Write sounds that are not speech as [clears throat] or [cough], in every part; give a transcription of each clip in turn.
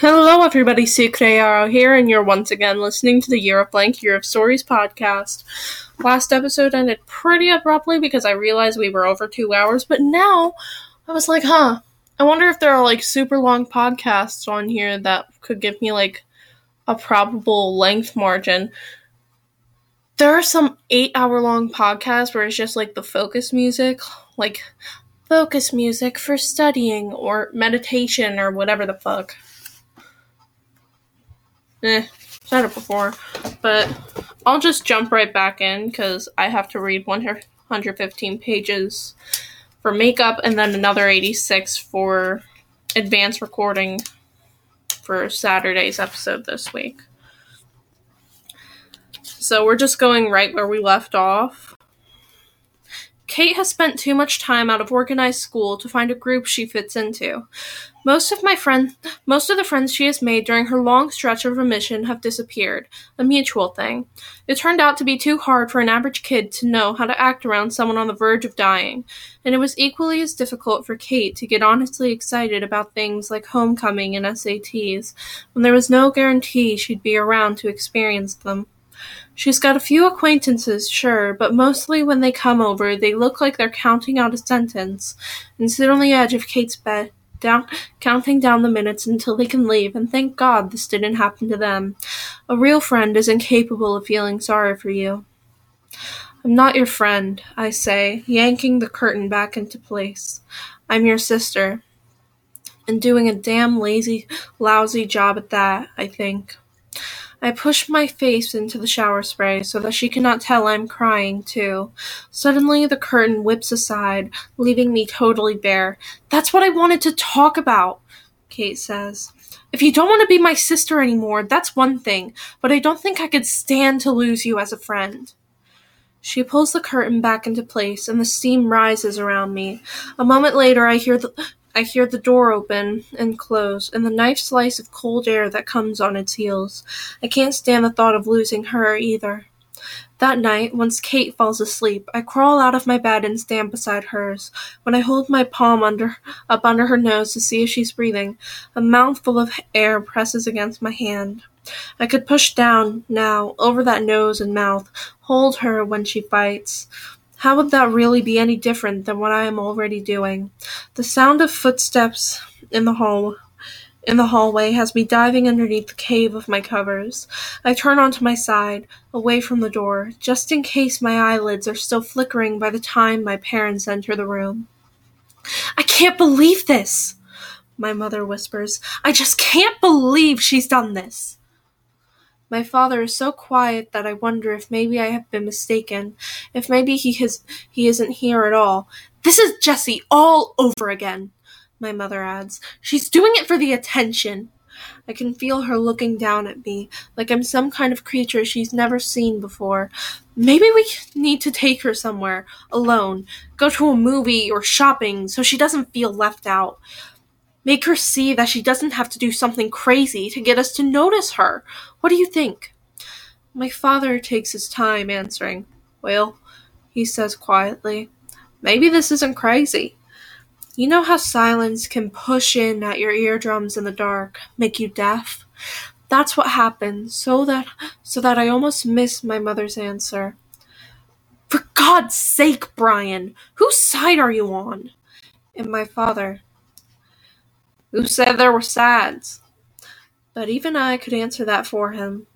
Hello, everybody. Sucrearo here, and you're once again listening to the Year of Blank Year of Stories podcast. Last episode ended pretty abruptly because I realized we were over two hours, but now I was like, huh, I wonder if there are like super long podcasts on here that could give me like a probable length margin. There are some eight hour long podcasts where it's just like the focus music, like focus music for studying or meditation or whatever the fuck. Eh, said it before, but I'll just jump right back in because I have to read 115 pages for makeup and then another 86 for advanced recording for Saturday's episode this week. So we're just going right where we left off. Kate has spent too much time out of organized school to find a group she fits into. Most of my friends, most of the friends she has made during her long stretch of remission have disappeared, a mutual thing. It turned out to be too hard for an average kid to know how to act around someone on the verge of dying, and it was equally as difficult for Kate to get honestly excited about things like homecoming and SATs when there was no guarantee she'd be around to experience them. She's got a few acquaintances, sure, but mostly when they come over, they look like they're counting out a sentence and sit on the edge of Kate's bed, down, counting down the minutes until they can leave, and thank God this didn't happen to them. A real friend is incapable of feeling sorry for you. I'm not your friend, I say, yanking the curtain back into place. I'm your sister. And doing a damn lazy, lousy job at that, I think. I push my face into the shower spray so that she cannot tell I'm crying, too. Suddenly, the curtain whips aside, leaving me totally bare. That's what I wanted to talk about, Kate says. If you don't want to be my sister anymore, that's one thing, but I don't think I could stand to lose you as a friend. She pulls the curtain back into place, and the steam rises around me. A moment later, I hear the I hear the door open and close, and the knife slice of cold air that comes on its heels. I can't stand the thought of losing her either. That night, once Kate falls asleep, I crawl out of my bed and stand beside hers. When I hold my palm under up under her nose to see if she's breathing, a mouthful of air presses against my hand. I could push down now over that nose and mouth, hold her when she fights. How would that really be any different than what I am already doing? The sound of footsteps in the hall in the hallway has me diving underneath the cave of my covers. I turn onto my side, away from the door, just in case my eyelids are still flickering by the time my parents enter the room. I can't believe this, my mother whispers. I just can't believe she's done this. My father is so quiet that I wonder if maybe I have been mistaken, if maybe he has he isn't here at all. This is Jesse all over again, my mother adds. She's doing it for the attention. I can feel her looking down at me, like I'm some kind of creature she's never seen before. Maybe we need to take her somewhere, alone, go to a movie or shopping so she doesn't feel left out. Make her see that she doesn't have to do something crazy to get us to notice her. What do you think? My father takes his time answering. Well, he says quietly, maybe this isn't crazy. You know how silence can push in at your eardrums in the dark, make you deaf? That's what happened, so that so that I almost miss my mother's answer. For God's sake, Brian, whose side are you on? And my father, who said there were sides? But even I could answer that for him.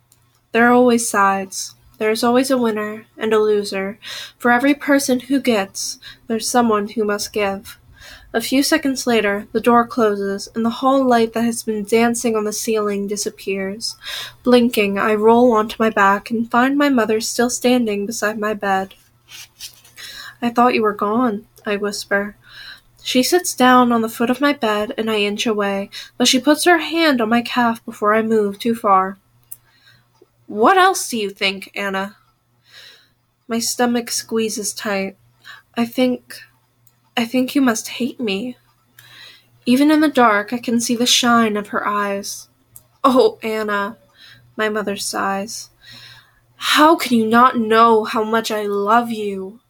There are always sides. There is always a winner and a loser. For every person who gets, there's someone who must give. A few seconds later, the door closes, and the hall light that has been dancing on the ceiling disappears. Blinking, I roll onto my back and find my mother still standing beside my bed. I thought you were gone, I whisper. She sits down on the foot of my bed, and I inch away, but she puts her hand on my calf before I move too far. What else do you think, Anna? My stomach squeezes tight. I think. I think you must hate me. Even in the dark, I can see the shine of her eyes. Oh, Anna, my mother sighs. How can you not know how much I love you?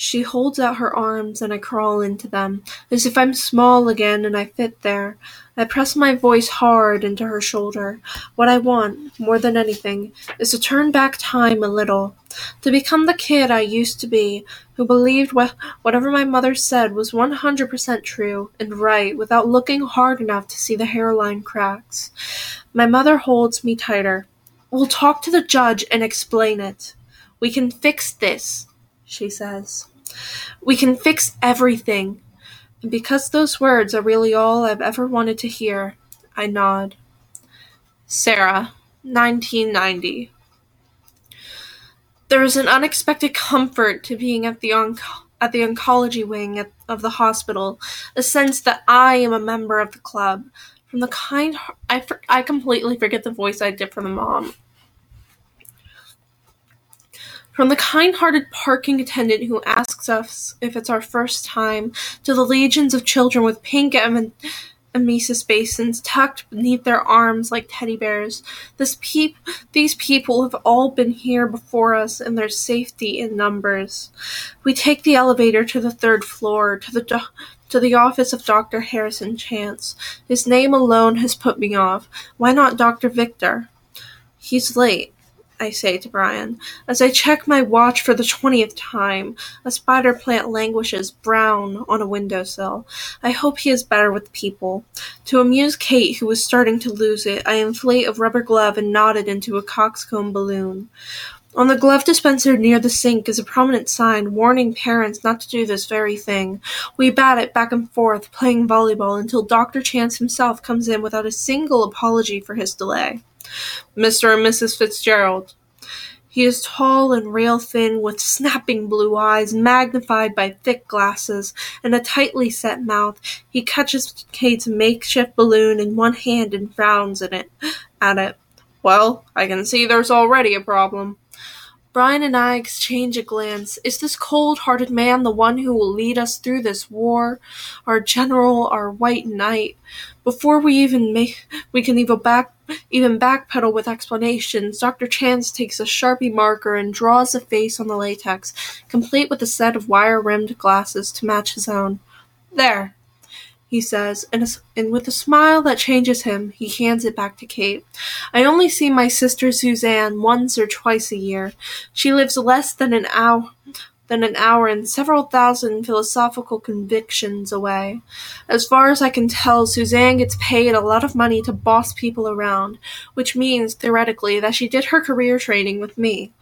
She holds out her arms and I crawl into them, as if I'm small again and I fit there. I press my voice hard into her shoulder. What I want, more than anything, is to turn back time a little. To become the kid I used to be, who believed wh- whatever my mother said was 100% true and right without looking hard enough to see the hairline cracks. My mother holds me tighter. We'll talk to the judge and explain it. We can fix this, she says. We can fix everything. And because those words are really all I've ever wanted to hear, I nod. Sarah, 1990. There is an unexpected comfort to being at the onc- at the oncology wing at, of the hospital, a sense that I am a member of the club. From the kind, I, I completely forget the voice I did for the mom. From the kind hearted parking attendant who asks us if it's our first time, to the legions of children with pink em- emesis basins tucked beneath their arms like teddy bears, this peep, these people have all been here before us, and there's safety in numbers. We take the elevator to the third floor, to the do- to the office of Dr. Harrison Chance. His name alone has put me off. Why not Dr. Victor? He's late. I say to Brian, as I check my watch for the twentieth time. A spider plant languishes, brown, on a windowsill. I hope he is better with people. To amuse Kate, who is starting to lose it, I inflate a rubber glove and knot it into a coxcomb balloon. On the glove dispenser near the sink is a prominent sign warning parents not to do this very thing. We bat it back and forth, playing volleyball, until Dr. Chance himself comes in without a single apology for his delay. Mr. and Mrs. Fitzgerald. He is tall and rail thin, with snapping blue eyes magnified by thick glasses and a tightly set mouth. He catches Kate's makeshift balloon in one hand and frowns at it. At it. Well, I can see there's already a problem. Brian and I exchange a glance. Is this cold hearted man the one who will lead us through this war? Our general, our white knight? Before we even make we can even back even backpedal with explanations, Dr. Chance takes a Sharpie marker and draws a face on the latex, complete with a set of wire rimmed glasses to match his own. There, he says, and, a, and, with a smile that changes him, he hands it back to Kate. I only see my sister Suzanne once or twice a year. She lives less than an hour than an hour and several thousand philosophical convictions away. As far as I can tell, Suzanne gets paid a lot of money to boss people around, which means, theoretically, that she did her career training with me.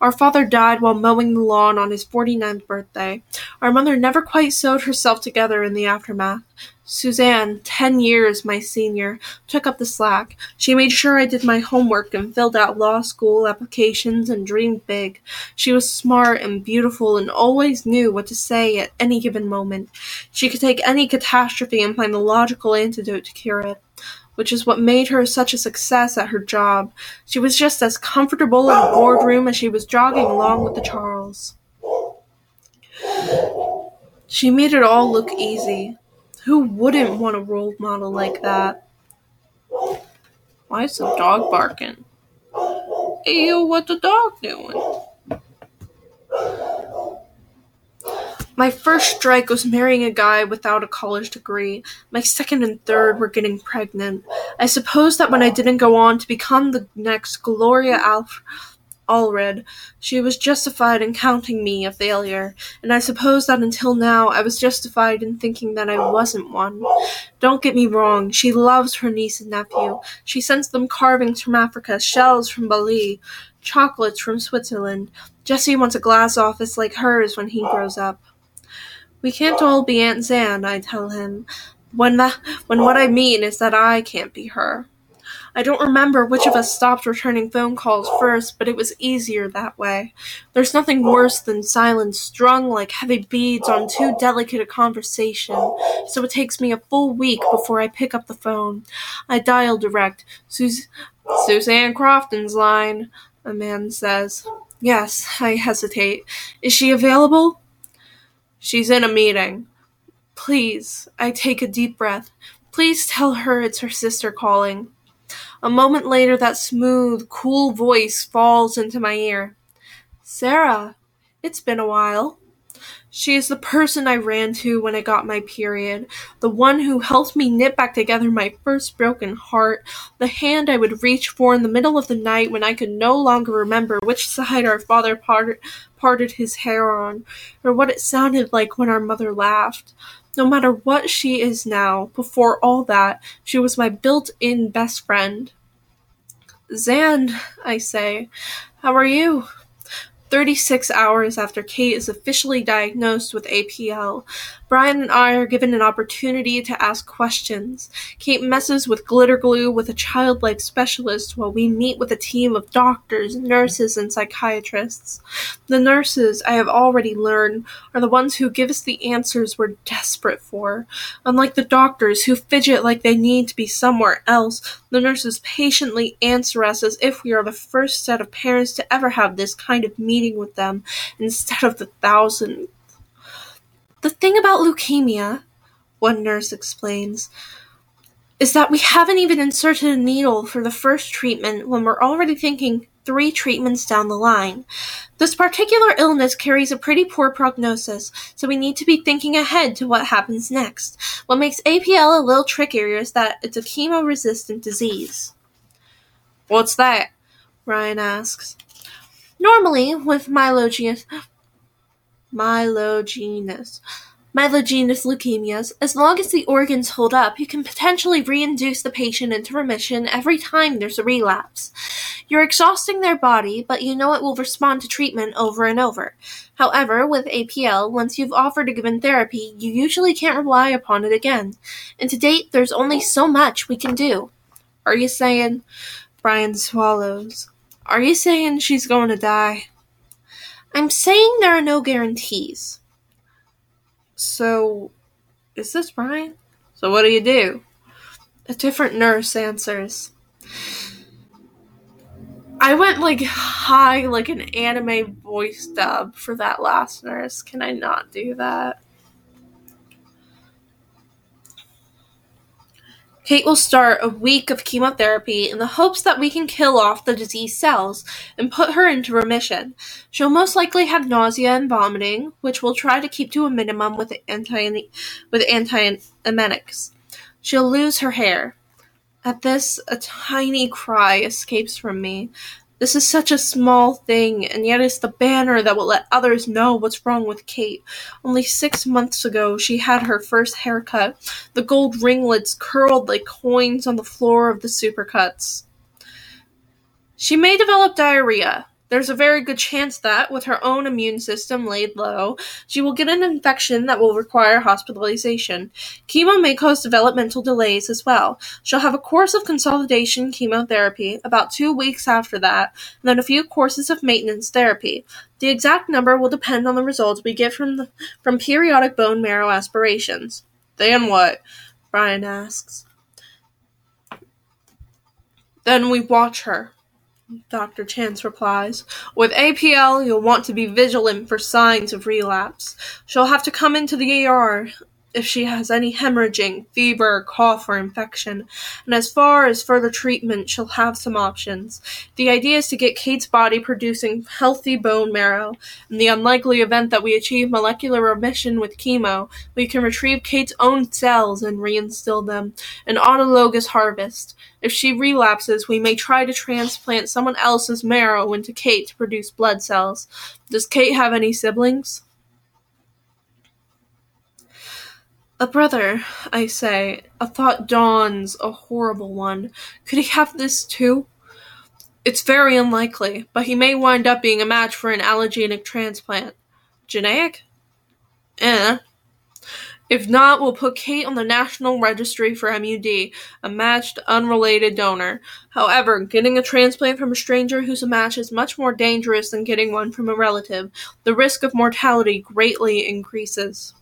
Our father died while mowing the lawn on his forty-ninth birthday. Our mother never quite sewed herself together in the aftermath. Suzanne, ten years my senior, took up the slack. She made sure I did my homework and filled out law school applications and dreamed big. She was smart and beautiful and always knew what to say at any given moment. She could take any catastrophe and find the logical antidote to cure it which is what made her such a success at her job. She was just as comfortable in a boardroom as she was jogging along with the Charles. She made it all look easy. Who wouldn't want a role model like that? Why is the dog barking? Ew, what the dog doing? My first strike was marrying a guy without a college degree. My second and third were getting pregnant. I suppose that when I didn't go on to become the next Gloria Alf- Allred, she was justified in counting me a failure, and I suppose that until now I was justified in thinking that I wasn't one. Don't get me wrong, she loves her niece and nephew. She sends them carvings from Africa, shells from Bali, chocolates from Switzerland. Jesse wants a glass office like hers when he grows up. We can't all be Aunt Zan, I tell him, when, the, when what I mean is that I can't be her. I don't remember which of us stopped returning phone calls first, but it was easier that way. There's nothing worse than silence strung like heavy beads on too delicate a conversation, so it takes me a full week before I pick up the phone. I dial direct. Sus- Suzanne Crofton's line, a man says. Yes, I hesitate. Is she available? She's in a meeting. Please, I take a deep breath. Please tell her it's her sister calling. A moment later, that smooth, cool voice falls into my ear. Sarah, it's been a while. She is the person I ran to when I got my period, the one who helped me knit back together my first broken heart, the hand I would reach for in the middle of the night when I could no longer remember which side our father parted, parted his hair on, or what it sounded like when our mother laughed. No matter what she is now, before all that, she was my built in best friend. Zan, I say, how are you? 36 hours after Kate is officially diagnosed with APL, Brian and I are given an opportunity to ask questions. Kate messes with glitter glue with a childlike specialist while we meet with a team of doctors, nurses, and psychiatrists. The nurses, I have already learned, are the ones who give us the answers we're desperate for. Unlike the doctors who fidget like they need to be somewhere else, the nurses patiently answer us as if we are the first set of parents to ever have this kind of meeting with them instead of the thousand the thing about leukemia, one nurse explains, is that we haven't even inserted a needle for the first treatment when we're already thinking three treatments down the line. This particular illness carries a pretty poor prognosis, so we need to be thinking ahead to what happens next. What makes APL a little trickier is that it's a chemo resistant disease. What's that? Brian asks. Normally, with myelogenous myelogenous myelogenous leukemias, as long as the organs hold up, you can potentially reinduce the patient into remission every time there's a relapse. You're exhausting their body, but you know it will respond to treatment over and over. However, with APL, once you've offered a given therapy, you usually can't rely upon it again. And to date, there's only so much we can do. Are you saying. Brian swallows. Are you saying she's going to die? I'm saying there are no guarantees. So, is this Brian? So, what do you do? A different nurse answers. I went like high, like an anime voice dub for that last nurse. Can I not do that? Kate will start a week of chemotherapy in the hopes that we can kill off the diseased cells and put her into remission. She'll most likely have nausea and vomiting, which we'll try to keep to a minimum with anti with antiemetics. She'll lose her hair. At this, a tiny cry escapes from me. This is such a small thing, and yet it's the banner that will let others know what's wrong with Kate. Only six months ago, she had her first haircut. The gold ringlets curled like coins on the floor of the supercuts. She may develop diarrhea, there's a very good chance that, with her own immune system laid low, she will get an infection that will require hospitalization. Chemo may cause developmental delays as well. She'll have a course of consolidation chemotherapy about two weeks after that, and then a few courses of maintenance therapy. The exact number will depend on the results we get from the, from periodic bone marrow aspirations. Then what? Brian asks. Then we watch her. Dr. Chance replies. With APL, you'll want to be vigilant for signs of relapse. She'll have to come into the ER if she has any hemorrhaging, fever, cough, or infection. And as far as further treatment, she'll have some options. The idea is to get Kate's body producing healthy bone marrow. In the unlikely event that we achieve molecular remission with chemo, we can retrieve Kate's own cells and reinstill them. An autologous harvest. If she relapses, we may try to transplant someone else's marrow into Kate to produce blood cells. Does Kate have any siblings? A brother, I say. A thought dawns, a horrible one. Could he have this too? It's very unlikely, but he may wind up being a match for an allogenic transplant. Genetic? Eh. If not, we'll put Kate on the National Registry for MUD, a matched, unrelated donor. However, getting a transplant from a stranger who's a match is much more dangerous than getting one from a relative. The risk of mortality greatly increases.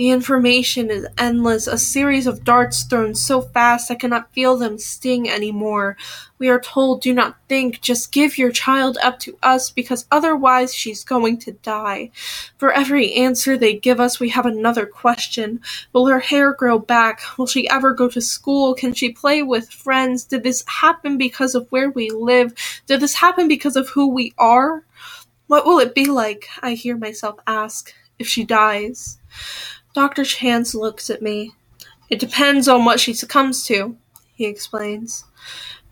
The information is endless, a series of darts thrown so fast I cannot feel them sting any more. We are told, do not think, just give your child up to us, because otherwise she's going to die. For every answer they give us, we have another question. Will her hair grow back? Will she ever go to school? Can she play with friends? Did this happen because of where we live? Did this happen because of who we are? What will it be like? I hear myself ask if she dies. Dr. Chance looks at me. It depends on what she succumbs to, he explains.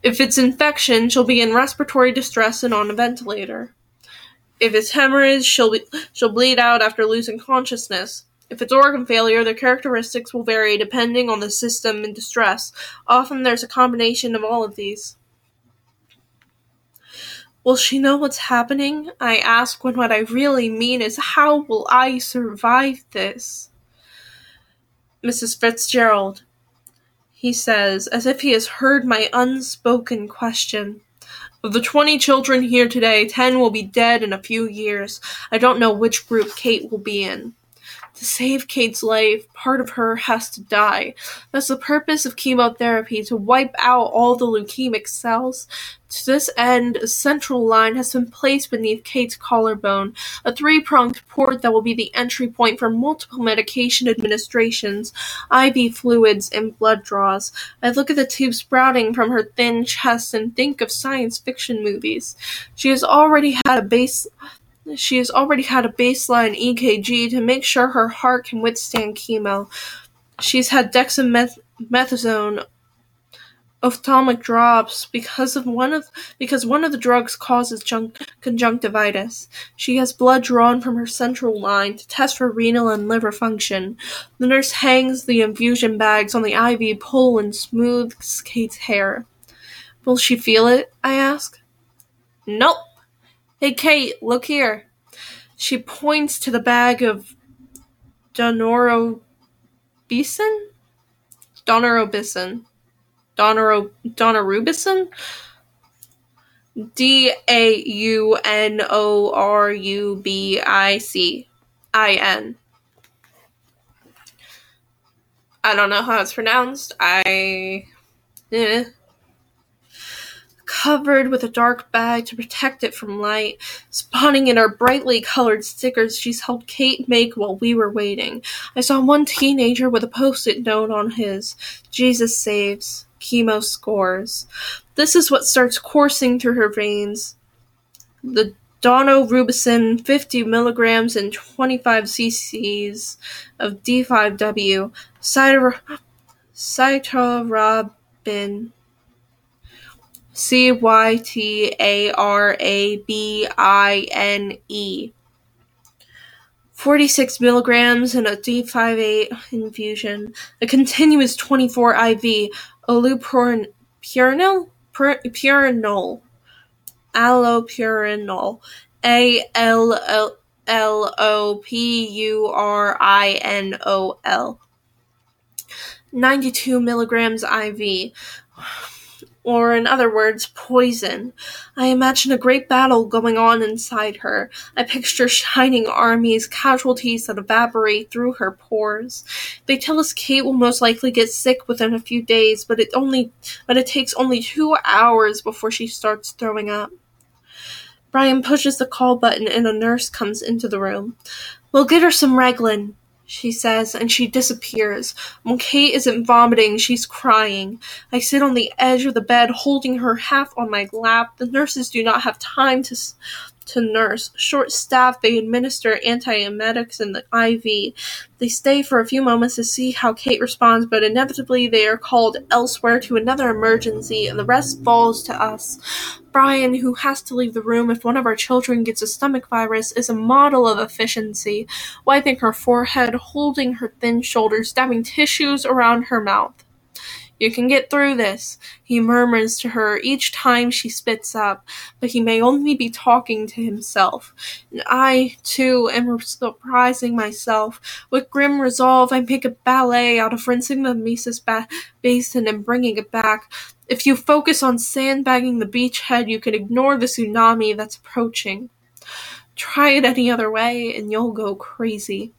If it's infection, she'll be in respiratory distress and on a ventilator. If it's hemorrhage, she'll be, she'll bleed out after losing consciousness. If it's organ failure, the characteristics will vary depending on the system in distress. Often there's a combination of all of these. Will she know what's happening? I ask when what I really mean is how will I survive this? Mrs. Fitzgerald, he says, as if he has heard my unspoken question. Of the twenty children here today, ten will be dead in a few years. I don't know which group Kate will be in. To save Kate's life, part of her has to die. That's the purpose of chemotherapy, to wipe out all the leukemic cells. To this end, a central line has been placed beneath Kate's collarbone, a three-pronged port that will be the entry point for multiple medication administrations, IV fluids, and blood draws. I look at the tube sprouting from her thin chest and think of science fiction movies. She has already had a base she has already had a baseline EKG to make sure her heart can withstand chemo. She's had dexamethasone ophthalmic drops because of one of because one of the drugs causes conjunctivitis. She has blood drawn from her central line to test for renal and liver function. The nurse hangs the infusion bags on the IV pole and smooths Kate's hair. Will she feel it? I ask. Nope. Hey, Kate, look here. She points to the bag of Donorobison? Donorobison. Donoro, Daunorubicin? D A U N O R U B I C I N. I don't know how it's pronounced. I. Eh covered with a dark bag to protect it from light, spawning in our brightly colored stickers she's helped Kate make while we were waiting. I saw one teenager with a post-it note on his Jesus saves, chemo scores. This is what starts coursing through her veins. The Daunorubicin 50 milligrams and 25 cc's of D5W, cytarabine, C Y T A R A B I N E. 46 milligrams in a D58 infusion, a continuous 24 IV, allopurinol, purinol, allopurinol, A L L O P U R I N O L. 92 milligrams IV or in other words, poison. I imagine a great battle going on inside her. I picture shining armies, casualties that evaporate through her pores. They tell us Kate will most likely get sick within a few days, but it only but it takes only two hours before she starts throwing up. Brian pushes the call button and a nurse comes into the room. We'll get her some Reglan, she says, and she disappears. When Kate isn't vomiting, she's crying. I sit on the edge of the bed, holding her half on my lap. The nurses do not have time to to nurse. Short staffed, they administer antiemetics in the IV. They stay for a few moments to see how Kate responds, but inevitably they are called elsewhere to another emergency, and the rest falls to us. Brian, who has to leave the room if one of our children gets a stomach virus, is a model of efficiency, wiping her forehead, holding her thin shoulders, dabbing tissues around her mouth. You can get through this, he murmurs to her each time she spits up, but he may only be talking to himself. And I, too, am surprising myself. With grim resolve, I make a ballet out of rinsing the emesis ba- basin and bringing it back. If you focus on sandbagging the beachhead, you can ignore the tsunami that's approaching. Try it any other way, and you'll go crazy.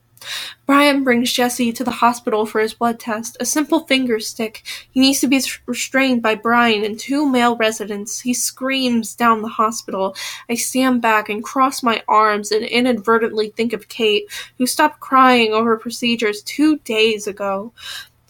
Brian brings Jesse to the hospital for his blood test. A simple finger stick. He needs to be restrained by Brian and two male residents. He screams down the hospital. I stand back and cross my arms and inadvertently think of Kate, who stopped crying over procedures two days ago.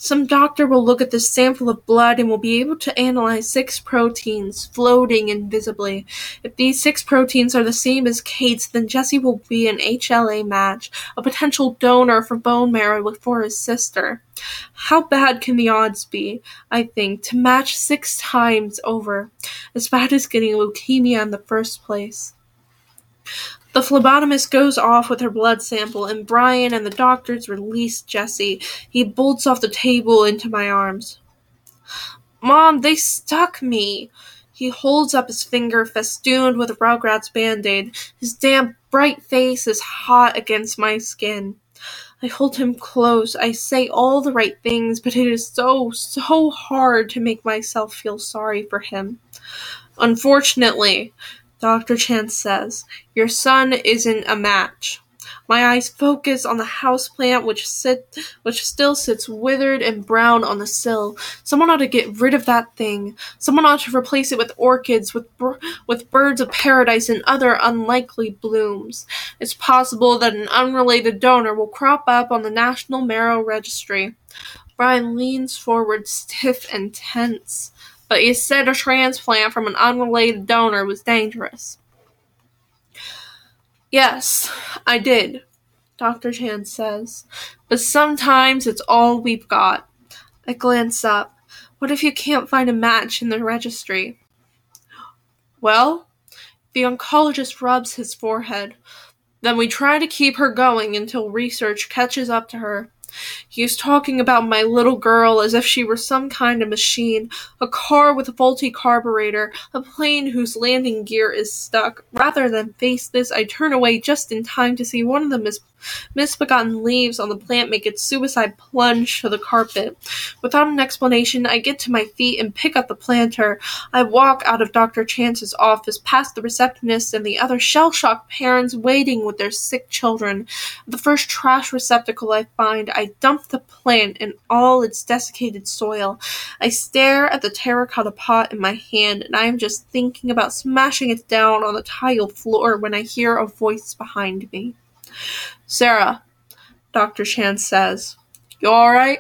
Some doctor will look at this sample of blood and will be able to analyze six proteins floating invisibly. If these six proteins are the same as Kate's, then Jesse will be an HLA match, a potential donor for bone marrow for his sister. How bad can the odds be, I think, to match six times over? As bad as getting leukemia in the first place. The phlebotomist goes off with her blood sample, and Brian and the doctors release Jesse. He bolts off the table into my arms. Mom, they stuck me. He holds up his finger, festooned with Rugrats band aid. His damp, bright face is hot against my skin. I hold him close. I say all the right things, but it is so, so hard to make myself feel sorry for him. Unfortunately, Dr. Chance says, Your son isn't a match. My eyes focus on the houseplant which sit which still sits withered and brown on the sill. Someone ought to get rid of that thing. Someone ought to replace it with orchids, with with birds of paradise and other unlikely blooms. It's possible that an unrelated donor will crop up on the National Marrow Registry. Brian leans forward stiff and tense but he said a transplant from an unrelated donor was dangerous. Yes, I did, Dr. Chance says, but sometimes it's all we've got. I glance up. What if you can't find a match in the registry? Well, the oncologist rubs his forehead. Then we try to keep her going until research catches up to her. He is talking about my little girl as if she were some kind of machine, a car with a faulty carburetor, a plane whose landing gear is stuck. Rather than face this, I turn away just in time to see one of them mis- misbegotten leaves on the plant make its suicide plunge to the carpet. Without an explanation, I get to my feet and pick up the planter. I walk out of Dr. Chance's office, past the receptionist and the other shell shocked parents waiting with their sick children. The first trash receptacle I find, I dump the plant in all its desiccated soil. I stare at the terracotta pot in my hand, and I am just thinking about smashing it down on the tiled floor when I hear a voice behind me. Sarah, Dr. Chance says, You alright?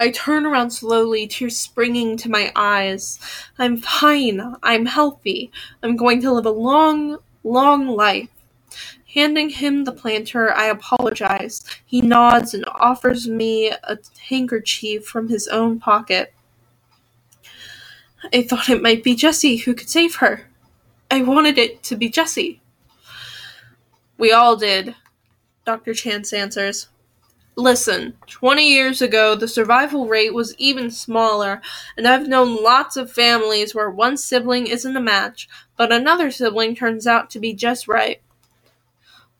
I turn around slowly, tears springing to my eyes. I'm fine. I'm healthy. I'm going to live a long, long life. Handing him the planter, I apologize. He nods and offers me a handkerchief from his own pocket. I thought it might be Jesse who could save her. I wanted it to be Jesse. We all did, Dr. Chance answers. Listen, 20 years ago, the survival rate was even smaller, and I've known lots of families where one sibling isn't a match, but another sibling turns out to be just right.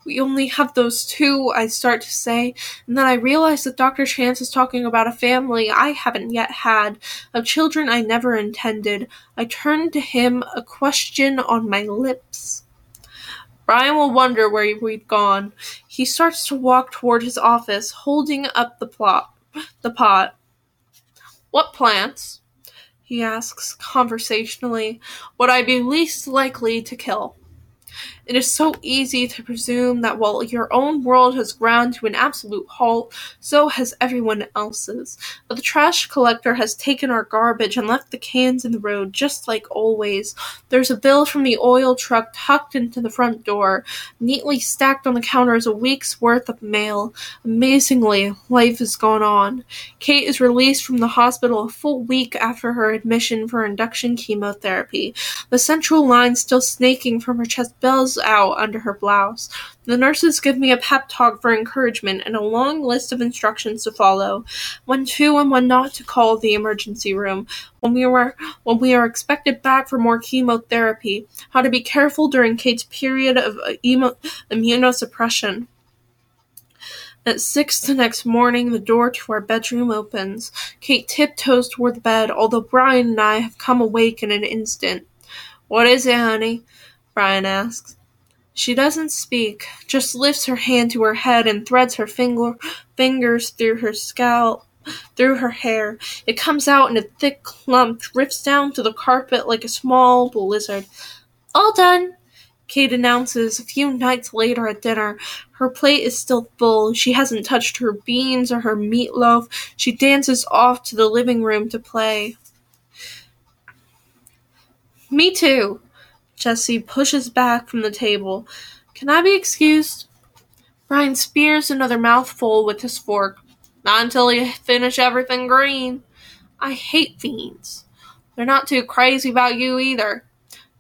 We only have those two, I start to say, and then I realize that Dr. Chance is talking about a family I haven't yet had, of children I never intended. I turn to him, a question on my lips. Brian will wonder where we've gone. He starts to walk toward his office, holding up the plot, the pot. What plants? he asks conversationally. Would I be least likely to kill? It is so easy to presume that while your own world has ground to an absolute halt, so has everyone else's. But the trash collector has taken our garbage and left the cans in the road just like always. There's a bill from the oil truck tucked into the front door. Neatly stacked on the counter is a week's worth of mail. Amazingly, life has gone on. Kate is released from the hospital a full week after her admission for induction chemotherapy. The central line still snaking from her chest bells out under her blouse. The nurses give me a pep talk for encouragement and a long list of instructions to follow. When to and when not to call the emergency room. When we were when we are expected back for more chemotherapy. How to be careful during Kate's period of uh, emo- immunosuppression. At six the next morning, the door to our bedroom opens. Kate tiptoes toward the bed, although Brian and I have come awake in an instant. What is it, honey? Brian asks. She doesn't speak, just lifts her hand to her head and threads her finger, fingers through her scalp, through her hair. It comes out in a thick clump, drifts down to the carpet like a small blizzard. All done. Kate announces a few nights later at dinner. Her plate is still full. She hasn't touched her beans or her meatloaf. She dances off to the living room to play. Me too. Jesse pushes back from the table. Can I be excused? Brian spears another mouthful with his fork. Not until you finish everything green. I hate fiends. They're not too crazy about you either.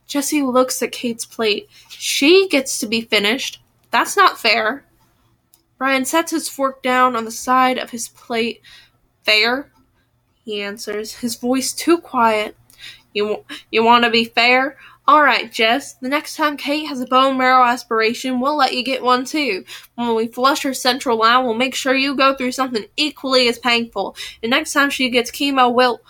Jesse looks at Kate's plate. She gets to be finished. That's not fair. Brian sets his fork down on the side of his plate. Fair? He answers, his voice too quiet. You, you want to be fair? All right, Jess. The next time Kate has a bone marrow aspiration, we'll let you get one too. When we flush her central line, we'll make sure you go through something equally as painful. And next time she gets chemo, we'll.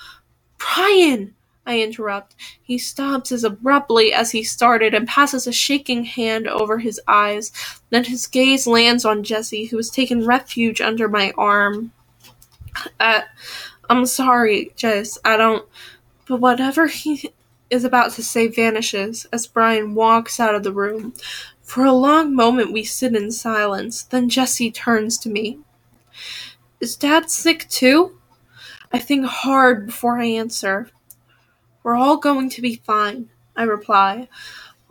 Brian! I interrupt. He stops as abruptly as he started and passes a shaking hand over his eyes. Then his gaze lands on Jesse, who has taken refuge under my arm. Uh, I'm sorry, Jess. I don't. But whatever he is about to say vanishes as Brian walks out of the room. For a long moment we sit in silence, then Jesse turns to me. Is Dad sick too? I think hard before I answer. We're all going to be fine, I reply.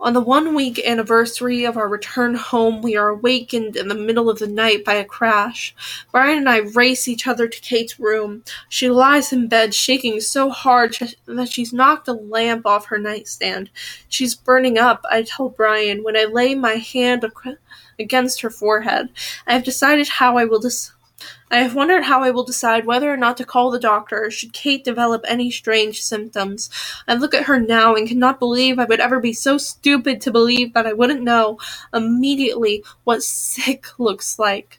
On the one week anniversary of our return home, we are awakened in the middle of the night by a crash. Brian and I race each other to Kate's room. She lies in bed, shaking so hard that she's knocked a lamp off her nightstand. She's burning up, I tell Brian when I lay my hand against her forehead. I have decided how I will dis- I have wondered how I will decide whether or not to call the doctor should Kate develop any strange symptoms. I look at her now and cannot believe I would ever be so stupid to believe that I wouldn't know immediately what sick [laughs] looks like.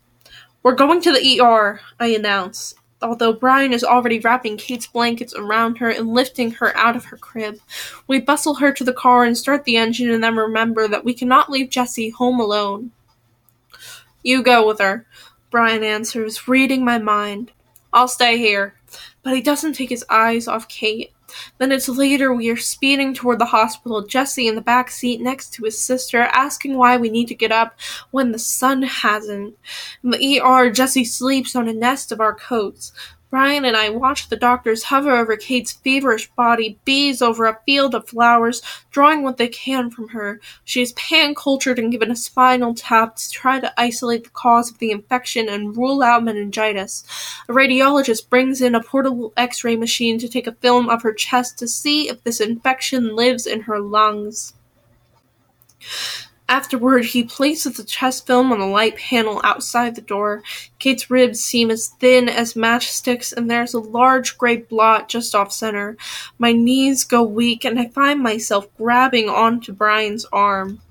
We're going to the ER, I announce, although Brian is already wrapping Kate's blankets around her and lifting her out of her crib. We bustle her to the car and start the engine and then remember that we cannot leave Jesse home alone. You go with her. Brian answers, reading my mind. I'll stay here. But he doesn't take his eyes off Kate. Minutes later, we are speeding toward the hospital, Jesse in the back seat next to his sister, asking why we need to get up when the sun hasn't. In the ER, Jesse sleeps on a nest of our coats. Brian and I watch the doctors hover over Kate's feverish body, bees over a field of flowers, drawing what they can from her. She is pan cultured and given a spinal tap to try to isolate the cause of the infection and rule out meningitis. A radiologist brings in a portable x ray machine to take a film of her chest to see if this infection lives in her lungs. Afterward, he places the chest film on the light panel outside the door. Kate's ribs seem as thin as matchsticks, and there's a large gray blot just off center. My knees go weak, and I find myself grabbing onto Brian's arm.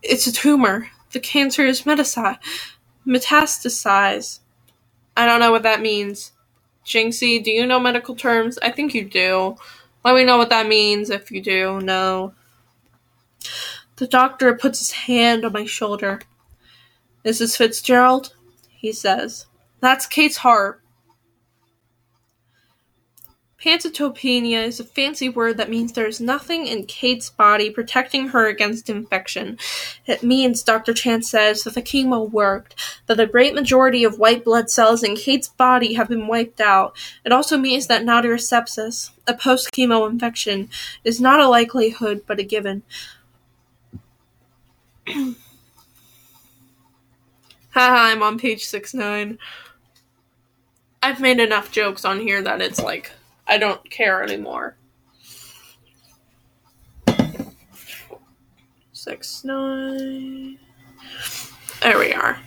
It's a tumor. The cancer is metastasized. I don't know what that means. Jinxie, do you know medical terms? I think you do. Let me know what that means if you do know. The doctor puts his hand on my shoulder. Mrs. Fitzgerald, he says. That's Kate's heart. Pancytopenia is a fancy word that means there is nothing in Kate's body protecting her against infection. It means, Dr. Chance says, that the chemo worked, that the great majority of white blood cells in Kate's body have been wiped out. It also means that nadir sepsis, a post chemo infection, is not a likelihood but a given. [coughs] Haha, I'm on page six nine. I've made enough jokes on here that it's like I don't care anymore. Six nine. There we are.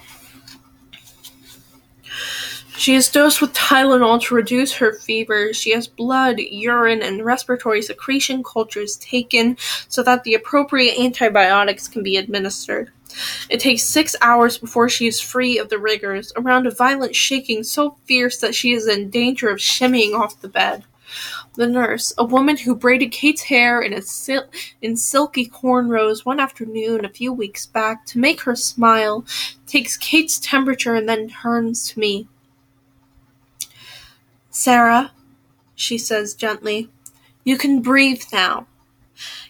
She is dosed with Tylenol to reduce her fever. She has blood, urine, and respiratory secretion cultures taken so that the appropriate antibiotics can be administered. It takes six hours before she is free of the rigors, around a violent shaking so fierce that she is in danger of shimmying off the bed. The nurse, a woman who braided Kate's hair in, sil- in silky cornrows one afternoon a few weeks back to make her smile, takes Kate's temperature and then turns to me. Sarah, she says gently, you can breathe now.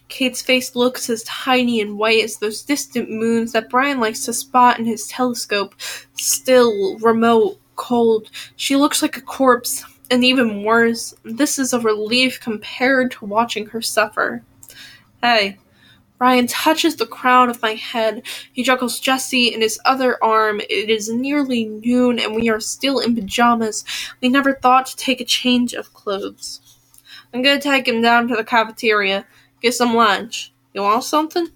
Kate's face looks as tiny and white as those distant moons that Brian likes to spot in his telescope. Still, remote, cold. She looks like a corpse, and even worse, this is a relief compared to watching her suffer. Hey. Brian touches the crown of my head. He juggles Jesse in his other arm. It is nearly noon, and we are still in pajamas. We never thought to take a change of clothes. I'm gonna take him down to the cafeteria, get some lunch. You want something?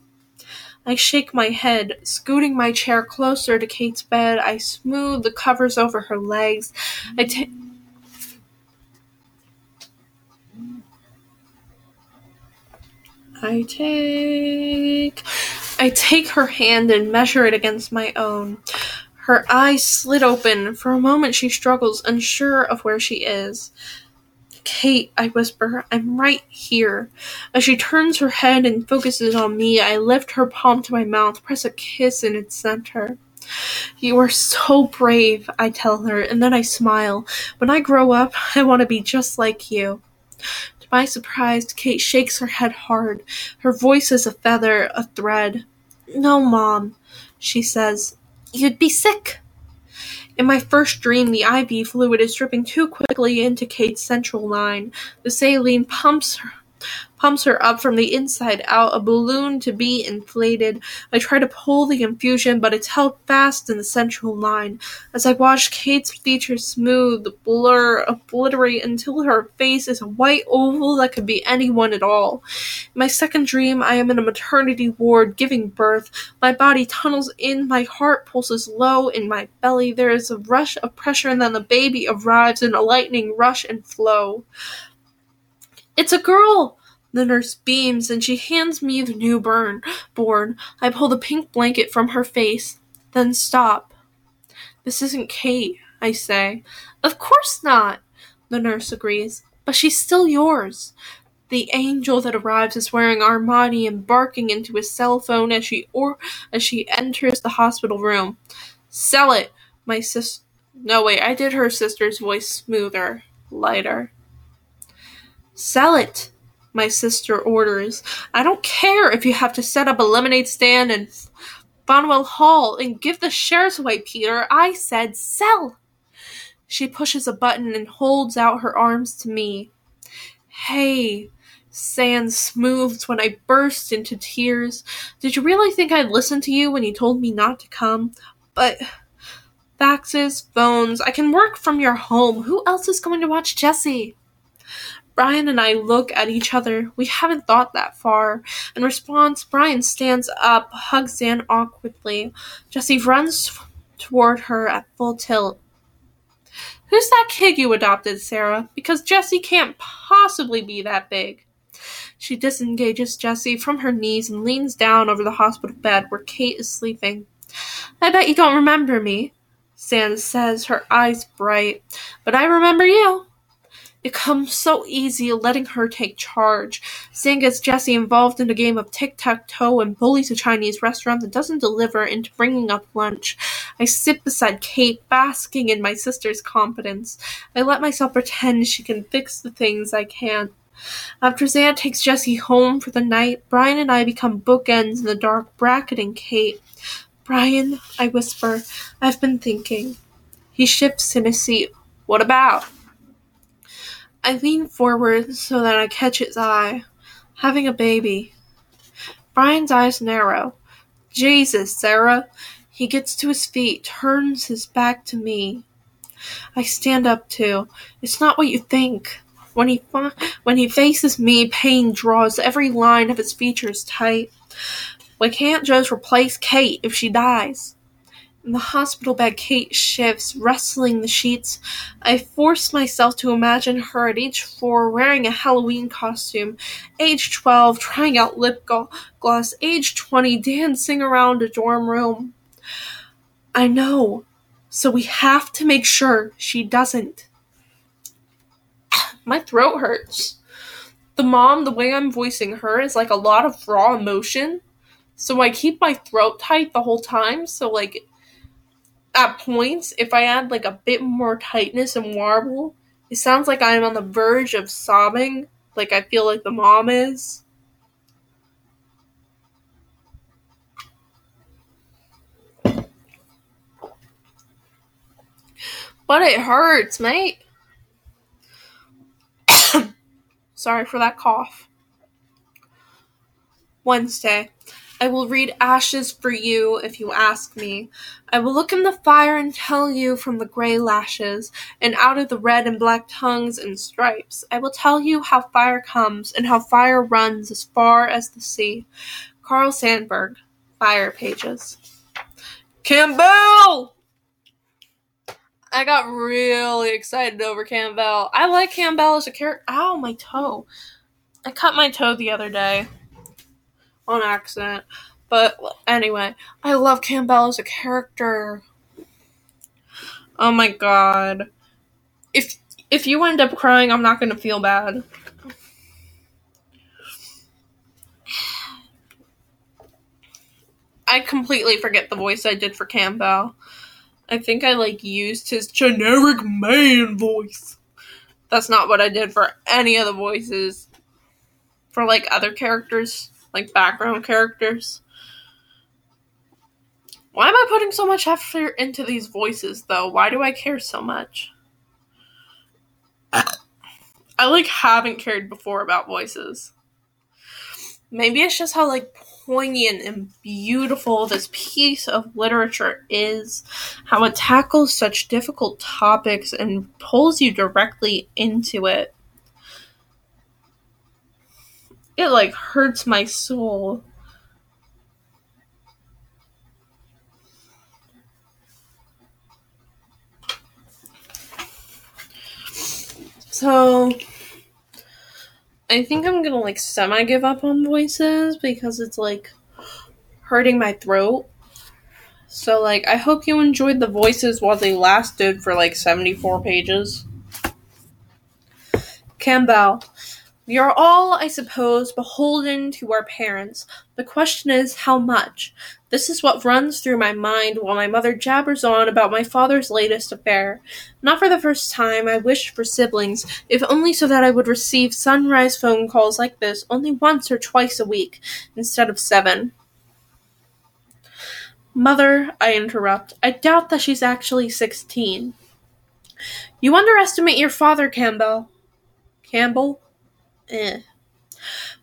I shake my head, scooting my chair closer to Kate's bed. I smooth the covers over her legs. I take I take I take her hand and measure it against my own. Her eyes slit open. For a moment she struggles, unsure of where she is. Kate, I whisper, I'm right here. As she turns her head and focuses on me, I lift her palm to my mouth, press a kiss in its center. You are so brave, I tell her, and then I smile. When I grow up, I want to be just like you. My surprise, Kate shakes her head hard. Her voice is a feather, a thread. No, Mom, she says. You'd be sick. In my first dream, the IV fluid is dripping too quickly into Kate's central line. The saline pumps her pumps her up from the inside out, a balloon to be inflated. I try to pull the infusion, but it's held fast in the central line. As I watch Kate's features smooth, blur, obliterate until her face is a white oval that could be anyone at all. In my second dream, I am in a maternity ward giving birth. My body tunnels in, my heart pulses low in my belly. There is a rush of pressure, and then the baby arrives in a lightning rush and flow. It's a girl! The nurse beams and she hands me the newborn. Born. I pull the pink blanket from her face, then stop. This isn't Kate, I say. Of course not, the nurse agrees. But she's still yours. The angel that arrives is wearing Armani and barking into his cell phone as she or as she enters the hospital room. Sell it, my sis. No wait, I did her sister's voice smoother, lighter. Sell it, my sister orders. I don't care if you have to set up a lemonade stand in Bonwell Hall and give the shares away, Peter. I said sell. She pushes a button and holds out her arms to me. Hey, Zanne smooths when I burst into tears. Did you really think I'd listen to you when you told me not to come? But faxes, phones, I can work from your home. Who else is going to watch Jesse? Brian and I look at each other. We haven't thought that far. In response, Brian stands up, hugs Zanne awkwardly. Jesse runs toward her at full tilt. Who's that kid you adopted, Sarah? Because Jesse can't possibly be that big. She disengages Jesse from her knees and leans down over the hospital bed where Kate is sleeping. I bet you don't remember me, Zanne says, her eyes bright. But I remember you. It comes so easy letting her take charge. Seeing gets Jesse involved in a game of tic-tac-toe and bullies a Chinese restaurant that doesn't deliver into bringing up lunch. I sit beside Kate, basking in my sister's confidence. I let myself pretend she can fix the things I can't. After Zanne takes Jesse home for the night, Brian and I become bookends in the dark, bracketing Kate. Brian, I whisper, I've been thinking. He shifts in his seat. What about? I lean forward so that I catch his eye. Having a baby. Brian's eyes narrow. Jesus, Sarah. He gets to his feet, turns his back to me. I stand up too. It's not what you think. When he when he faces me, pain draws every line of his features tight. We can't just replace Kate if she dies. In the hospital bed, Kate shifts, rustling the sheets. I force myself to imagine her at age four, wearing a Halloween costume. Age 12, trying out lip gloss. Age 20, dancing around a dorm room. I know. So we have to make sure she doesn't. [coughs] My throat hurts. The mom, the way I'm voicing her, is like a lot of raw emotion. So I keep my throat tight the whole time. So, like, at points, if I add like a bit more tightness and warble, it sounds like I am on the verge of sobbing, like I feel like the mom is. But it hurts, mate. [coughs] Sorry for that cough. Wednesday. I will read ashes for you if you ask me. I will look in the fire and tell you from the gray lashes, and out of the red and black tongues and stripes. I will tell you how fire comes, and how fire runs as far as the sea. Carl Sandburg, Fire Pages. Campbell! I got really excited over Campbell. I like Campbell as a character. Ow, my toe. I cut my toe the other day on accident. But anyway, I love Campbell as a character. Oh my god. If if you end up crying, I'm not going to feel bad. I completely forget the voice I did for Campbell. I think I like used his generic man voice. That's not what I did for any of the voices. For like other characters, like background characters. Why am I putting so much effort into these voices though? Why do I care so much? I like haven't cared before about voices. Maybe it's just how like poignant and beautiful this piece of literature is, how it tackles such difficult topics and pulls you directly into it. It like hurts my soul. So I think I'm gonna like semi give up on voices because it's like hurting my throat. So like I hope you enjoyed the voices while they lasted for like 74 pages. Campbell. We are all, I suppose, beholden to our parents. The question is, how much? This is what runs through my mind while my mother jabbers on about my father's latest affair. Not for the first time, I wished for siblings, if only so that I would receive sunrise phone calls like this only once or twice a week, instead of seven. Mother, I interrupt, I doubt that she's actually sixteen. You underestimate your father, Campbell. Campbell? Eh.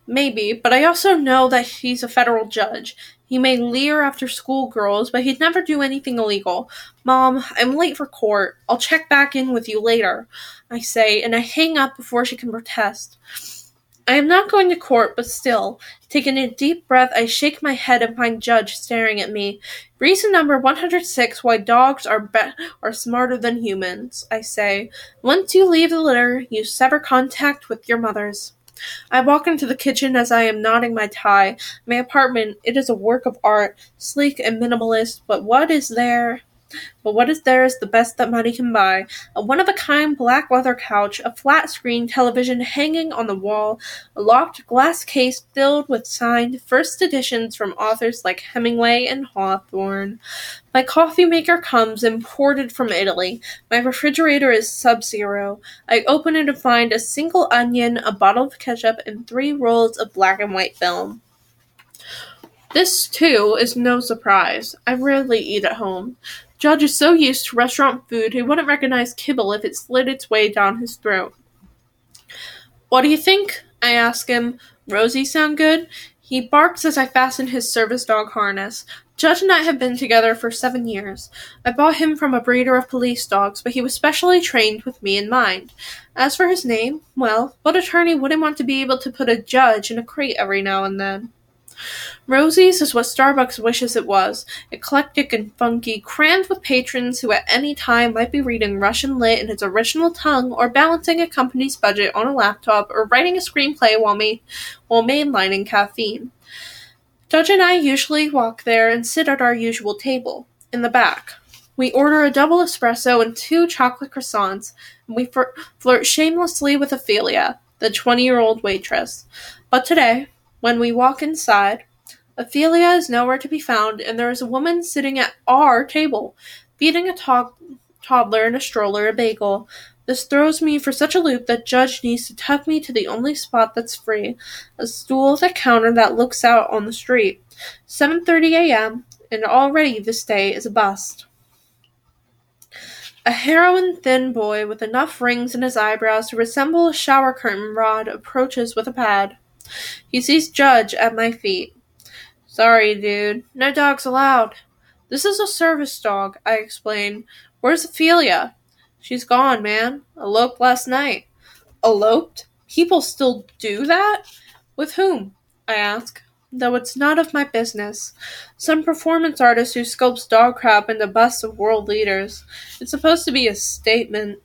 Maybe, but I also know that he's a federal judge. He may leer after schoolgirls, but he'd never do anything illegal. Mom, I'm late for court. I'll check back in with you later, I say, and I hang up before she can protest. I am not going to court, but still, taking a deep breath, I shake my head and find Judge staring at me. Reason number 106 why dogs are be- are smarter than humans, I say. Once you leave the litter, you sever contact with your mothers. I walk into the kitchen as I am knotting my tie. My apartment, it is a work of art, sleek and minimalist, but what is there? But what is there is the best that money can buy. A one of a kind black leather couch, a flat screen television hanging on the wall, a locked glass case filled with signed first editions from authors like Hemingway and Hawthorne. My coffee maker comes imported from Italy. My refrigerator is sub zero. I open it and find a single onion, a bottle of ketchup, and three rolls of black and white film. This, too, is no surprise. I rarely eat at home. Judge is so used to restaurant food he wouldn't recognize kibble if it slid its way down his throat. What do you think? I ask him. Rosie sound good? He barks as I fasten his service dog harness. Judge and I have been together for seven years. I bought him from a breeder of police dogs, but he was specially trained with me in mind. As for his name, well, what attorney wouldn't want to be able to put a judge in a crate every now and then? Rosie's is what Starbucks wishes it was eclectic and funky, crammed with patrons who at any time might be reading Russian lit in its original tongue, or balancing a company's budget on a laptop, or writing a screenplay while, ma- while mainlining caffeine. Judge and I usually walk there and sit at our usual table, in the back. We order a double espresso and two chocolate croissants, and we flirt shamelessly with Ophelia, the 20 year old waitress. But today, when we walk inside, Ophelia is nowhere to be found, and there is a woman sitting at our table, feeding a to- toddler in a stroller a bagel. This throws me for such a loop that Judge needs to tuck me to the only spot that's free, a stool at the counter that looks out on the street. 7:30 a.m., and already this day is a bust. A heroin thin boy with enough rings in his eyebrows to resemble a shower curtain rod approaches with a pad. He sees Judge at my feet. Sorry, dude. No dogs allowed. This is a service dog, I explain. Where's Ophelia? She's gone, man. Eloped last night. Eloped? People still do that? With whom? I ask though it's not of my business. Some performance artist who sculpts dog crap into busts of world leaders. It's supposed to be a statement.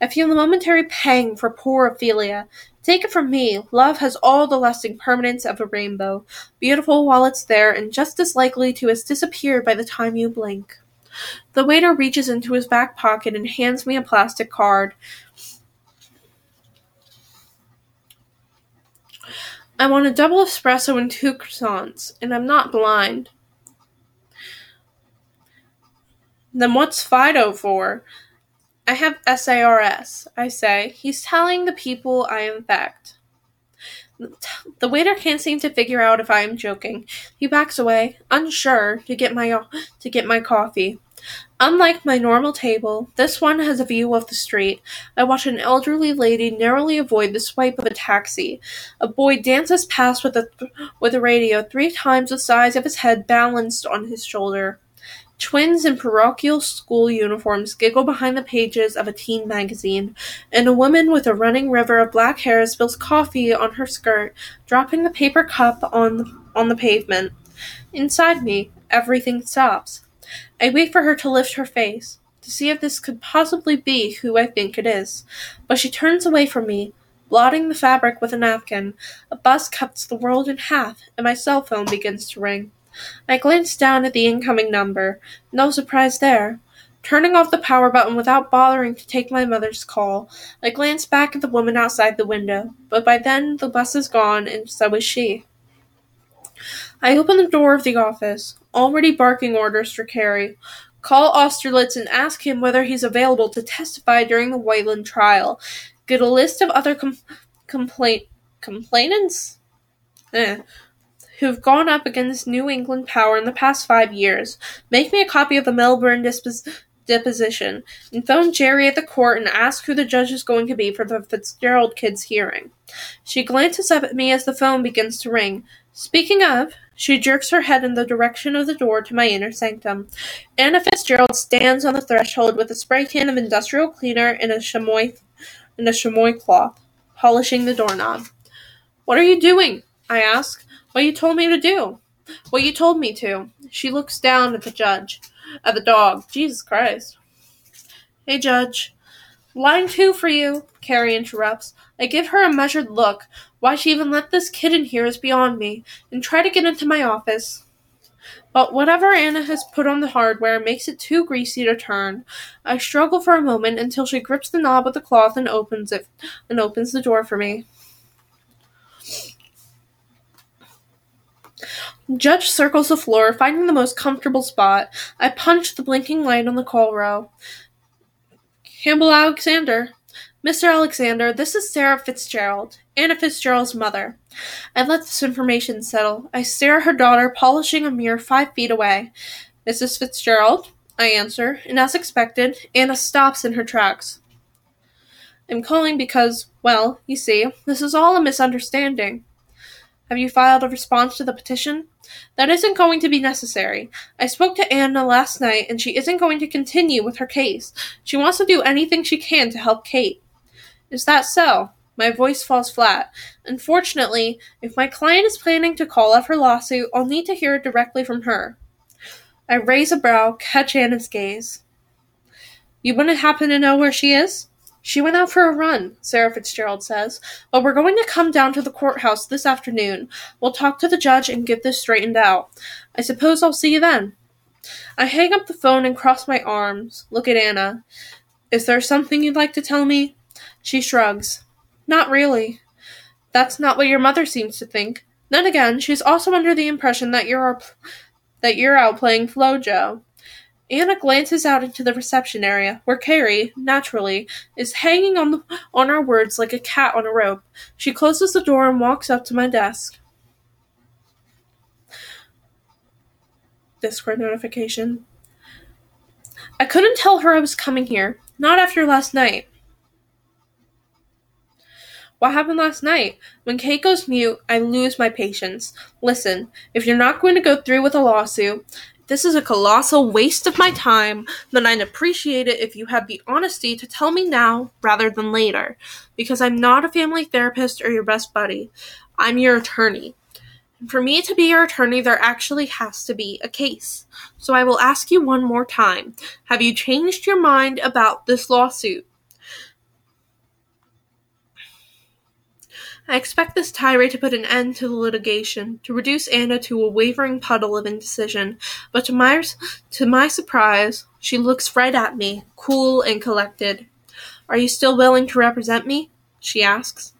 I feel a momentary pang for poor Ophelia. Take it from me, love has all the lasting permanence of a rainbow, beautiful while it's there and just as likely to have disappeared by the time you blink. The waiter reaches into his back pocket and hands me a plastic card. I want a double espresso and two croissants, and I'm not blind. Then what's Fido for? I have SARS, I say. He's telling the people I infect. The waiter can't seem to figure out if I am joking. He backs away, unsure, to get my to get my coffee. Unlike my normal table, this one has a view of the street. I watch an elderly lady narrowly avoid the swipe of a taxi. A boy dances past with a th- with a radio three times the size of his head balanced on his shoulder. Twins in parochial school uniforms giggle behind the pages of a teen magazine, and a woman with a running river of black hair spills coffee on her skirt, dropping the paper cup on the, on the pavement. Inside me, everything stops. I wait for her to lift her face, to see if this could possibly be who I think it is, but she turns away from me, blotting the fabric with a napkin. A bus cuts the world in half, and my cell phone begins to ring. I glance down at the incoming number. No surprise there. Turning off the power button without bothering to take my mother's call, I glance back at the woman outside the window, but by then the bus is gone, and so is she. I open the door of the office, already barking orders for Kerri. Call Austerlitz and ask him whether he's available to testify during the Wayland trial. Get a list of other com- complaint complainants eh, who've gone up against New England Power in the past five years. Make me a copy of the Melbourne dispos- deposition, and phone Jerry at the court and ask who the judge is going to be for the Fitzgerald kid's hearing. She glances up at me as the phone begins to ring. Speaking of, she jerks her head in the direction of the door to my inner sanctum. Anna Fitzgerald stands on the threshold with a spray can of industrial cleaner and a chamois and a chamois cloth, polishing the doorknob. What are you doing? I ask. What you told me to do. What you told me to. She looks down at the judge. At the dog. Jesus Christ. Hey, Judge. Line two for you, Kerri interrupts. I give her a measured look. Why she even let this kid in here is beyond me, and try to get into my office. But whatever Anna has put on the hardware makes it too greasy to turn. I struggle for a moment until she grips the knob of the cloth and opens it and opens the door for me. Judge circles the floor, finding the most comfortable spot. I punch the blinking light on the call row. Campbell Alexander. Mr. Alexander, this is Sarah Fitzgerald, Anna Fitzgerald's mother. I let this information settle. I stare at her daughter, polishing a mirror five feet away. Mrs. Fitzgerald, I answer, and as expected, Anna stops in her tracks. I'm calling because, well, you see, this is all a misunderstanding. Have you filed a response to the petition? That isn't going to be necessary. I spoke to Anna last night, and she isn't going to continue with her case. She wants to do anything she can to help Kate. Is that so? My voice falls flat. Unfortunately, if my client is planning to call off her lawsuit, I'll need to hear it directly from her. I raise a brow, catch Anna's gaze. You wouldn't happen to know where she is? She went out for a run, Sarah Fitzgerald says, but we're going to come down to the courthouse this afternoon. We'll talk to the judge and get this straightened out. I suppose I'll see you then. I hang up the phone and cross my arms, look at Anna. Is there something you'd like to tell me? She shrugs. Not really. That's not what your mother seems to think. Then again, she's also under the impression that you're that you're out playing Flo-Jo. Anna glances out into the reception area, where Kerri, naturally, is hanging on the, on our words like a cat on a rope. She closes the door and walks up to my desk. Discord notification. I couldn't tell her I was coming here, not after last night. What happened last night? When Kate goes mute, I lose my patience. Listen, if you're not going to go through with a lawsuit, this is a colossal waste of my time, then I'd appreciate it if you had the honesty to tell me now rather than later, because I'm not a family therapist or your best buddy. I'm your attorney. And for me to be your attorney, there actually has to be a case. So I will ask you one more time. Have you changed your mind about this lawsuit? I expect this tirade to put an end to the litigation, to reduce Anna to a wavering puddle of indecision, but to my, to my surprise, she looks right at me, cool and collected. Are you still willing to represent me? she asks.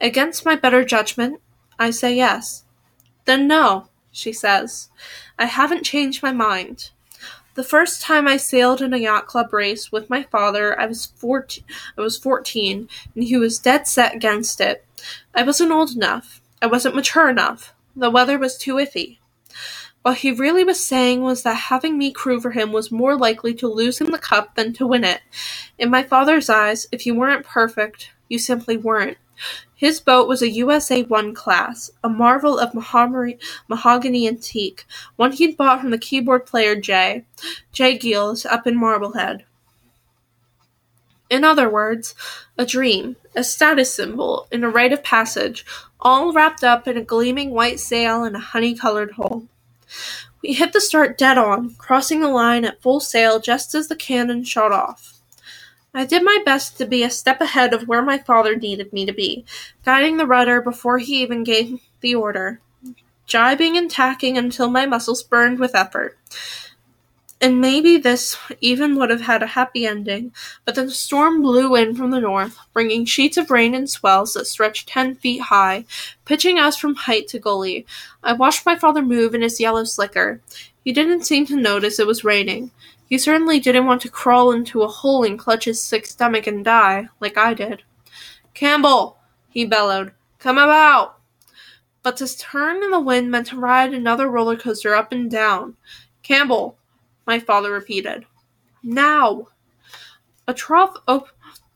Against my better judgment, I say yes. Then no, she says. I haven't changed my mind. The first time I sailed in a yacht club race with my father, I was 14, I was 14 and he was dead set against it. I wasn't old enough. I wasn't mature enough. The weather was too iffy. What he really was saying was that having me crew for him was more likely to lose him the cup than to win it. In my father's eyes, if you weren't perfect, you simply weren't. His boat was a USA One class, a marvel of mahogany antique, one he'd bought from the keyboard player Jay, J. Geils, up in Marblehead. In other words, a dream, a status symbol, and a rite of passage, all wrapped up in a gleaming white sail and a honey-colored hull. We hit the start dead on, crossing the line at full sail just as the cannon shot off. I did my best to be a step ahead of where my father needed me to be, guiding the rudder before he even gave the order, jibing and tacking until my muscles burned with effort. And maybe this even would have had a happy ending, but then the storm blew in from the north, bringing sheets of rain and swells that stretched ten feet high, pitching us from height to gully. I watched my father move in his yellow slicker. He didn't seem to notice it was raining. He certainly didn't want to crawl into a hole and clutch his sick stomach and die, like I did. Campbell, he bellowed, come about! But to turn in the wind meant to ride another roller coaster up and down. Campbell, my father repeated. Now! A trough, op-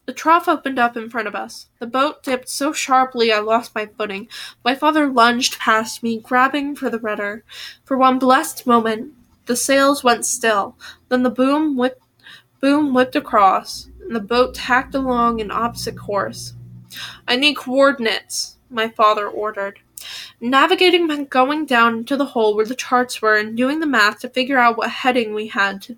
a trough opened up in front of us. The boat dipped so sharply I lost my footing. My father lunged past me, grabbing for the rudder. For one blessed moment, the sails went still. Then the boom whipped, boom whipped across, and the boat tacked along in opposite course. I need coordinates, my father ordered. Navigating meant going down into the hole where the charts were and doing the math to figure out what heading we had to,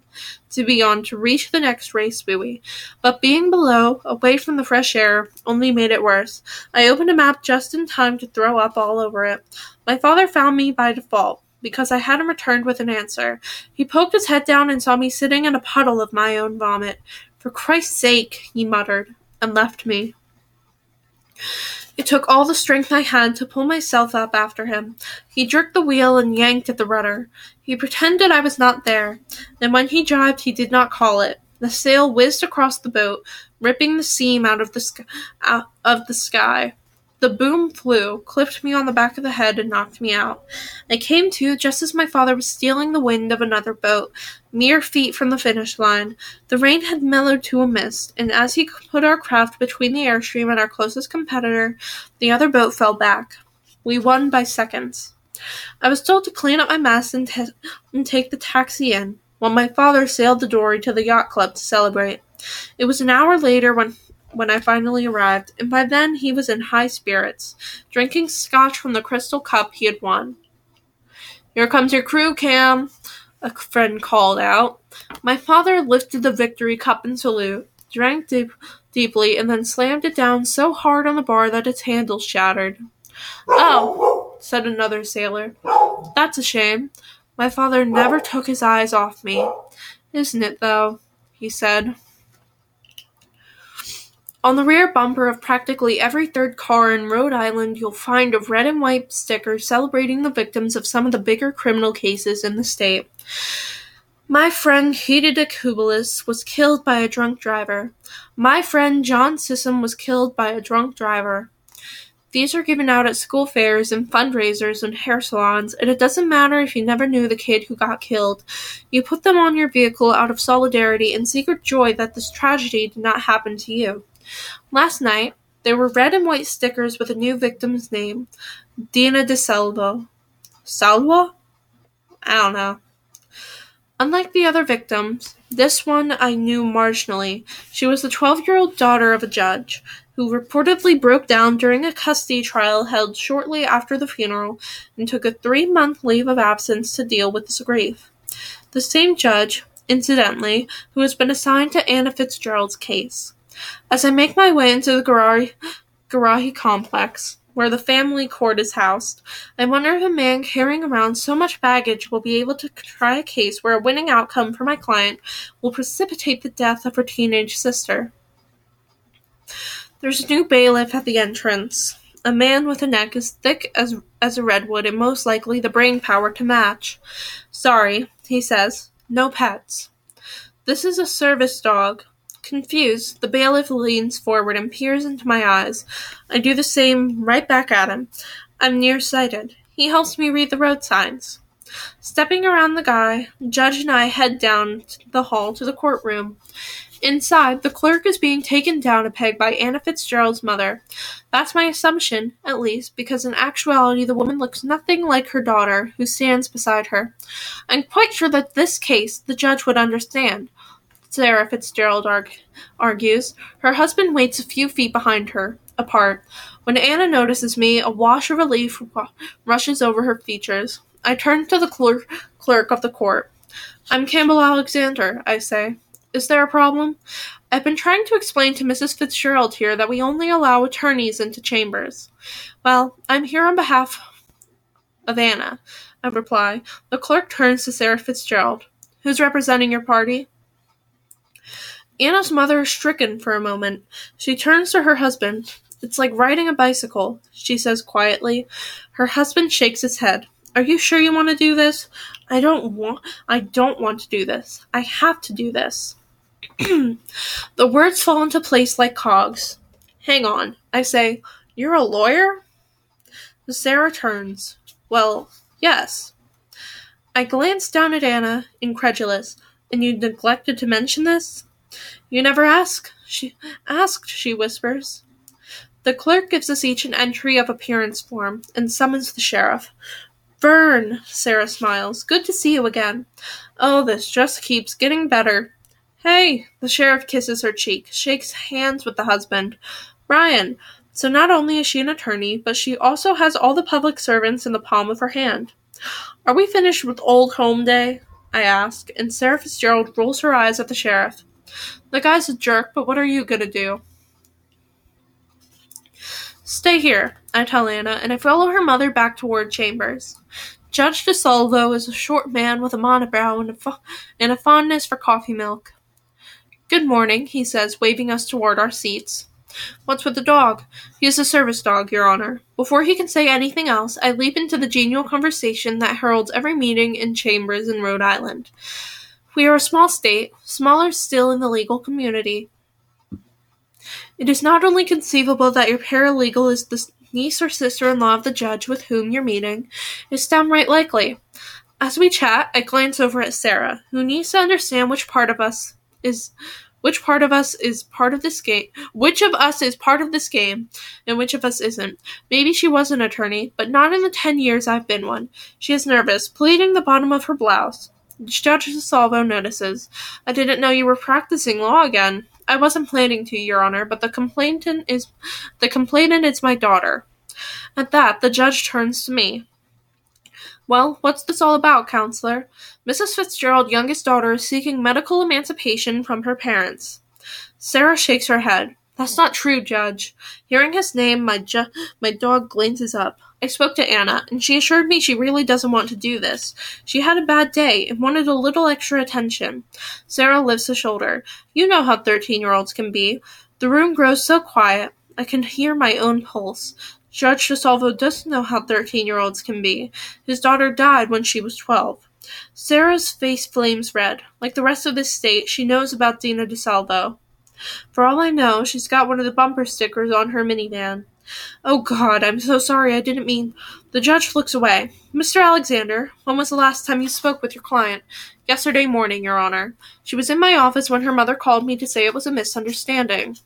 to be on to reach the next race buoy. But being below, away from the fresh air, only made it worse. I opened a map just in time to throw up all over it. My father found me by default because I hadn't returned with an answer. He poked his head down and saw me sitting in a puddle of my own vomit. For Christ's sake, he muttered, and left me. It took all the strength I had to pull myself up after him. He jerked the wheel and yanked at the rudder. He pretended I was not there, and when he jibed, he did not call it. The sail whizzed across the boat, ripping the seam out of the, sk- out of the sky. The boom flew, clipped me on the back of the head, and knocked me out. I came to just as my father was stealing the wind of another boat, mere feet from the finish line. The rain had mellowed to a mist, and as he put our craft between the airstream and our closest competitor, the other boat fell back. We won by seconds. I was told to clean up my mess and, t- and take the taxi in, while my father sailed the dory to the yacht club to celebrate. It was an hour later when when I finally arrived, and by then he was in high spirits, drinking scotch from the crystal cup he had won. Here comes your crew, Cam, a friend called out. My father lifted the victory cup in salute, drank deep, deeply, and then slammed it down so hard on the bar that its handle shattered. Oh, said another sailor. That's a shame. My father never took his eyes off me. Isn't it, though? he said. On the rear bumper of practically every third car in Rhode Island you'll find a red and white sticker celebrating the victims of some of the bigger criminal cases in the state. My friend Hedida Kubelis was killed by a drunk driver. My friend John Sissom was killed by a drunk driver. These are given out at school fairs and fundraisers and hair salons, and it doesn't matter if you never knew the kid who got killed. You put them on your vehicle out of solidarity and secret joy that this tragedy did not happen to you. Last night, there were red and white stickers with a new victim's name Dina DeSalvo. Salva? I don't know. Unlike the other victims, this one I knew marginally. She was the 12 year old daughter of a judge, who reportedly broke down during a custody trial held shortly after the funeral and took a three month leave of absence to deal with his grief. The same judge, incidentally, who has been assigned to Anna Fitzgerald's case. As I make my way into the Garrahy complex, where the family court is housed. I wonder if a man carrying around so much baggage will be able to try a case where a winning outcome for my client will precipitate the death of her teenage sister. There's a new bailiff at the entrance. A man with a neck as thick as, as a redwood and most likely the brain power to match. Sorry, he says. No pets. This is a service dog. Confused, the bailiff leans forward and peers into my eyes. I do the same right back at him. I'm nearsighted. He helps me read the road signs. Stepping around the guy, Judge and I head down the hall to the courtroom. Inside, the clerk is being taken down a peg by Anna Fitzgerald's mother. That's my assumption, at least, because in actuality the woman looks nothing like her daughter, who stands beside her. I'm quite sure that this case the judge would understand. Sarah Fitzgerald arg- argues. Her husband waits a few feet behind her, apart. When Anna notices me, a wash of relief rushes over her features. I turn to the clerk, clerk of the court. I'm Campbell Alexander, I say. Is there a problem? I've been trying to explain to Mrs. Fitzgerald here that we only allow attorneys into chambers. Well, I'm here on behalf of Anna, I reply. The clerk turns to Sarah Fitzgerald. Who's representing your party? Anna's mother is stricken for a moment. She turns to her husband. It's like riding a bicycle, she says quietly. Her husband shakes his head. Are you sure you want to do this? I don't want I don't want to do this. I have to do this. [clears throat] the words fall into place like cogs. Hang on, I say. You're a lawyer? Sarah turns. Well, yes. I glance down at Anna, incredulous. And you neglected to mention this? You never ask, she asked, she whispers. The clerk gives us each an entry of appearance form and summons the sheriff. Vern, Sarah smiles. Good to see you again. Oh, this just keeps getting better. Hey, the sheriff kisses her cheek, shakes hands with the husband. Ryan, so not only is she an attorney, but she also has all the public servants in the palm of her hand. Are we finished with Old Home Day? I ask, and Sarah Fitzgerald rolls her eyes at the sheriff. The guy's a jerk, but what are you gonna do? Stay here, I tell Anna, and I follow her mother back toward chambers. Judge DeSalvo is a short man with a monobrow and a, fo- and a fondness for coffee milk. Good morning, he says, waving us toward our seats. What's with the dog? He is a service dog, Your Honor. Before he can say anything else, I leap into the genial conversation that heralds every meeting in chambers in Rhode Island. We are a small state, smaller still in the legal community. It is not only conceivable that your paralegal is the niece or sister in law of the judge with whom you're meeting, it's downright likely. As we chat, I glance over at Sarah, who needs to understand which part of us is which part of us is part of this game which of us is part of this game and which of us isn't. Maybe she was an attorney, but not in the ten years I've been one. She is nervous, pleating the bottom of her blouse. Judge Salvo notices. I didn't know you were practicing law again. I wasn't planning to, Your Honor, but the complainant is the complainant is my daughter. At that, the judge turns to me. Well, what's this all about, counselor? Mrs. Fitzgerald's youngest daughter is seeking medical emancipation from her parents. Sarah shakes her head. That's not true, Judge. Hearing his name, my ju- my dog glances up. I spoke to Anna, and she assured me she really doesn't want to do this. She had a bad day and wanted a little extra attention. Sarah lifts a shoulder. You know how thirteen year olds can be. The room grows so quiet. I can hear my own pulse. Judge DeSalvo doesn't know how thirteen year olds can be. His daughter died when she was twelve. Sarah's face flames red. Like the rest of the state, she knows about Dina DeSalvo. For all I know, she's got one of the bumper stickers on her minivan. Oh God, I'm so sorry, I didn't mean. The judge looks away. Mr. Alexander, when was the last time you spoke with your client? Yesterday morning, Your Honor. She was in my office when her mother called me to say it was a misunderstanding.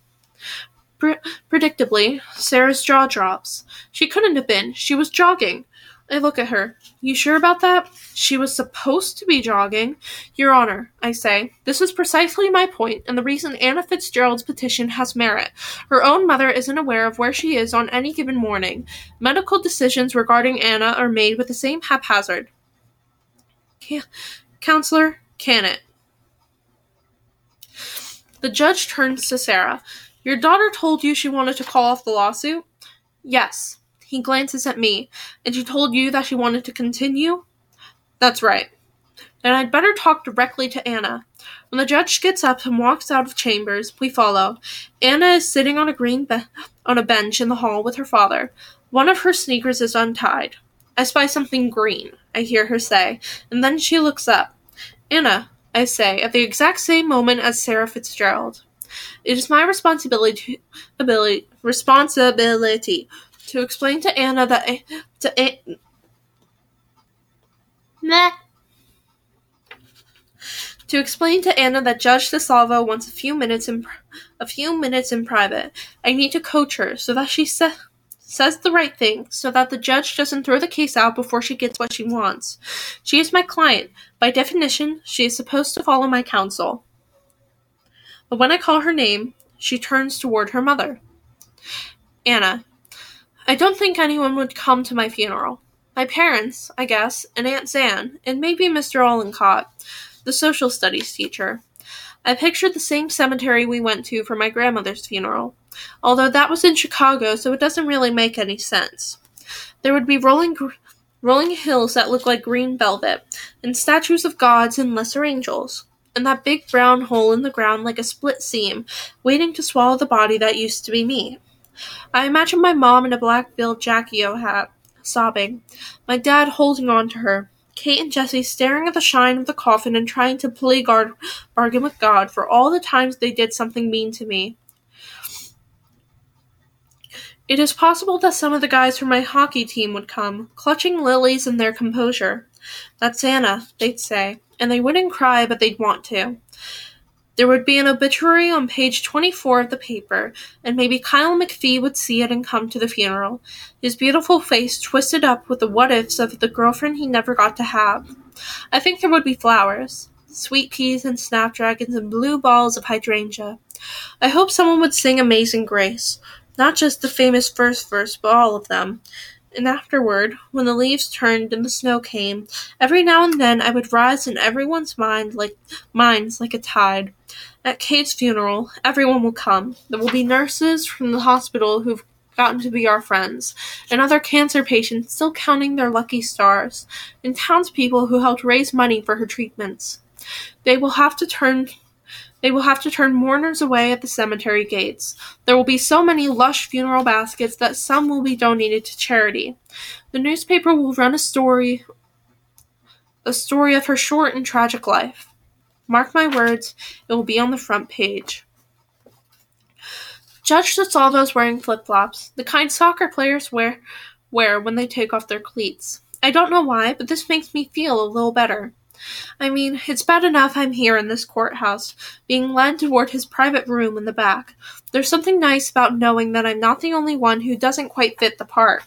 Pre- predictably, Sarah's jaw drops. She couldn't have been. She was jogging. I look at her. You sure about that? She was supposed to be jogging. Your Honor, I say, this is precisely my point, and the reason Anna Fitzgerald's petition has merit. Her own mother isn't aware of where she is on any given morning. Medical decisions regarding Anna are made with the same haphazard. Can- Counselor, can it? The judge turns to Sarah. Your daughter told you she wanted to call off the lawsuit? Yes. He glances at me. And she told you that she wanted to continue? That's right. Then I'd better talk directly to Anna. When the judge gets up and walks out of chambers, we follow. Anna is sitting on a green be- on a bench in the hall with her father. One of her sneakers is untied. I spy something green, I hear her say, and then she looks up. Anna, I say, at the exact same moment as Sarah Fitzgerald. It is my responsibility, ability, responsibility to explain to Anna that to Meh. To explain to Anna that Judge DeSalvo wants a few minutes in a few minutes in private. I need to coach her so that she sa- says the right thing, so that the judge doesn't throw the case out before she gets what she wants. She is my client. By definition, she is supposed to follow my counsel. But when I call her name, she turns toward her mother. Anna, I don't think anyone would come to my funeral. My parents, I guess, and Aunt Zanne, and maybe Mr. Ollincott, the social studies teacher. I pictured the same cemetery we went to for my grandmother's funeral, although that was in Chicago, so it doesn't really make any sense. There would be rolling, rolling hills that look like green velvet, and statues of gods and lesser angels, and that big brown hole in the ground like a split seam, waiting to swallow the body that used to be me. I imagine my mom in a black Jackie O hat, sobbing, my dad holding on to her, Kate and Jesse staring at the shine of the coffin and trying to play guard bargain with God for all the times they did something mean to me. It is possible that some of the guys from my hockey team would come, clutching lilies in their composure. That's Anna, they'd say, and they wouldn't cry, but they'd want to. There would be an obituary on page 24 of the paper, and maybe Kyle McPhee would see it and come to the funeral, his beautiful face twisted up with the what ifs of the girlfriend he never got to have. I think there would be flowers, sweet peas and snapdragons and blue balls of hydrangea. I hope someone would sing Amazing Grace, not just the famous first verse, but all of them. And afterward, when the leaves turned and the snow came, every now and then I would rise in everyone's mind like minds like a tide. At Kate's funeral, everyone will come. There will be nurses from the hospital who've gotten to be our friends, and other cancer patients still counting their lucky stars, and townspeople who helped raise money for her treatments. They will have to turn they will have to turn mourners away at the cemetery gates. There will be so many lush funeral baskets that some will be donated to charity. The newspaper will run a story a story of her short and tragic life. Mark my words, it will be on the front page. Judge DeSalvo's wearing flip-flops, the kind soccer players wear wear when they take off their cleats. I don't know why, but this makes me feel a little better. I mean, it's bad enough I'm here in this courthouse, being led toward his private room in the back. There's something nice about knowing that I'm not the only one who doesn't quite fit the part.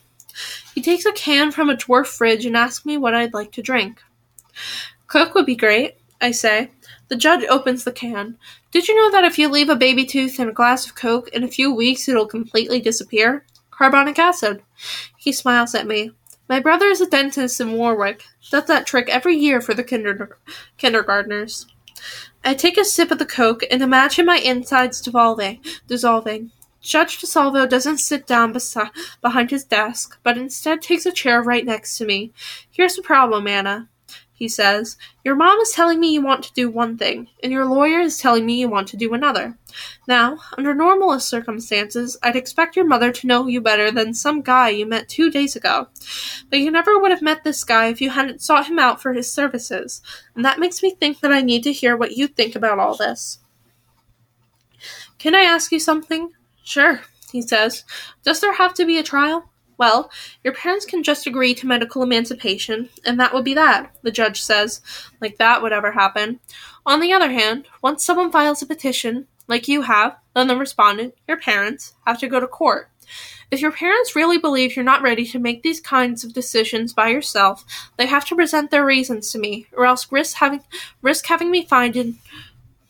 He takes a can from a dwarf fridge and asks me what I'd like to drink. Coke would be great, I say. The judge opens the can. Did you know that if you leave a baby tooth in a glass of Coke, in a few weeks it'll completely disappear? Carbonic acid. He smiles at me. My brother is a dentist in Warwick. Does that trick every year for the kinder- kindergartners. I take a sip of the Coke and imagine my insides dissolving. dissolving. Judge DeSalvo doesn't sit down besi- behind his desk, but instead takes a chair right next to me. Here's the problem, Anna, he says. Your mom is telling me you want to do one thing, and your lawyer is telling me you want to do another. Now, under normal circumstances, I'd expect your mother to know you better than some guy you met two days ago. But you never would have met this guy if you hadn't sought him out for his services, and that makes me think that I need to hear what you think about all this. Can I ask you something? Sure, he says. Does there have to be a trial? Well, your parents can just agree to medical emancipation, and that would be that, the judge says. Like that would ever happen. On the other hand, once someone files a petition, like you have, then the respondent, your parents, have to go to court. If your parents really believe you're not ready to make these kinds of decisions by yourself, they have to present their reasons to me, or else risk having risk having me find in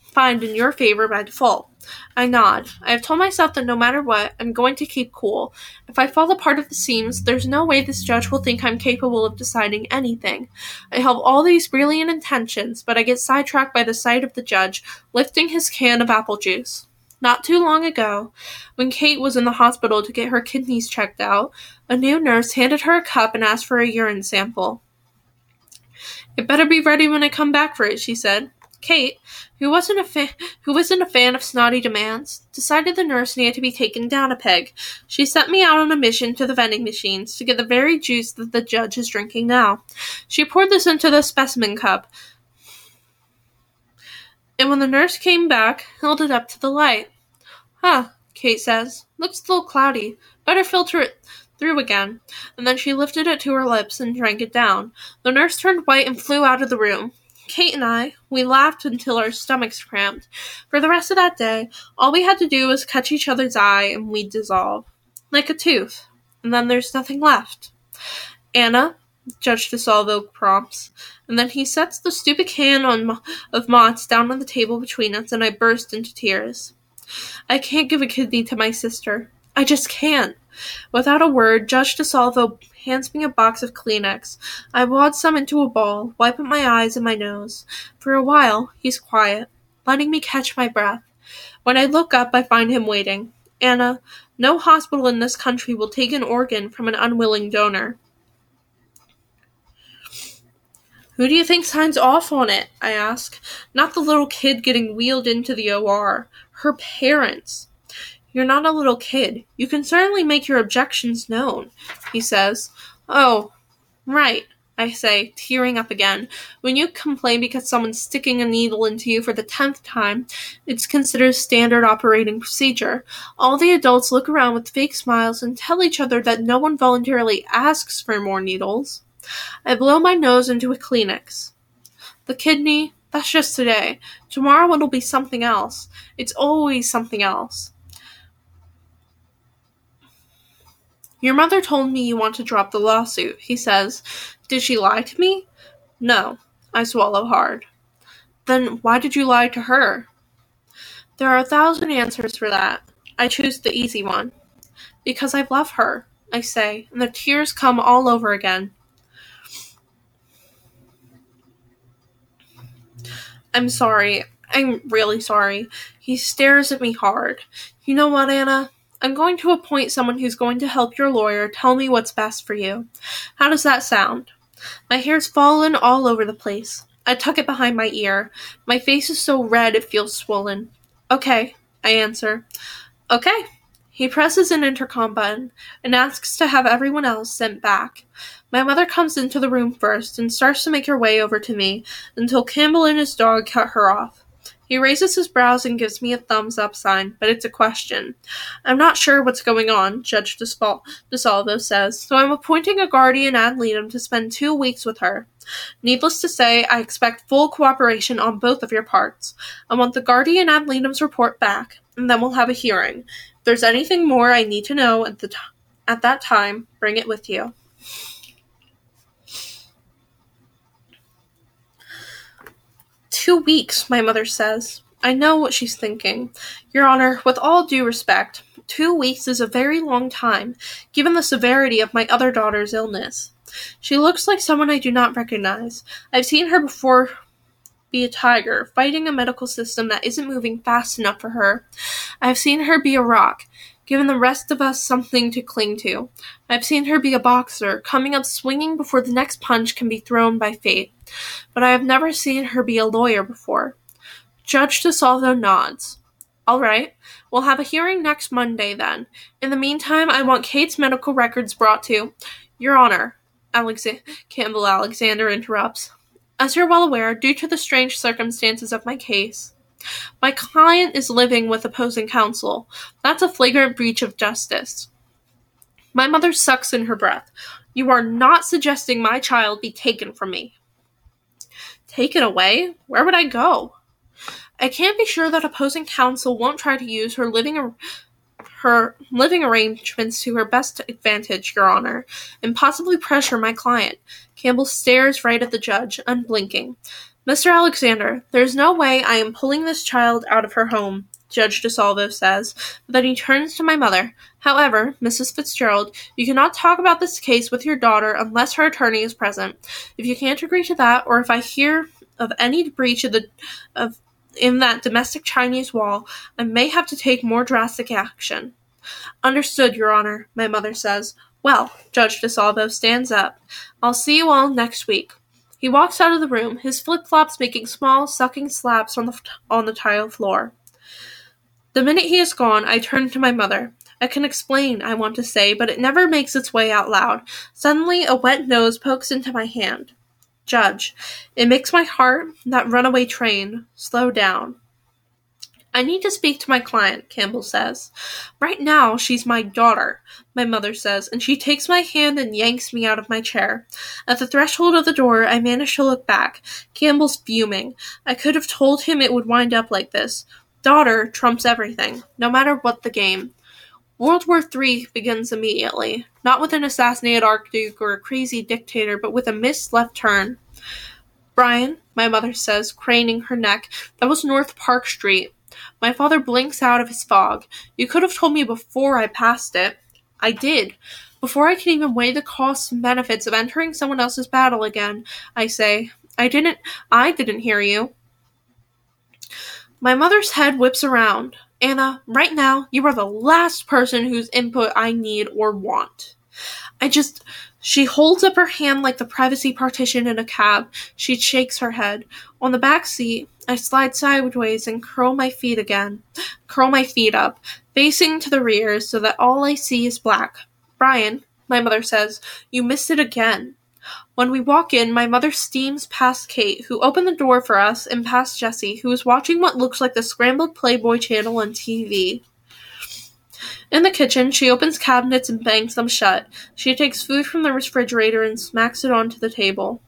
find in your favor by default. I nod. I have told myself that no matter what, I'm going to keep cool. If I fall apart at the seams, there's no way this judge will think I'm capable of deciding anything. I have all these brilliant intentions, but I get sidetracked by the sight of the judge lifting his can of apple juice. Not too long ago, when Kate was in the hospital to get her kidneys checked out, a new nurse handed her a cup and asked for a urine sample. It better be ready when I come back for it, she said. Kate, who wasn't a fan, who wasn't a fan of snotty demands, decided the nurse needed to be taken down a peg. She sent me out on a mission to the vending machines to get the very juice that the judge is drinking now. She poured this into the specimen cup, and when the nurse came back, held it up to the light. Huh, Kate says. Looks a little cloudy. Better filter it through again. And then she lifted it to her lips and drank it down. The nurse turned white and flew out of the room. Kate and I, we laughed until our stomachs cramped. For the rest of that day, all we had to do was catch each other's eye and we'd dissolve. Like a tooth. And then there's nothing left. Anna, Judge DeSalvo prompts, and then he sets the stupid can on, of Mott's down on the table between us, and I burst into tears. I can't give a kidney to my sister. I just can't. Without a word, Judge DeSalvo hands me a box of Kleenex. I wad some into a ball, wipe up my eyes and my nose. For a while, he's quiet, letting me catch my breath. When I look up, I find him waiting. Anna, no hospital in this country will take an organ from an unwilling donor. Who do you think signs off on it? I ask. Not the little kid getting wheeled into the OR. Her parents. You're not a little kid. You can certainly make your objections known, he says. Oh, right, I say, tearing up again. When you complain because someone's sticking a needle into you for the tenth time, it's considered standard operating procedure. All the adults look around with fake smiles and tell each other that no one voluntarily asks for more needles. I blow my nose into a Kleenex. The kidney, that's just today. Tomorrow it'll be something else. It's always something else. Your mother told me you want to drop the lawsuit, he says. Did she lie to me? No. I swallow hard. Then why did you lie to her? There are a thousand answers for that. I choose the easy one. Because I love her, I say, and the tears come all over again. I'm sorry. I'm really sorry. He stares at me hard. You know what, Anna? I'm going to appoint someone who's going to help your lawyer tell me what's best for you. How does that sound? My hair's fallen all over the place. I tuck it behind my ear. My face is so red it feels swollen. Okay, I answer. Okay. He presses an intercom button and asks to have everyone else sent back. My mother comes into the room first and starts to make her way over to me until Campbell and his dog cut her off. He raises his brows and gives me a thumbs up sign, but it's a question. I'm not sure what's going on, Judge DeSalvo says, so I'm appointing a guardian ad litem to spend two weeks with her. Needless to say, I expect full cooperation on both of your parts. I want the guardian ad litem's report back, and then we'll have a hearing. If there's anything more I need to know at the t- at that time, bring it with you. Two weeks, my mother says. I know what she's thinking. Your Honor, with all due respect, two weeks is a very long time, given the severity of my other daughter's illness. She looks like someone I do not recognize. I've seen her before be a tiger, fighting a medical system that isn't moving fast enough for her. I've seen her be a rock, giving the rest of us something to cling to. I've seen her be a boxer, coming up swinging before the next punch can be thrown by fate. But I have never seen her be a lawyer before. Judge DeSalvo nods. All right, we'll have a hearing next Monday then. In the meantime, I want Kate's medical records brought to. Your Honor, Alex- Campbell Alexander interrupts. As you're well aware, due to the strange circumstances of my case, My client is living with opposing counsel. That's a flagrant breach of justice. My mother sucks in her breath. You are not suggesting my child be taken from me. Taken away? Where would I go? I can't be sure that opposing counsel won't try to use her living ar- her living arrangements to her best advantage, Your Honor, and possibly pressure my client. Campbell stares right at the judge, unblinking. Mr. Alexander, there's no way I am pulling this child out of her home, Judge DeSalvo says. But then he turns to my mother. However, Mrs. Fitzgerald, you cannot talk about this case with your daughter unless her attorney is present. If you can't agree to that, or if I hear of any breach of the of in that domestic Chinese wall, I may have to take more drastic action. Understood, Your Honor, my mother says. Well, Judge DeSalvo stands up. I'll see you all next week. He walks out of the room, his flip-flops making small, sucking slaps on the on the tile floor. The minute he is gone, I turn to my mother. I can explain, I want to say, but it never makes its way out loud. Suddenly, a wet nose pokes into my hand. Judge, it makes my heart, that runaway train, slow down. I need to speak to my client, Campbell says. Right now, she's my daughter, my mother says, and she takes my hand and yanks me out of my chair. At the threshold of the door, I manage to look back. Campbell's fuming. I could have told him it would wind up like this. Daughter trumps everything, no matter what the game. World War III begins immediately, not with an assassinated archduke or a crazy dictator, but with a missed left turn. Brian, my mother says, craning her neck, that was North Park Street. My father blinks out of his fog. You could have told me before I passed it. I did. Before I can even weigh the costs and benefits of entering someone else's battle again, I say, I didn't I didn't hear you. My mother's head whips around. Anna, right now, you are the last person whose input I need or want. I just. She holds up her hand like the privacy partition in a cab. She shakes her head. On the back seat, I slide sideways and curl my feet again. Curl my feet up, facing to the rear so that all I see is black. Brian, my mother says, you missed it again. When we walk in, my mother steams past Kate, who opened the door for us, and past Jesse, who is watching what looks like the scrambled Playboy channel on TV. In the kitchen, she opens cabinets and bangs them shut. She takes food from the refrigerator and smacks it onto the table.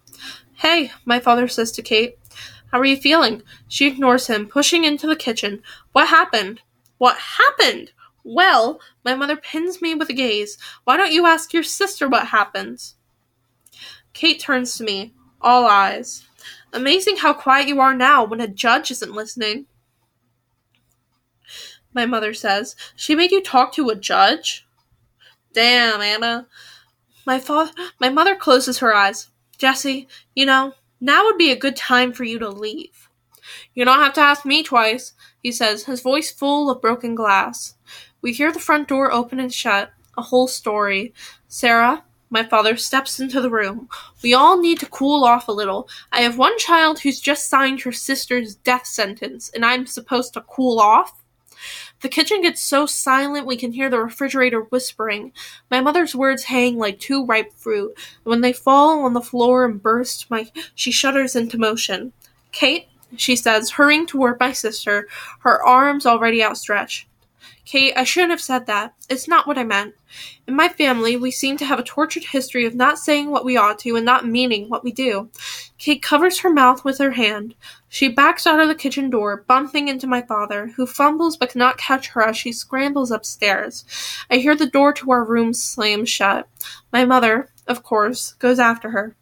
Hey, my father says to Kate. How are you feeling? She ignores him, pushing into the kitchen. What happened? What happened? Well, my mother pins me with a gaze. Why don't you ask your sister what happens? Kate turns to me, all eyes. Amazing how quiet you are now when a judge isn't listening. My mother says, She made you talk to a judge? Damn, Anna. My father, my mother closes her eyes. Jesse, you know, now would be a good time for you to leave. You don't have to ask me twice, he says, his voice full of broken glass. We hear the front door open and shut. A whole story. Sarah, my father steps into the room. We all need to cool off a little. I have one child who's just signed her sister's death sentence, and I'm supposed to cool off? The kitchen gets so silent we can hear the refrigerator whispering. My mother's words hang like too ripe fruit. When they fall on the floor and burst, my she shudders into motion. Kate, she says, hurrying toward my sister, her arms already outstretched. Kate, I shouldn't have said that. It's not what I meant. In my family, we seem to have a tortured history of not saying what we ought to and not meaning what we do. Kate covers her mouth with her hand. She backs out of the kitchen door, bumping into my father, who fumbles but cannot catch her as she scrambles upstairs. I hear the door to our room slam shut. My mother, of course, goes after her.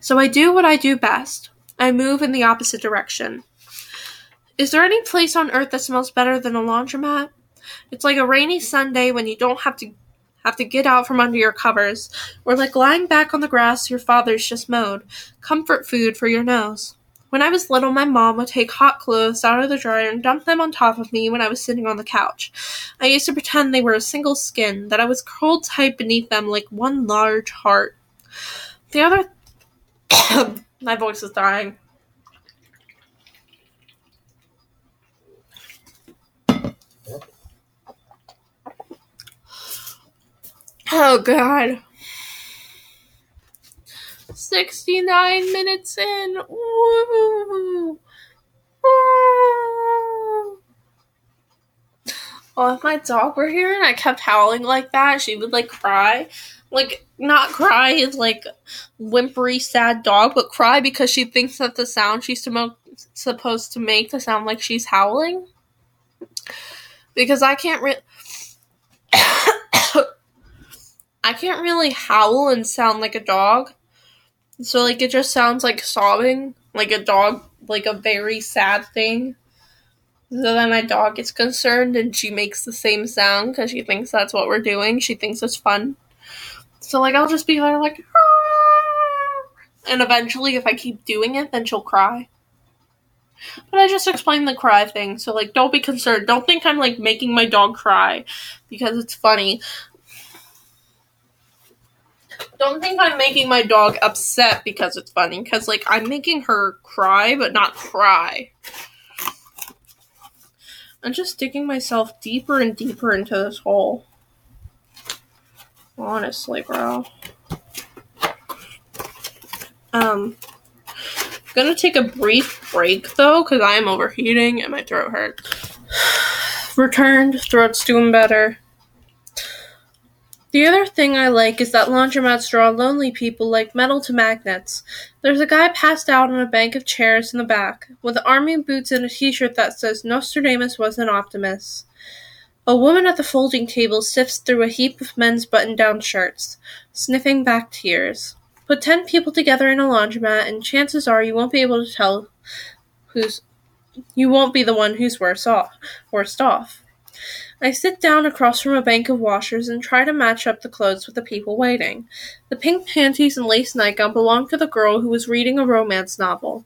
So I do what I do best. I move in the opposite direction. Is there any place on earth that smells better than a laundromat? It's like a rainy Sunday when you don't have to have to get out from under your covers, or like lying back on the grass your father's just mowed. Comfort food for your nose. When I was little, my mom would take hot clothes out of the dryer and dump them on top of me when I was sitting on the couch. I used to pretend they were a single skin, that I was curled tight beneath them like one large heart. The other. [coughs] my voice is dying. Oh god. 69 minutes in. Woo. Well, oh, if my dog were here and I kept howling like that, she would like cry. Like, not cry is like whimpery, sad dog, but cry because she thinks that the sound she's to supposed to make to sound like she's howling. Because I can't. Re- I can't really howl and sound like a dog. So, like, it just sounds like sobbing, like a dog, like a very sad thing. So then my dog gets concerned and she makes the same sound because she thinks that's what we're doing. She thinks it's fun. So, like, I'll just be there, like, and eventually, if I keep doing it, then she'll cry. But I just explained the cry thing, so, like, don't be concerned. Don't think I'm, like, making my dog cry because it's funny. Don't think I'm making my dog upset because it's funny, because, like, I'm making her cry, but not cry. I'm just digging myself deeper and deeper into this hole. Honestly, bro. Um, gonna take a brief break though, because I am overheating and my throat hurts. [sighs] Returned, throat's doing better. The other thing I like is that laundromats draw lonely people like metal to magnets. There's a guy passed out on a bank of chairs in the back, with army boots and a t shirt that says Nostradamus was an optimist. A woman at the folding table sifts through a heap of men's button down shirts, sniffing back tears. Put ten people together in a laundromat, and chances are you won't be able to tell who's you won't be the one who's worse off worst off. I sit down across from a bank of washers and try to match up the clothes with the people waiting. The pink panties and lace nightgown belong to the girl who was reading a romance novel.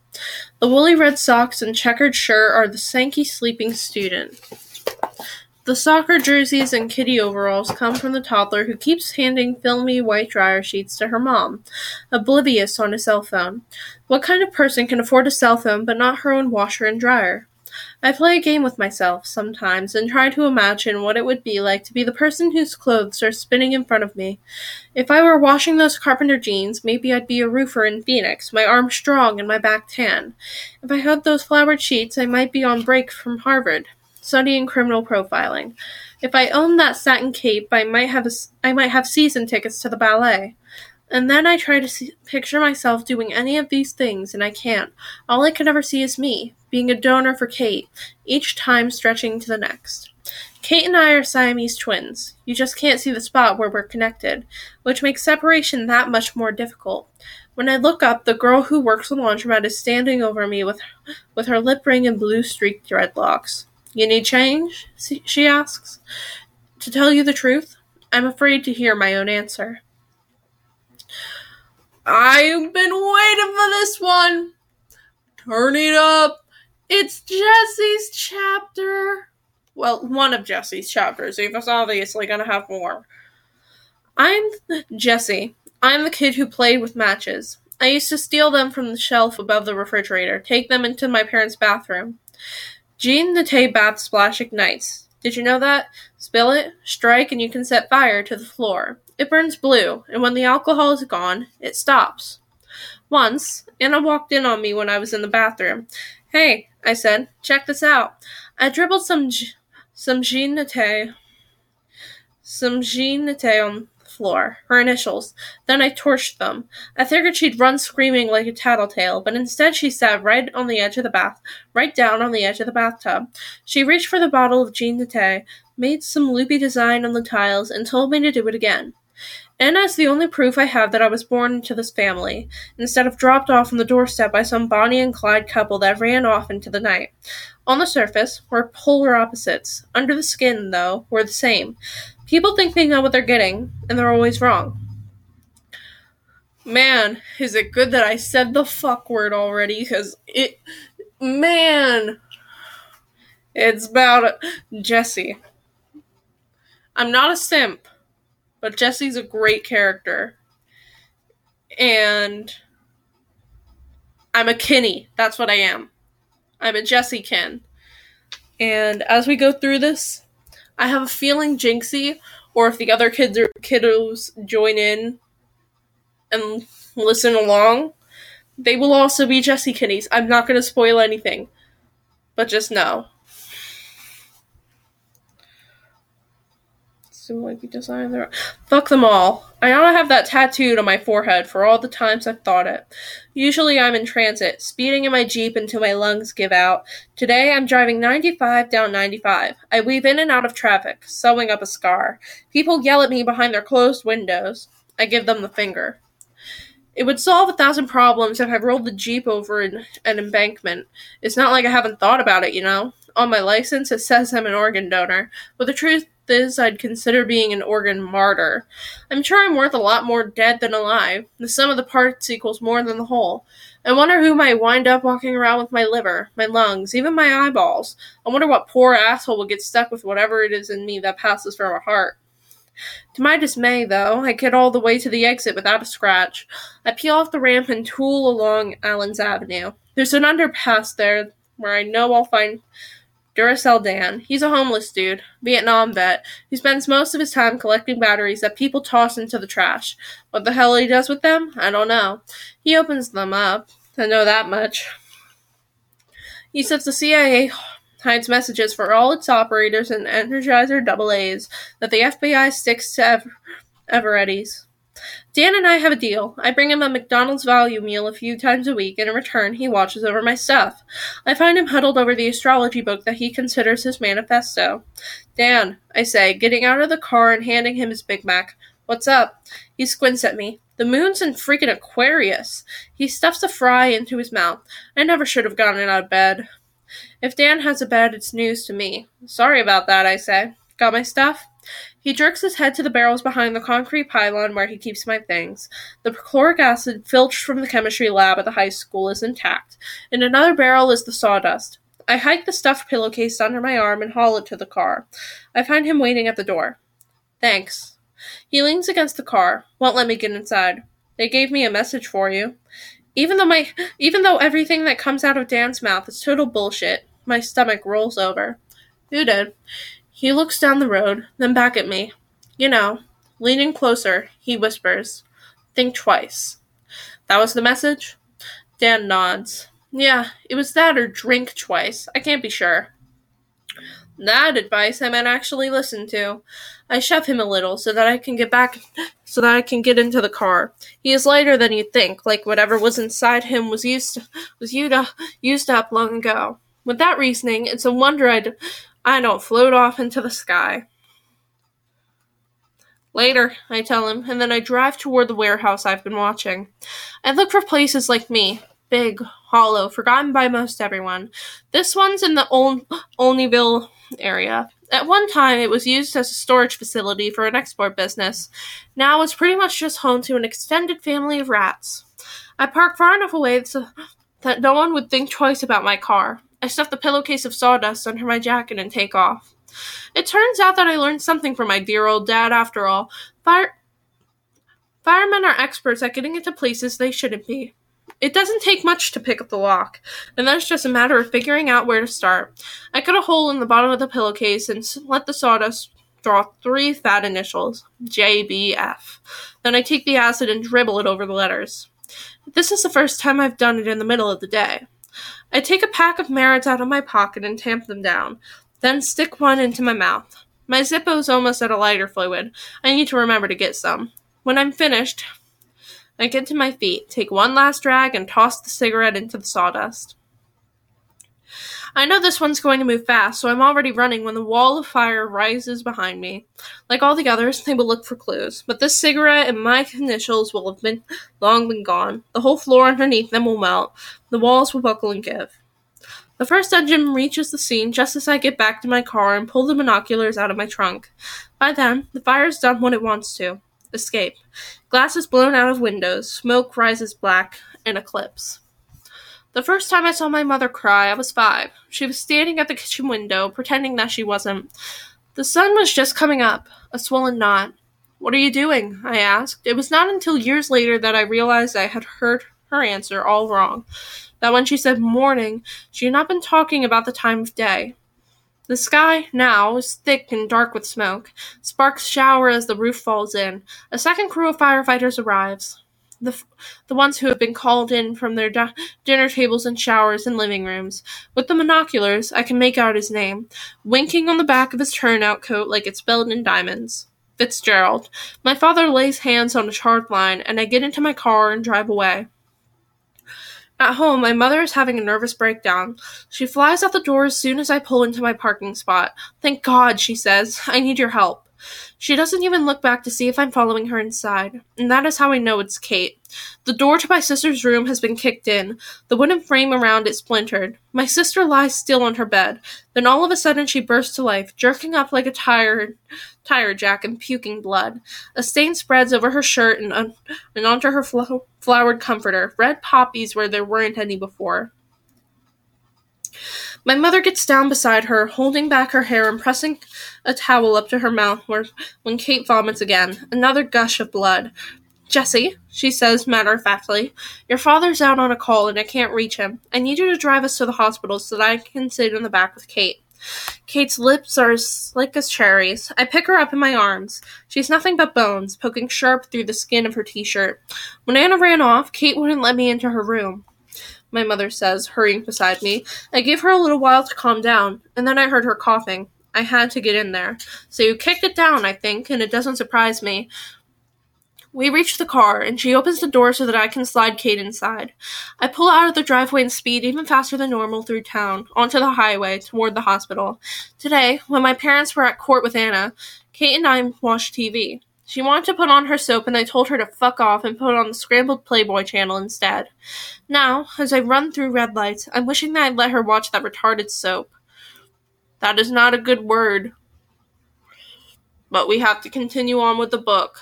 The woolly red socks and checkered shirt are the Sankey sleeping student. The soccer jerseys and kitty overalls come from the toddler who keeps handing filmy white dryer sheets to her mom, oblivious on a cell phone. What kind of person can afford a cell phone but not her own washer and dryer? I play a game with myself sometimes and try to imagine what it would be like to be the person whose clothes are spinning in front of me. If I were washing those carpenter jeans, maybe I'd be a roofer in Phoenix, my arms strong and my back tan. If I had those flowered sheets, I might be on break from Harvard, studying criminal profiling. If I owned that satin cape, I might have a, I might have season tickets to the ballet. And then I try to see, picture myself doing any of these things, and I can't. All I can ever see is me, being a donor for Kate, each time stretching to the next. Kate and I are Siamese twins. You just can't see the spot where we're connected, which makes separation that much more difficult. When I look up, the girl who works the laundromat is standing over me with, with her lip ring and blue streaked dreadlocks. You need change? she asks. To tell you the truth, I'm afraid to hear my own answer. I've been waiting for this one. Turn it up. It's Jesse's chapter. Well, one of Jesse's chapters. He was obviously gonna have more. I'm Jesse. I'm the kid who played with matches. I used to steal them from the shelf above the refrigerator, take them into my parents' bathroom. Jean Nate bath splash ignites. Did you know that? Spill it, strike, and you can set fire to the floor. It burns blue, and when the alcohol is gone, it stops. Once, Anna walked in on me when I was in the bathroom. Hey, I said, check this out. I dribbled some some Jean some Jean on floor, her initials. Then I torched them. I figured she'd run screaming like a tattletale, but instead she sat right on the edge of the bath, right down on the edge of the bathtub. She reached for the bottle of Jean Nate, made some loopy design on the tiles, and told me to do it again. And as the only proof I have that I was born into this family, instead of dropped off on the doorstep by some Bonnie and Clyde couple that ran off into the night. On the surface, we're polar opposites. Under the skin, though, we're the same. People think they know what they're getting, and they're always wrong. Man, is it good that I said the fuck word already, because it. Man! It's about Jesse. I'm not a simp but Jesse's a great character. And I'm a Kinney. That's what I am. I'm a Jesse Kin. And as we go through this, I have a feeling Jinxie, or if the other kids or kiddos join in and listen along, they will also be Jesse Kinneys. I'm not going to spoil anything, but just know. You designed the Fuck them all. I ought to have that tattooed on my forehead for all the times I've thought it. Usually I'm in transit, speeding in my Jeep until my lungs give out. Today I'm driving 95 down 95. I weave in and out of traffic, sewing up a scar. People yell at me behind their closed windows. I give them the finger. It would solve a thousand problems if I rolled the Jeep over an, an embankment. It's not like I haven't thought about it, you know. On my license, it says I'm an organ donor, but the truth is, I'd consider being an organ martyr. I'm sure I'm worth a lot more dead than alive. The sum of the parts equals more than the whole. I wonder who might wind up walking around with my liver, my lungs, even my eyeballs. I wonder what poor asshole will get stuck with whatever it is in me that passes for a heart. To my dismay, though, I get all the way to the exit without a scratch. I peel off the ramp and tool along Allen's Avenue. There's an underpass there where I know I'll find Duracell Dan. He's a homeless dude, Vietnam vet, who spends most of his time collecting batteries that people toss into the trash. What the hell he does with them, I don't know. He opens them up. I know that much. He says the CIA hides messages for all its operators in Energizer AA's that the FBI sticks to Ever- Eveready's. Dan and I have a deal. I bring him a McDonald's value meal a few times a week, and in return, he watches over my stuff. I find him huddled over the astrology book that he considers his manifesto. Dan, I say, getting out of the car and handing him his Big Mac. What's up? He squints at me. The moon's in freaking Aquarius. He stuffs a fry into his mouth. I never should have gotten out of bed. If Dan has a bed, it's news to me. Sorry about that, I say. Got my stuff? He jerks his head to the barrels behind the concrete pylon where he keeps my things. The chloric acid filched from the chemistry lab at the high school is intact. In another barrel is the sawdust. I hike the stuffed pillowcase under my arm and haul it to the car. I find him waiting at the door. Thanks. He leans against the car, won't let me get inside. They gave me a message for you. Even though my even though everything that comes out of Dan's mouth is total bullshit, my stomach rolls over. Who did? He looks down the road, then back at me. You know, leaning closer, he whispers, Think twice. That was the message? Dan nods. Yeah, it was that or drink twice. I can't be sure. That advice I might actually listen to. I shove him a little so that I can get back so that I can get into the car. He is lighter than you'd think, like whatever was inside him was used was up, used up long ago. With that reasoning, it's a wonder I'd I don't float off into the sky. Later, I tell him, and then I drive toward the warehouse I've been watching. I look for places like me big, hollow, forgotten by most everyone. This one's in the Ol- Olneyville area. At one time, it was used as a storage facility for an export business. Now it's pretty much just home to an extended family of rats. I park far enough away so that no one would think twice about my car. I stuff the pillowcase of sawdust under my jacket and take off. It turns out that I learned something from my dear old dad after all. Fire- Firemen are experts at getting into places they shouldn't be. It doesn't take much to pick up the lock, and then it's just a matter of figuring out where to start. I cut a hole in the bottom of the pillowcase and let the sawdust draw three fat initials JBF. Then I take the acid and dribble it over the letters. This is the first time I've done it in the middle of the day. I take a pack of Merits out of my pocket and tamp them down, then stick one into my mouth. My Zippo's almost out of lighter fluid. I need to remember to get some. When I'm finished, I get to my feet, take one last drag, and toss the cigarette into the sawdust. I know this one's going to move fast, so I'm already running when the wall of fire rises behind me. Like all the others, they will look for clues, but this cigarette and my initials will have been long been gone. The whole floor underneath them will melt. The walls will buckle and give. The first engine reaches the scene just as I get back to my car and pull the binoculars out of my trunk. By then, the fire's done what it wants to. Escape. Glass is blown out of windows, smoke rises black, an eclipse. The first time I saw my mother cry, I was five. She was standing at the kitchen window, pretending that she wasn't. The sun was just coming up, a swollen knot. What are you doing? I asked. It was not until years later that I realized I had heard her answer all wrong. That when she said morning, she had not been talking about the time of day. The sky, now, is thick and dark with smoke. Sparks shower as the roof falls in. A second crew of firefighters arrives the the ones who have been called in from their di- dinner tables and showers and living rooms. With the binoculars, I can make out his name, winking on the back of his turnout coat like it's spelled in diamonds. Fitzgerald. My father lays hands on a charred line, and I get into my car and drive away. At home, my mother is having a nervous breakdown. She flies out the door as soon as I pull into my parking spot. Thank God, she says. I need your help. She doesn't even look back to see if I'm following her inside, and that is how I know it's Kate. The door to my sister's room has been kicked in, the wooden frame around it splintered. My sister lies still on her bed. Then all of a sudden she bursts to life, jerking up like a tire, tire jack and puking blood. A stain spreads over her shirt and, un- and onto her flo- flowered comforter, red poppies where there weren't any before. My mother gets down beside her, holding back her hair and pressing a towel up to her mouth where, when Kate vomits again. Another gush of blood. Jesse, she says matter of factly, your father's out on a call and I can't reach him. I need you to drive us to the hospital so that I can sit in the back with Kate. Kate's lips are as slick as cherries. I pick her up in my arms. She's nothing but bones, poking sharp through the skin of her t shirt. When Anna ran off, Kate wouldn't let me into her room my mother says, hurrying beside me. I gave her a little while to calm down, and then I heard her coughing. I had to get in there. So you kicked it down, I think, and it doesn't surprise me. We reach the car, and she opens the door so that I can slide Kate inside. I pull out of the driveway and speed even faster than normal through town, onto the highway, toward the hospital. Today, when my parents were at court with Anna, Kate and I watched TV. She wanted to put on her soap, and I told her to fuck off and put on the scrambled Playboy channel instead. Now, as I run through red lights, I'm wishing that I'd let her watch that retarded soap. That is not a good word. But we have to continue on with the book.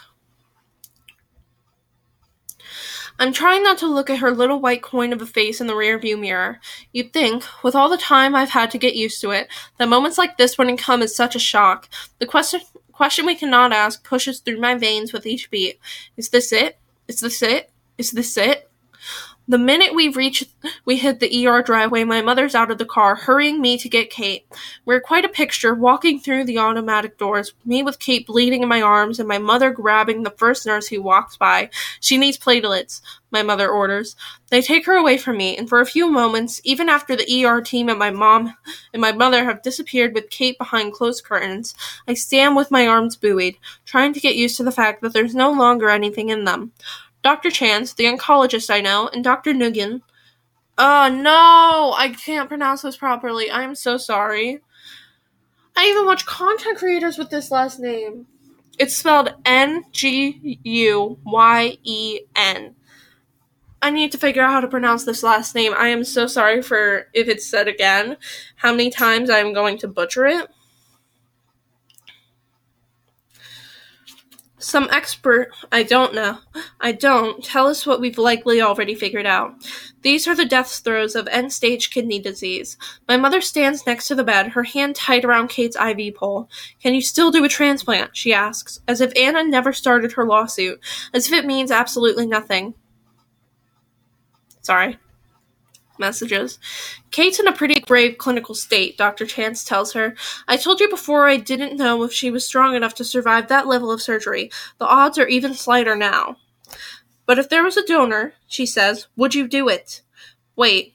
I'm trying not to look at her little white coin of a face in the rearview mirror. You'd think, with all the time I've had to get used to it, that moments like this wouldn't come as such a shock. The question question we cannot ask pushes through my veins with each beat. Is this it? Is this it? Is this it? The minute we reach, we hit the ER driveway, my mother's out of the car, hurrying me to get Kate. We're quite a picture, walking through the automatic doors, me with Kate bleeding in my arms, and my mother grabbing the first nurse who walks by. She needs platelets, my mother orders. They take her away from me, and for a few moments, even after the ER team and my mom and my mother have disappeared with Kate behind closed curtains, I stand with my arms buoyed, trying to get used to the fact that there's no longer anything in them. Dr. Chance, the oncologist I know, and Dr. Nugan. Oh no, I can't pronounce this properly. I'm so sorry. I even watch content creators with this last name. It's spelled N G U Y E N. I need to figure out how to pronounce this last name. I am so sorry for if it's said again, how many times I'm going to butcher it. Some expert, I don't know, I don't, tell us what we've likely already figured out. These are the death throes of end stage kidney disease. My mother stands next to the bed, her hand tight around Kate's IV pole. Can you still do a transplant? she asks, as if Anna never started her lawsuit, as if it means absolutely nothing. Sorry messages. Kate's in a pretty grave clinical state, Dr. Chance tells her. I told you before I didn't know if she was strong enough to survive that level of surgery. The odds are even slighter now. But if there was a donor, she says, would you do it? Wait,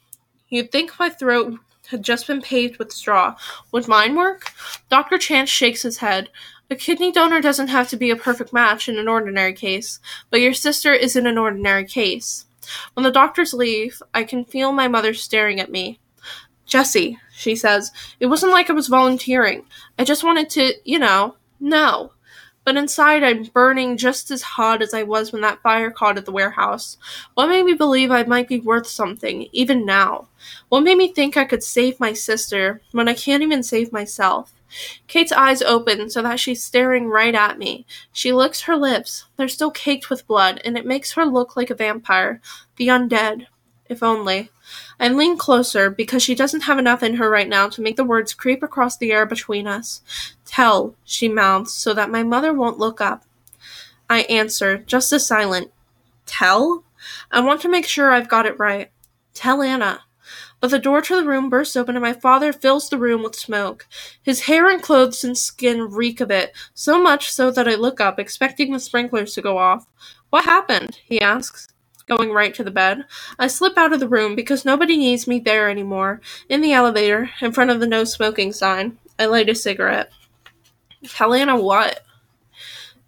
you'd think my throat had just been paved with straw. Would mine work? Dr. Chance shakes his head. A kidney donor doesn't have to be a perfect match in an ordinary case, but your sister isn't an ordinary case. When the doctors leave, I can feel my mother staring at me. Jesse, she says, it wasn't like I was volunteering. I just wanted to, you know, know. But inside, I'm burning just as hot as I was when that fire caught at the warehouse. What made me believe I might be worth something, even now? What made me think I could save my sister when I can't even save myself? Kate's eyes open so that she's staring right at me. She licks her lips. They're still caked with blood, and it makes her look like a vampire. The undead. If only. I lean closer because she doesn't have enough in her right now to make the words creep across the air between us. Tell, she mouths, so that my mother won't look up. I answer, just as silent. Tell? I want to make sure I've got it right. Tell Anna. But the door to the room bursts open and my father fills the room with smoke. His hair and clothes and skin reek of it, so much so that I look up, expecting the sprinklers to go off. What happened? he asks, going right to the bed. I slip out of the room because nobody needs me there anymore. In the elevator, in front of the no smoking sign, I light a cigarette. Helena, what?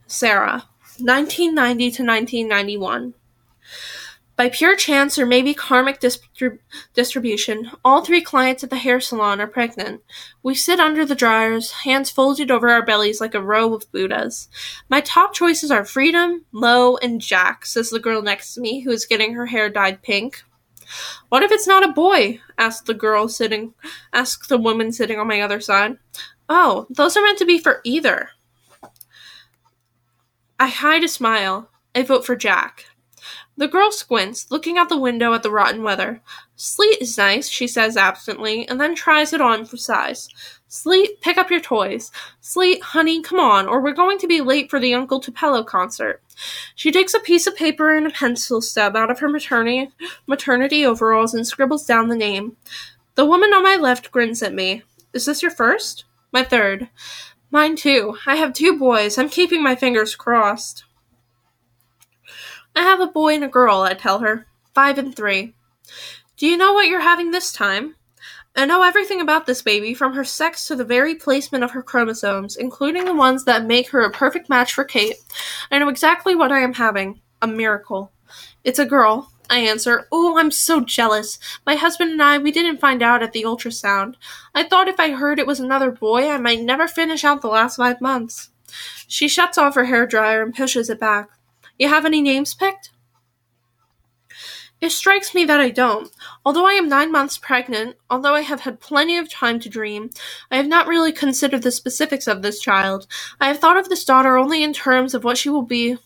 Sarah, 1990 to 1991. By pure chance or maybe karmic distrib- distribution, all three clients at the hair salon are pregnant. We sit under the dryers, hands folded over our bellies like a row of Buddhas. My top choices are Freedom, Low, and Jack, says the girl next to me, who is getting her hair dyed pink. What if it's not a boy? asked the girl sitting asked the woman sitting on my other side. Oh, those are meant to be for either. I hide a smile. I vote for Jack. The girl squints, looking out the window at the rotten weather. Sleet is nice, she says absently, and then tries it on for size. Sleet, pick up your toys. Sleet, honey, come on, or we're going to be late for the Uncle Tupelo concert. She takes a piece of paper and a pencil stub out of her maternity, maternity overalls and scribbles down the name. The woman on my left grins at me. Is this your first? My third. Mine too. I have two boys. I'm keeping my fingers crossed. I have a boy and a girl, I tell her. Five and three. Do you know what you're having this time? I know everything about this baby, from her sex to the very placement of her chromosomes, including the ones that make her a perfect match for Kate. I know exactly what I am having. A miracle. It's a girl. I answer, Oh, I'm so jealous. My husband and I, we didn't find out at the ultrasound. I thought if I heard it was another boy, I might never finish out the last five months. She shuts off her hair dryer and pushes it back. You have any names picked? It strikes me that I don't. Although I am nine months pregnant, although I have had plenty of time to dream, I have not really considered the specifics of this child. I have thought of this daughter only in terms of what she will be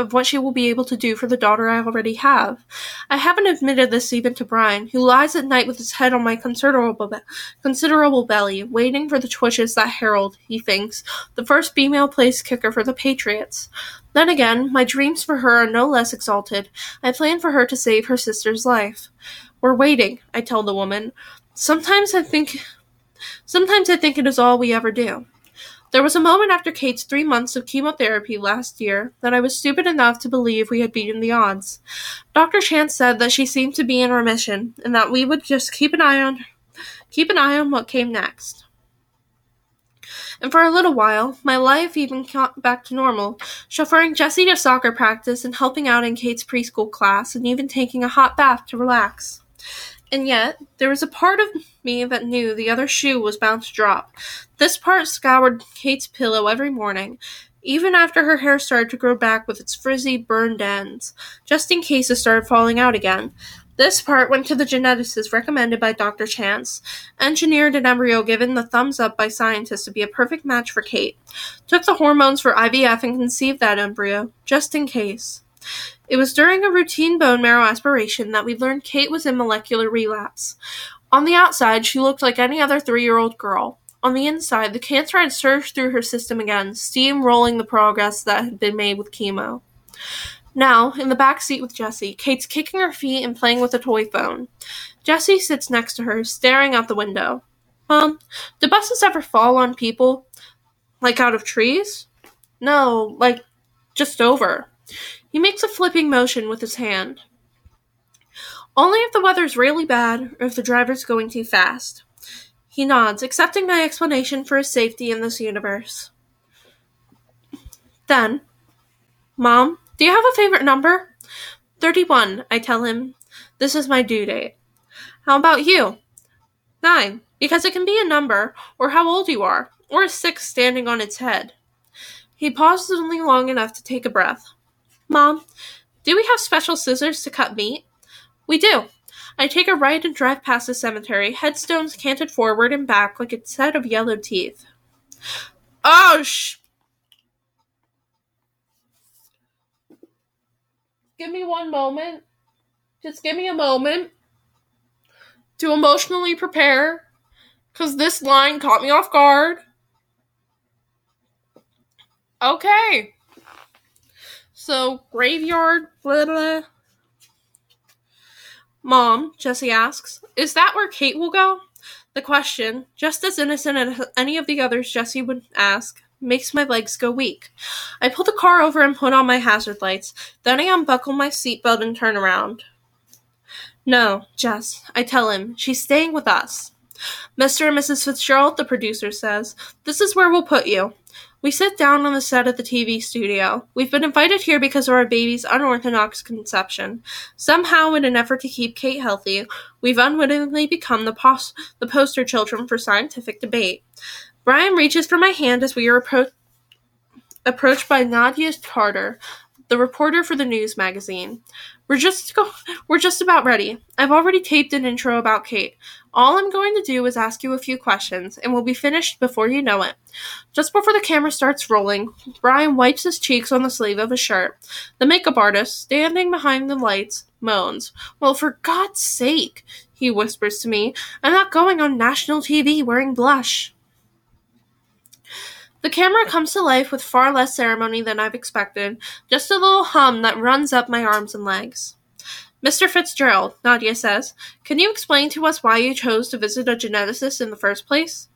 of what she will be able to do for the daughter I already have. I haven't admitted this even to Brian, who lies at night with his head on my considerable, be- considerable belly, waiting for the twitches that herald, he thinks, the first female place kicker for the Patriots. Then again, my dreams for her are no less exalted. I plan for her to save her sister's life. We're waiting, I tell the woman. Sometimes I think sometimes I think it is all we ever do. There was a moment after Kate's three months of chemotherapy last year that I was stupid enough to believe we had beaten the odds. Dr. Chance said that she seemed to be in remission and that we would just keep an eye on keep an eye on what came next. And for a little while, my life even got back to normal, chauffeuring Jesse to soccer practice and helping out in Kate's preschool class and even taking a hot bath to relax. And yet, there was a part of me that knew the other shoe was bound to drop. This part scoured Kate's pillow every morning, even after her hair started to grow back with its frizzy, burned ends, just in case it started falling out again. This part went to the geneticist recommended by Dr. Chance, engineered an embryo given the thumbs up by scientists to be a perfect match for Kate, took the hormones for IVF and conceived that embryo, just in case. It was during a routine bone marrow aspiration that we learned Kate was in molecular relapse. On the outside, she looked like any other three year old girl. On the inside, the cancer had surged through her system again, steamrolling the progress that had been made with chemo. Now, in the back seat with Jesse, Kate's kicking her feet and playing with a toy phone. Jesse sits next to her, staring out the window. Mom, do buses ever fall on people? Like out of trees? No, like just over. He makes a flipping motion with his hand. Only if the weather's really bad or if the driver's going too fast. He nods, accepting my explanation for his safety in this universe. Then, Mom, do you have a favorite number? 31, I tell him. This is my due date. How about you? Nine, because it can be a number, or how old you are, or a six standing on its head. He pauses only long enough to take a breath. Mom, do we have special scissors to cut meat? We do. I take a right and drive past the cemetery, headstones canted forward and back like a set of yellow teeth. Oh, sh. Give me one moment. Just give me a moment to emotionally prepare because this line caught me off guard. Okay. So, graveyard, blah, blah. Mom, Jesse asks, is that where Kate will go? The question, just as innocent as any of the others Jesse would ask, makes my legs go weak. I pull the car over and put on my hazard lights. Then I unbuckle my seatbelt and turn around. No, Jess, I tell him, she's staying with us. Mr. and Mrs. Fitzgerald, the producer says, this is where we'll put you. We sit down on the set of the TV studio. We've been invited here because of our baby's unorthodox conception. Somehow, in an effort to keep Kate healthy, we've unwittingly become the, pos- the poster children for scientific debate. Brian reaches for my hand as we are appro- approached by Nadia Carter, the reporter for the news magazine. We're just go- we're just about ready. I've already taped an intro about Kate. All I'm going to do is ask you a few questions, and we'll be finished before you know it. Just before the camera starts rolling, Brian wipes his cheeks on the sleeve of his shirt. The makeup artist, standing behind the lights, moans. Well, for God's sake, he whispers to me, I'm not going on national TV wearing blush. The camera comes to life with far less ceremony than I've expected, just a little hum that runs up my arms and legs. Mr. Fitzgerald, Nadia says, can you explain to us why you chose to visit a geneticist in the first place?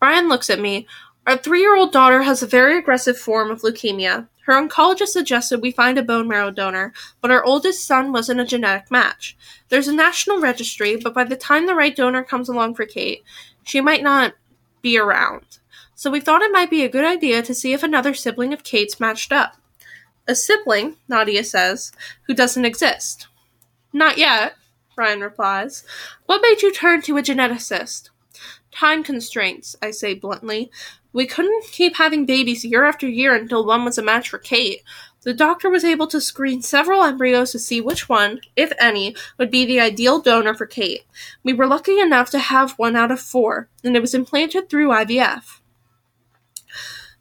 Brian looks at me. Our three year old daughter has a very aggressive form of leukemia. Her oncologist suggested we find a bone marrow donor, but our oldest son wasn't a genetic match. There's a national registry, but by the time the right donor comes along for Kate, she might not be around. So we thought it might be a good idea to see if another sibling of Kate's matched up. A sibling, Nadia says, who doesn't exist. Not yet, Brian replies. What made you turn to a geneticist? Time constraints, I say bluntly. We couldn't keep having babies year after year until one was a match for Kate. The doctor was able to screen several embryos to see which one, if any, would be the ideal donor for Kate. We were lucky enough to have one out of four, and it was implanted through IVF.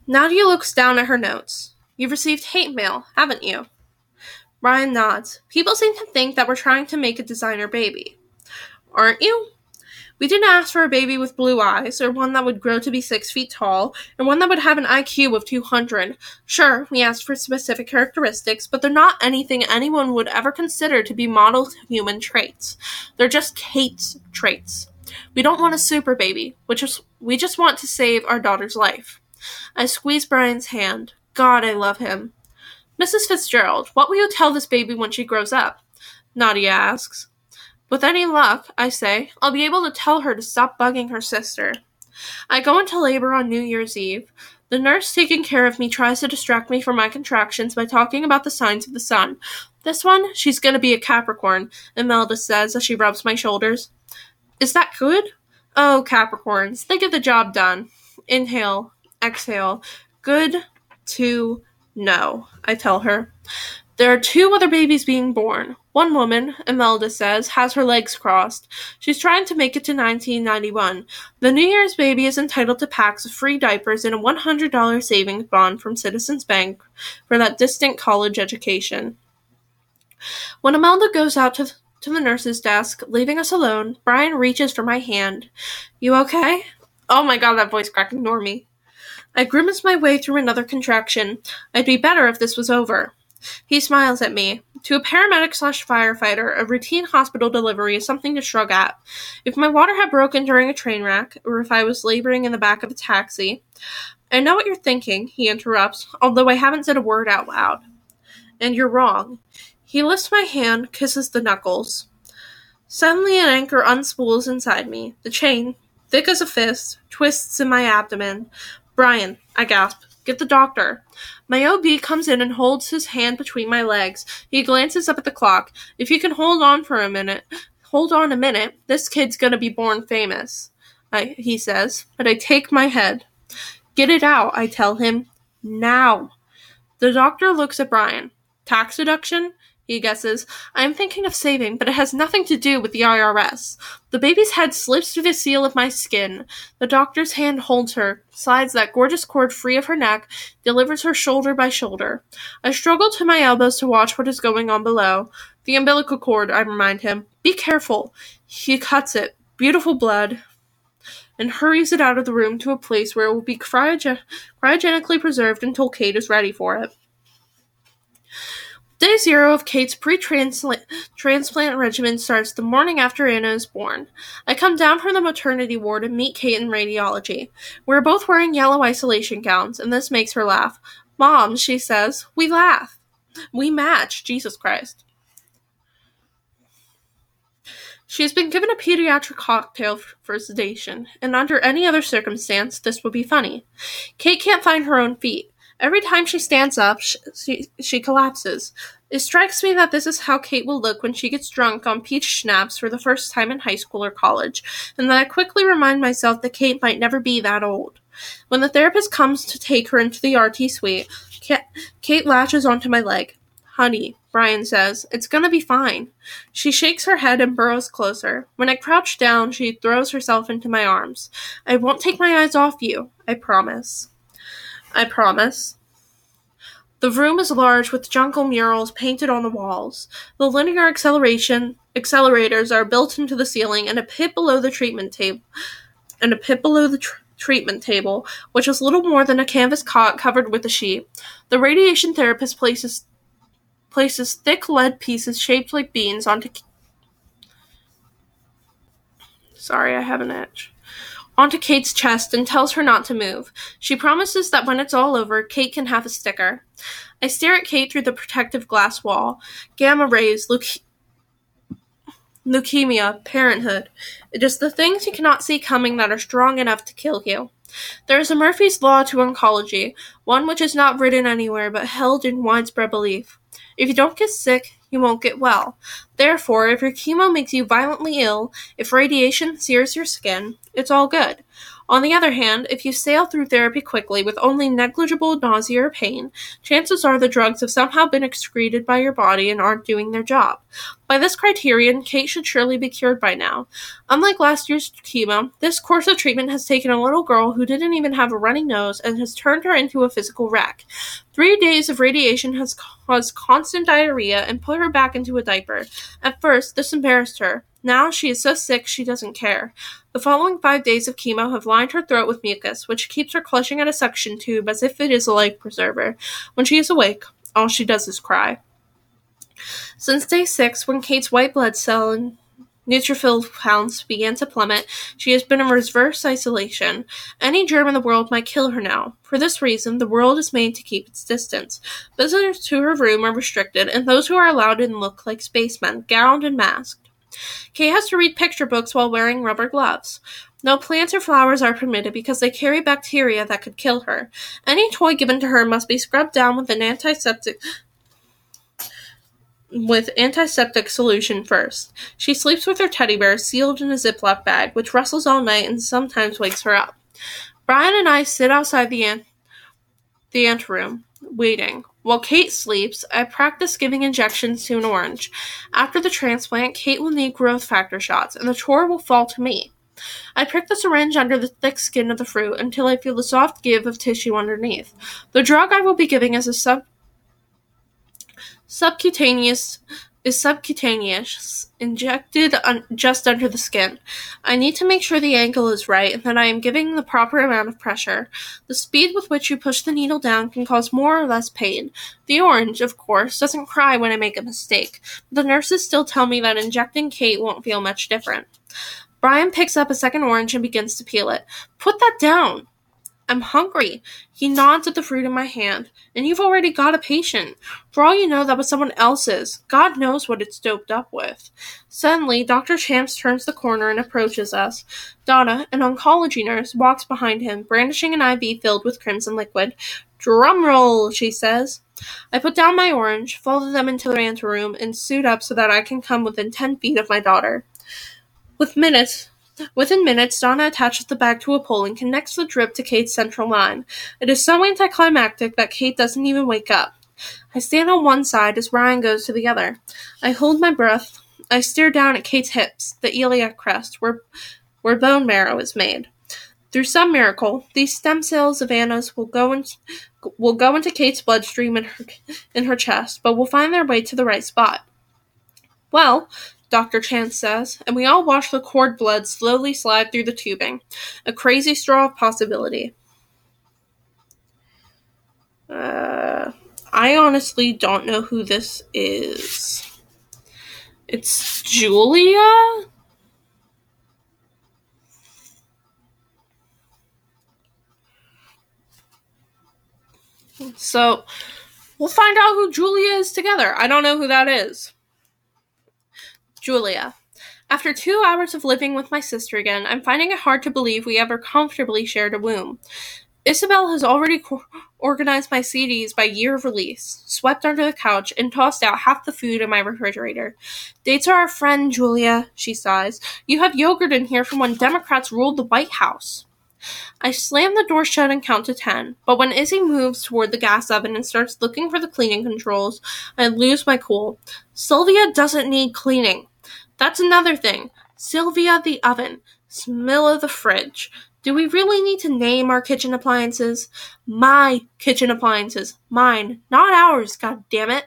Nadia looks down at her notes. You've received hate mail, haven't you? Brian nods. People seem to think that we're trying to make a designer baby. Aren't you? We didn't ask for a baby with blue eyes, or one that would grow to be six feet tall, or one that would have an IQ of 200. Sure, we asked for specific characteristics, but they're not anything anyone would ever consider to be model human traits. They're just Kate's traits. We don't want a super baby, which is we just want to save our daughter's life. I squeeze Brian's hand. God, I love him. Mrs. Fitzgerald, what will you tell this baby when she grows up? Nadia asks. With any luck, I say, I'll be able to tell her to stop bugging her sister. I go into labor on New Year's Eve. The nurse taking care of me tries to distract me from my contractions by talking about the signs of the sun. This one, she's gonna be a Capricorn, Imelda says as she rubs my shoulders. Is that good? Oh, Capricorns, they get the job done. Inhale, exhale. Good to know, I tell her. There are two other babies being born. One woman, Imelda says, has her legs crossed. She's trying to make it to 1991. The New Year's baby is entitled to packs of free diapers and a $100 savings bond from Citizens Bank for that distant college education. When Imelda goes out to, to the nurse's desk, leaving us alone, Brian reaches for my hand. You okay? Oh my god, that voice crack, ignore me. I grimace my way through another contraction. I'd be better if this was over. He smiles at me. To a paramedic slash firefighter, a routine hospital delivery is something to shrug at. If my water had broken during a train wreck, or if I was laboring in the back of a taxi. I know what you're thinking, he interrupts, although I haven't said a word out loud. And you're wrong. He lifts my hand, kisses the knuckles. Suddenly, an anchor unspools inside me. The chain, thick as a fist, twists in my abdomen. Brian, I gasp. Get the doctor. My OB comes in and holds his hand between my legs. He glances up at the clock. If you can hold on for a minute, hold on a minute. This kid's gonna be born famous. I, he says, but I take my head. Get it out, I tell him. Now. The doctor looks at Brian. Tax deduction? He guesses. I am thinking of saving, but it has nothing to do with the IRS. The baby's head slips through the seal of my skin. The doctor's hand holds her, slides that gorgeous cord free of her neck, delivers her shoulder by shoulder. I struggle to my elbows to watch what is going on below. The umbilical cord, I remind him. Be careful. He cuts it. Beautiful blood and hurries it out of the room to a place where it will be cryogen- cryogenically preserved until Kate is ready for it. Day zero of Kate's pre-transplant regimen starts the morning after Anna is born. I come down from the maternity ward and meet Kate in radiology. We're both wearing yellow isolation gowns, and this makes her laugh. Mom, she says, we laugh. We match, Jesus Christ. She has been given a pediatric cocktail for sedation, and under any other circumstance, this would be funny. Kate can't find her own feet. Every time she stands up, she, she collapses. It strikes me that this is how Kate will look when she gets drunk on peach schnapps for the first time in high school or college, and that I quickly remind myself that Kate might never be that old. When the therapist comes to take her into the RT suite, Kate latches onto my leg. Honey, Brian says, it's gonna be fine. She shakes her head and burrows closer. When I crouch down, she throws herself into my arms. I won't take my eyes off you, I promise. I promise. The room is large with jungle murals painted on the walls. The linear acceleration accelerators are built into the ceiling and a pit below the treatment table and a pit below the tr- treatment table, which is little more than a canvas cot covered with a sheet. The radiation therapist places places thick lead pieces shaped like beans onto. Sorry, I have an itch. Onto Kate's chest and tells her not to move. She promises that when it's all over, Kate can have a sticker. I stare at Kate through the protective glass wall. Gamma rays, leuke- leukemia, parenthood. It is the things you cannot see coming that are strong enough to kill you. There is a Murphy's Law to oncology, one which is not written anywhere but held in widespread belief. If you don't get sick, you won't get well. Therefore, if your chemo makes you violently ill, if radiation sears your skin, it's all good. On the other hand, if you sail through therapy quickly with only negligible nausea or pain, chances are the drugs have somehow been excreted by your body and aren't doing their job. By this criterion, Kate should surely be cured by now. Unlike last year's chemo, this course of treatment has taken a little girl who didn't even have a runny nose and has turned her into a physical wreck. Three days of radiation has caused constant diarrhea and put her back into a diaper. At first, this embarrassed her. Now she is so sick she doesn't care. The following five days of chemo have lined her throat with mucus, which keeps her clutching at a suction tube as if it is a life preserver. When she is awake, all she does is cry. Since day six, when Kate's white blood cell and neutrophil counts began to plummet, she has been in reverse isolation. Any germ in the world might kill her now. For this reason, the world is made to keep its distance. Visitors to her room are restricted, and those who are allowed in look like spacemen, gowned and masked. Kay has to read picture books while wearing rubber gloves. No plants or flowers are permitted because they carry bacteria that could kill her. Any toy given to her must be scrubbed down with an antiseptic with antiseptic solution first. She sleeps with her teddy bear sealed in a Ziploc bag, which rustles all night and sometimes wakes her up. Brian and I sit outside the ant the anteroom, waiting. While Kate sleeps, I practice giving injections to an orange. After the transplant, Kate will need growth factor shots, and the chore will fall to me. I prick the syringe under the thick skin of the fruit until I feel the soft give of tissue underneath. The drug I will be giving is a sub subcutaneous is subcutaneous, injected un- just under the skin. I need to make sure the angle is right and that I am giving the proper amount of pressure. The speed with which you push the needle down can cause more or less pain. The orange, of course, doesn't cry when I make a mistake. The nurses still tell me that injecting Kate won't feel much different. Brian picks up a second orange and begins to peel it. Put that down! I'm hungry. He nods at the fruit in my hand. And you've already got a patient. For all you know, that was someone else's. God knows what it's doped up with. Suddenly, Dr. Chance turns the corner and approaches us. Donna, an oncology nurse, walks behind him, brandishing an IV filled with crimson liquid. Drum roll, she says. I put down my orange, folded them into the anteroom, and suit up so that I can come within ten feet of my daughter. With minutes, Within minutes, Donna attaches the bag to a pole and connects the drip to Kate's central line. It is so anticlimactic that Kate doesn't even wake up. I stand on one side as Brian goes to the other. I hold my breath. I stare down at Kate's hips, the iliac crest, where, where bone marrow is made. Through some miracle, these stem cells of Anna's will go in, will go into Kate's bloodstream in her in her chest, but will find their way to the right spot. Well, Dr. Chance says, and we all watch the cord blood slowly slide through the tubing. A crazy straw of possibility. Uh, I honestly don't know who this is. It's Julia? So, we'll find out who Julia is together. I don't know who that is. Julia. After two hours of living with my sister again, I'm finding it hard to believe we ever comfortably shared a womb. Isabel has already co- organized my CDs by year of release, swept under the couch, and tossed out half the food in my refrigerator. Dates are our friend, Julia, she sighs. You have yogurt in here from when Democrats ruled the White House. I slam the door shut and count to ten, but when Izzy moves toward the gas oven and starts looking for the cleaning controls, I lose my cool. Sylvia doesn't need cleaning. That's another thing. Sylvia the oven. Smilla the fridge. Do we really need to name our kitchen appliances? My kitchen appliances. Mine, not ours, god damn it.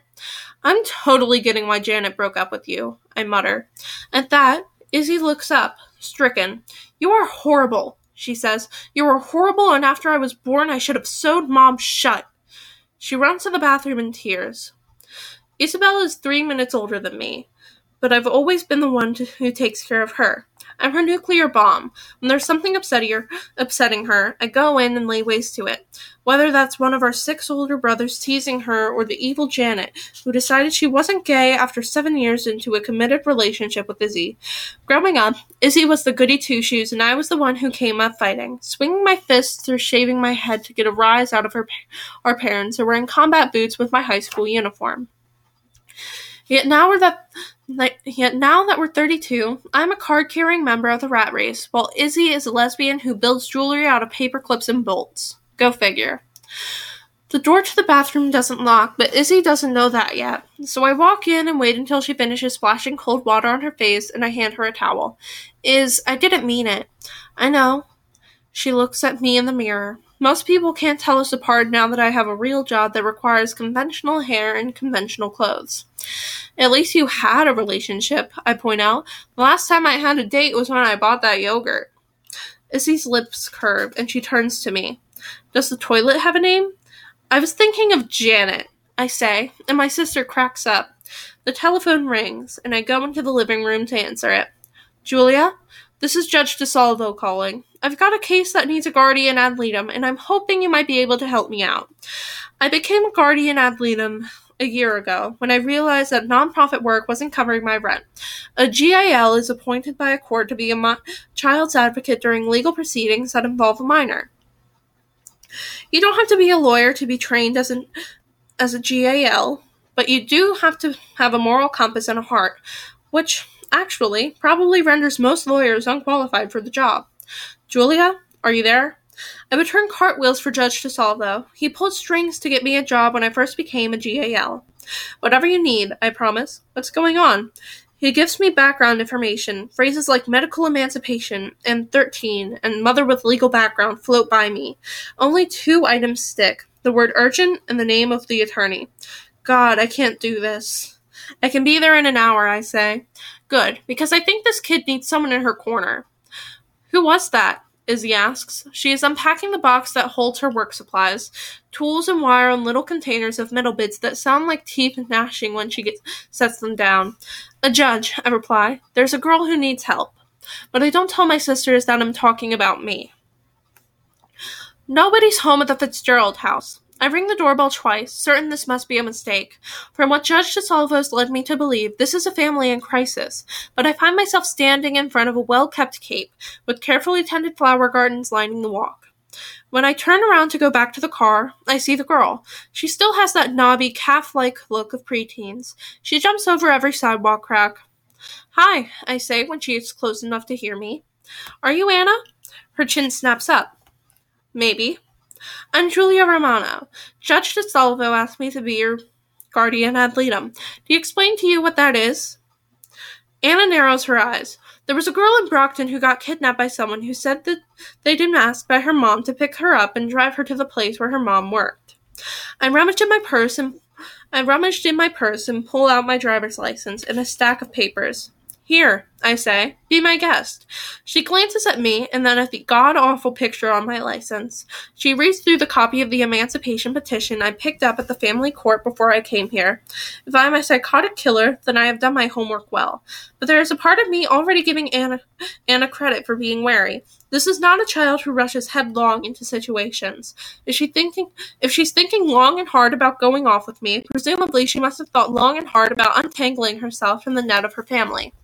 I'm totally getting why Janet broke up with you, I mutter. At that, Izzy looks up, stricken. You are horrible, she says. You are horrible, and after I was born, I should have sewed mom shut. She runs to the bathroom in tears. Isabel is three minutes older than me, but I've always been the one to, who takes care of her. I'm her nuclear bomb. When there's something upsetting her, I go in and lay waste to it. Whether that's one of our six older brothers teasing her or the evil Janet, who decided she wasn't gay after seven years into a committed relationship with Izzy. Growing up, Izzy was the goody two shoes, and I was the one who came up fighting, swinging my fists or shaving my head to get a rise out of her, our parents, or wearing combat boots with my high school uniform. Yet now we're yet now that we're 32, I'm a card-carrying member of the rat race, while Izzy is a lesbian who builds jewelry out of paper clips and bolts. Go figure. The door to the bathroom doesn't lock, but Izzy doesn't know that yet. So I walk in and wait until she finishes splashing cold water on her face and I hand her a towel. Is I didn't mean it. I know. She looks at me in the mirror. Most people can't tell us apart now that I have a real job that requires conventional hair and conventional clothes. At least you had a relationship, I point out. The last time I had a date was when I bought that yogurt. Izzy's lips curve and she turns to me. Does the toilet have a name? I was thinking of Janet, I say, and my sister cracks up. The telephone rings, and I go into the living room to answer it. Julia, this is Judge DeSalvo calling. I've got a case that needs a guardian ad litem, and I'm hoping you might be able to help me out. I became a guardian ad litem a year ago when I realized that nonprofit work wasn't covering my rent. A GAL is appointed by a court to be a child's advocate during legal proceedings that involve a minor. You don't have to be a lawyer to be trained as an as a GAL, but you do have to have a moral compass and a heart, which actually probably renders most lawyers unqualified for the job. Julia, are you there? I would turn cartwheels for Judge DeSalvo, though. He pulled strings to get me a job when I first became a GAL. Whatever you need, I promise. What's going on? He gives me background information. Phrases like medical emancipation and 13 and mother with legal background float by me. Only two items stick the word urgent and the name of the attorney. God, I can't do this. I can be there in an hour, I say. Good, because I think this kid needs someone in her corner. Who was that? Izzy asks. She is unpacking the box that holds her work supplies, tools and wire in little containers of metal bits that sound like teeth gnashing when she gets, sets them down. A judge, I reply. There's a girl who needs help. But I don't tell my sisters that I'm talking about me. Nobody's home at the Fitzgerald house. I ring the doorbell twice, certain this must be a mistake. From what Judge DeSalvo's led me to believe, this is a family in crisis, but I find myself standing in front of a well kept cape, with carefully tended flower gardens lining the walk. When I turn around to go back to the car, I see the girl. She still has that knobby, calf like look of preteens. She jumps over every sidewalk crack. Hi, I say when she is close enough to hear me. Are you Anna? Her chin snaps up. Maybe. I'm Julia Romano. Judge DeSalvo asked me to be your guardian ad litem. Do you explain to you what that is? Anna narrows her eyes. There was a girl in Brockton who got kidnapped by someone who said that they'd been asked by her mom to pick her up and drive her to the place where her mom worked. I rummaged in my purse and I rummaged in my purse and pulled out my driver's license and a stack of papers. Here, I say, be my guest. She glances at me and then at the god awful picture on my license. She reads through the copy of the emancipation petition I picked up at the family court before I came here. If I am a psychotic killer, then I have done my homework well. But there is a part of me already giving Anna, Anna credit for being wary. This is not a child who rushes headlong into situations. Is she thinking if she's thinking long and hard about going off with me, presumably she must have thought long and hard about untangling herself from the net of her family.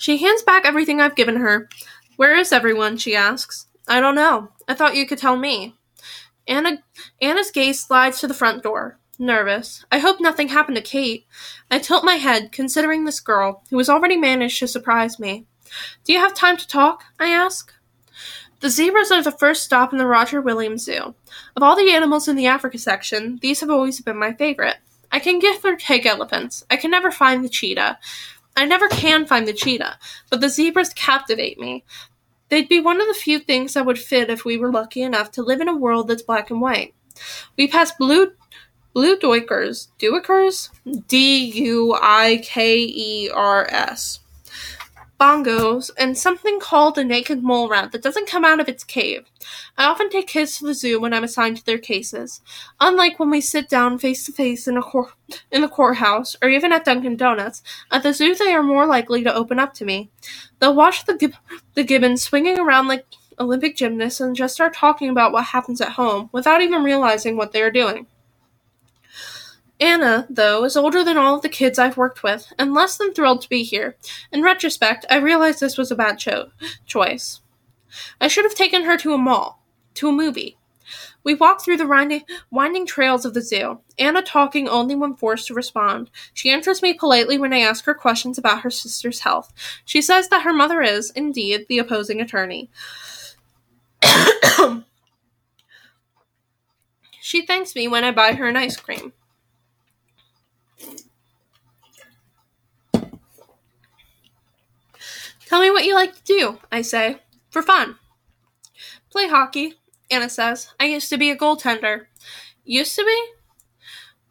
She hands back everything I've given her. Where is everyone? she asks. I don't know. I thought you could tell me. Anna, Anna's gaze slides to the front door. Nervous. I hope nothing happened to Kate. I tilt my head, considering this girl, who has already managed to surprise me. Do you have time to talk? I ask. The zebras are the first stop in the Roger Williams Zoo. Of all the animals in the Africa section, these have always been my favorite. I can get or take elephants. I can never find the cheetah. I never can find the cheetah, but the zebras captivate me. They'd be one of the few things that would fit if we were lucky enough to live in a world that's black and white. We pass blue blue duikers, duikers, D U I K E R S bongos, and something called a naked mole rat that doesn't come out of its cave. I often take kids to the zoo when I'm assigned to their cases. Unlike when we sit down face to face in a cor- in the courthouse or even at Dunkin' Donuts, at the zoo they are more likely to open up to me. They'll watch the gib- the gibbons swinging around like Olympic gymnasts and just start talking about what happens at home without even realizing what they are doing. Anna, though, is older than all of the kids I've worked with, and less than thrilled to be here. In retrospect, I realize this was a bad cho- choice. I should have taken her to a mall, to a movie. We walk through the winding, winding trails of the zoo, Anna talking only when forced to respond. She answers me politely when I ask her questions about her sister's health. She says that her mother is, indeed, the opposing attorney. [coughs] she thanks me when I buy her an ice cream. Tell me what you like to do, I say, for fun. Play hockey, Anna says. I used to be a goaltender. Used to be?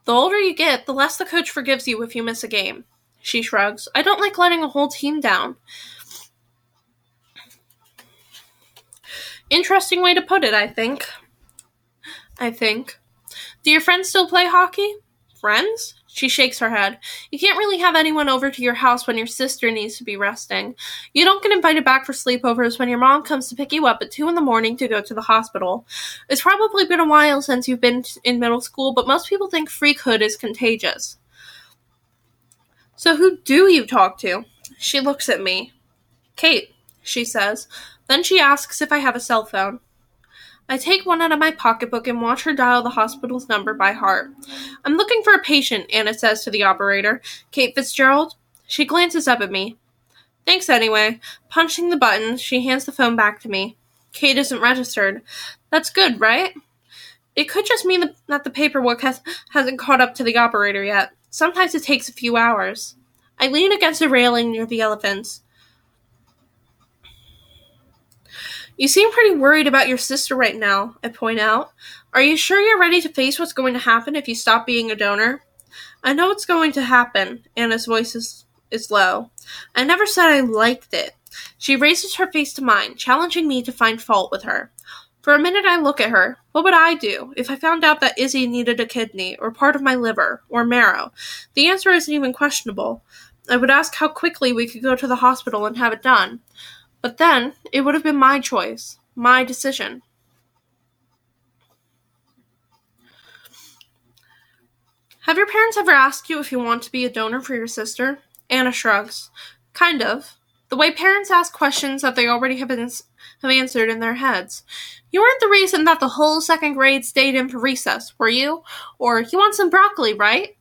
The older you get, the less the coach forgives you if you miss a game. She shrugs. I don't like letting a whole team down. Interesting way to put it, I think. I think. Do your friends still play hockey? Friends? She shakes her head. You can't really have anyone over to your house when your sister needs to be resting. You don't get invited back for sleepovers when your mom comes to pick you up at 2 in the morning to go to the hospital. It's probably been a while since you've been in middle school, but most people think freakhood is contagious. So who do you talk to? She looks at me. Kate, she says. Then she asks if I have a cell phone. I take one out of my pocketbook and watch her dial the hospital's number by heart. I'm looking for a patient, Anna says to the operator. Kate Fitzgerald? She glances up at me. Thanks anyway. Punching the button, she hands the phone back to me. Kate isn't registered. That's good, right? It could just mean that the paperwork has, hasn't caught up to the operator yet. Sometimes it takes a few hours. I lean against a railing near the elephants. You seem pretty worried about your sister right now, I point out. Are you sure you're ready to face what's going to happen if you stop being a donor? I know what's going to happen, Anna's voice is, is low. I never said I liked it. She raises her face to mine, challenging me to find fault with her. For a minute, I look at her. What would I do if I found out that Izzy needed a kidney, or part of my liver, or marrow? The answer isn't even questionable. I would ask how quickly we could go to the hospital and have it done. But then, it would have been my choice, my decision. Have your parents ever asked you if you want to be a donor for your sister? Anna shrugs. Kind of. The way parents ask questions that they already have, been, have answered in their heads. You weren't the reason that the whole second grade stayed in for recess, were you? Or you want some broccoli, right?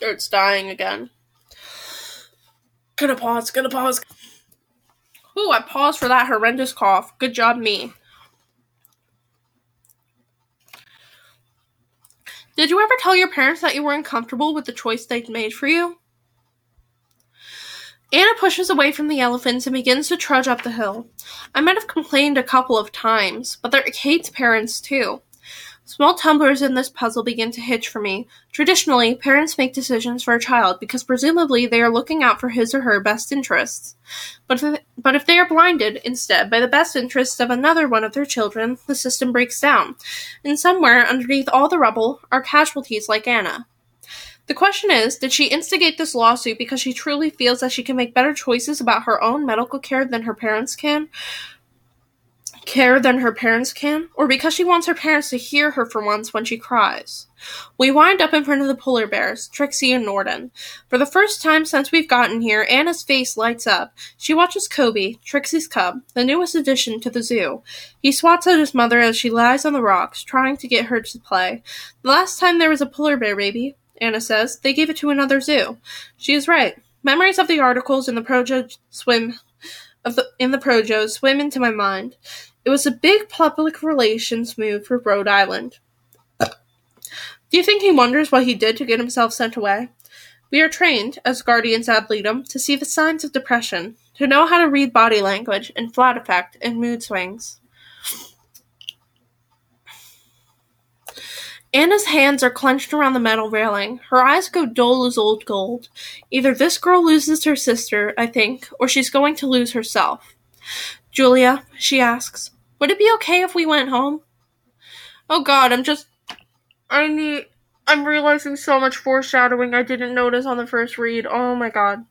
It's dying again. Gonna pause, gonna pause. Ooh, I paused for that horrendous cough. Good job, me. Did you ever tell your parents that you were uncomfortable with the choice they'd made for you? Anna pushes away from the elephants and begins to trudge up the hill. I might have complained a couple of times, but they're Kate's parents too. Small tumblers in this puzzle begin to hitch for me. Traditionally, parents make decisions for a child because presumably they are looking out for his or her best interests. But if, but if they are blinded, instead, by the best interests of another one of their children, the system breaks down. And somewhere underneath all the rubble are casualties like Anna. The question is, did she instigate this lawsuit because she truly feels that she can make better choices about her own medical care than her parents can? Care than her parents can, or because she wants her parents to hear her for once when she cries. We wind up in front of the polar bears, Trixie and Norden. For the first time since we've gotten here, Anna's face lights up. She watches Kobe, Trixie's cub, the newest addition to the zoo. He swats at his mother as she lies on the rocks, trying to get her to play. The last time there was a polar bear baby, Anna says, they gave it to another zoo. She is right. Memories of the articles in the Projo swim of the in the Projo swim into my mind. It was a big public relations move for Rhode Island. Do you think he wonders what he did to get himself sent away? We are trained, as guardians ad litem, to see the signs of depression, to know how to read body language and flat affect and mood swings. Anna's hands are clenched around the metal railing. Her eyes go dull as old gold. Either this girl loses her sister, I think, or she's going to lose herself. Julia, she asks, would it be okay if we went home? Oh god, I'm just. I need. I'm realizing so much foreshadowing I didn't notice on the first read. Oh my god.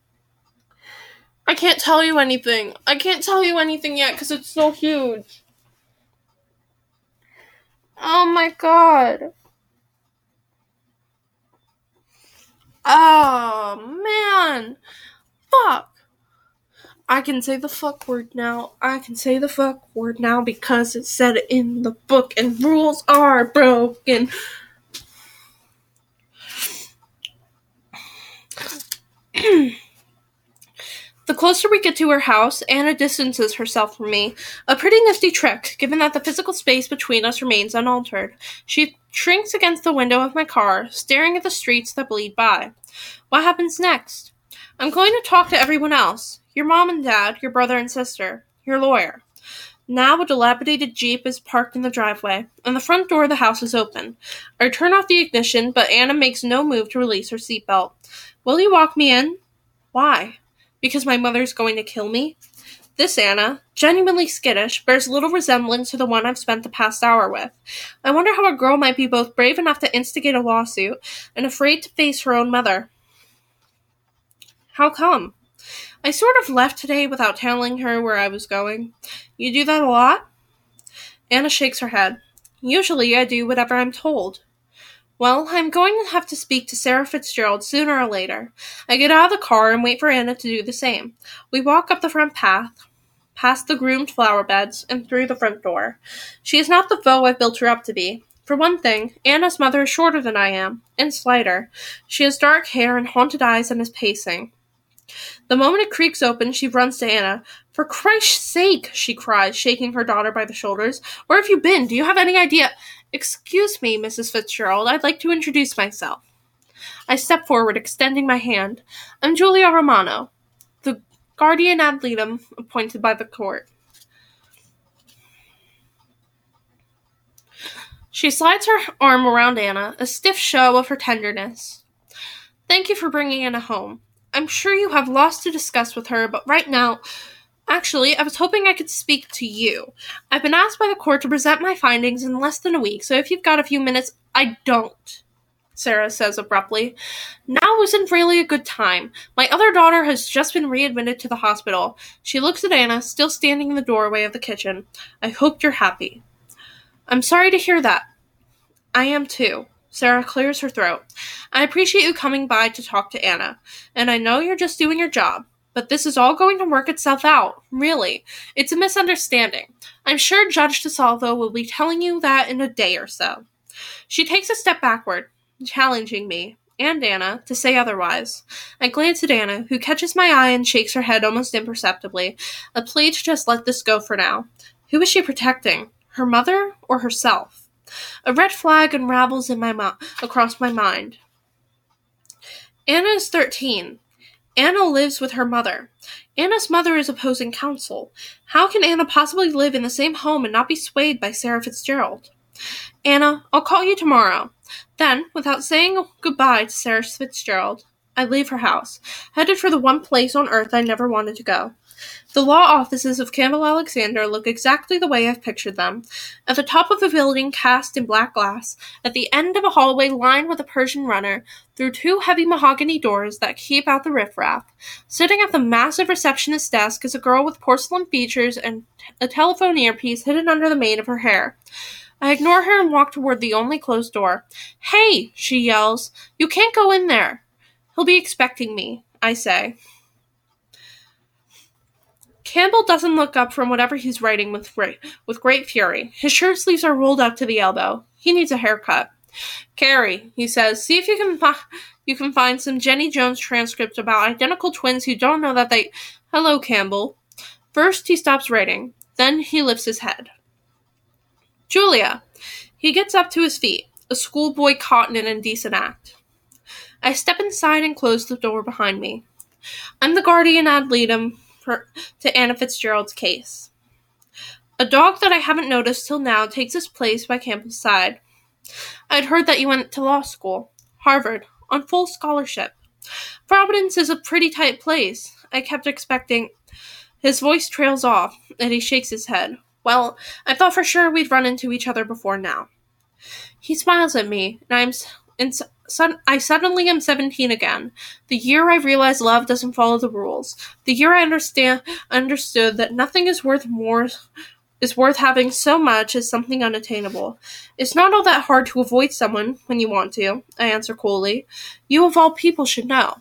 I can't tell you anything. I can't tell you anything yet because it's so huge. Oh my god. Oh man. Fuck. I can say the fuck word now. I can say the fuck word now because it said it in the book and rules are broken. [clears throat] the closer we get to her house, Anna distances herself from me. A pretty nifty trick, given that the physical space between us remains unaltered. She shrinks against the window of my car, staring at the streets that bleed by. What happens next? I'm going to talk to everyone else. Your mom and dad, your brother and sister, your lawyer. Now a dilapidated Jeep is parked in the driveway, and the front door of the house is open. I turn off the ignition, but Anna makes no move to release her seatbelt. Will you walk me in? Why? Because my mother's going to kill me? This Anna, genuinely skittish, bears little resemblance to the one I've spent the past hour with. I wonder how a girl might be both brave enough to instigate a lawsuit and afraid to face her own mother. How come? I sort of left today without telling her where I was going. You do that a lot? Anna shakes her head. Usually I do whatever I'm told. Well, I'm going to have to speak to Sarah Fitzgerald sooner or later. I get out of the car and wait for Anna to do the same. We walk up the front path, past the groomed flower beds, and through the front door. She is not the foe I've built her up to be. For one thing, Anna's mother is shorter than I am, and slighter. She has dark hair and haunted eyes and is pacing. The moment it creaks open, she runs to Anna. For Christ's sake, she cries, shaking her daughter by the shoulders. Where have you been? Do you have any idea? Excuse me, Mrs. Fitzgerald. I'd like to introduce myself. I step forward, extending my hand. I'm Julia Romano the guardian ad litem appointed by the court. She slides her arm around Anna, a stiff show of her tenderness. Thank you for bringing Anna home. I'm sure you have lots to discuss with her, but right now, actually, I was hoping I could speak to you. I've been asked by the court to present my findings in less than a week, so if you've got a few minutes, I don't. Sarah says abruptly. Now isn't really a good time. My other daughter has just been readmitted to the hospital. She looks at Anna, still standing in the doorway of the kitchen. I hope you're happy. I'm sorry to hear that. I am too. Sarah clears her throat. I appreciate you coming by to talk to Anna, and I know you're just doing your job. But this is all going to work itself out, really. It's a misunderstanding. I'm sure Judge DeSalvo will be telling you that in a day or so. She takes a step backward, challenging me and Anna to say otherwise. I glance at Anna, who catches my eye and shakes her head almost imperceptibly, a plea to just let this go for now. Who is she protecting? Her mother or herself? A red flag unravels in my mo- across my mind. Anna is 13. Anna lives with her mother. Anna's mother is opposing counsel. How can Anna possibly live in the same home and not be swayed by Sarah Fitzgerald? Anna, I'll call you tomorrow. Then, without saying goodbye to Sarah Fitzgerald, I leave her house, headed for the one place on earth I never wanted to go The law offices of Campbell Alexander look exactly the way I've pictured them. At the top of a building cast in black glass, at the end of a hallway lined with a Persian runner, through two heavy mahogany doors that keep out the riffraff. Sitting at the massive receptionist's desk is a girl with porcelain features and a telephone earpiece hidden under the mane of her hair. I ignore her and walk toward the only closed door. Hey, she yells. You can't go in there. He'll be expecting me, I say. Campbell doesn't look up from whatever he's writing with great, with great fury. His shirt sleeves are rolled up to the elbow. He needs a haircut. Kerri, he says, see if you can fi- you can find some Jenny Jones transcript about identical twins who don't know that they. Hello, Campbell. First, he stops writing. Then he lifts his head. Julia. He gets up to his feet, a schoolboy caught in an indecent act. I step inside and close the door behind me. I'm the guardian ad litem for, to Anna Fitzgerald's case. A dog that I haven't noticed till now takes its place by Campbell's side. I'd heard that you went to law school, Harvard, on full scholarship. Providence is a pretty tight place. I kept expecting. His voice trails off, and he shakes his head. Well, I thought for sure we'd run into each other before now. He smiles at me, and I'm and I suddenly am 17 again. The year I realized love doesn't follow the rules. The year I understand understood that nothing is worth more is worth having so much as something unattainable. It's not all that hard to avoid someone when you want to, I answer coolly. You of all people should know.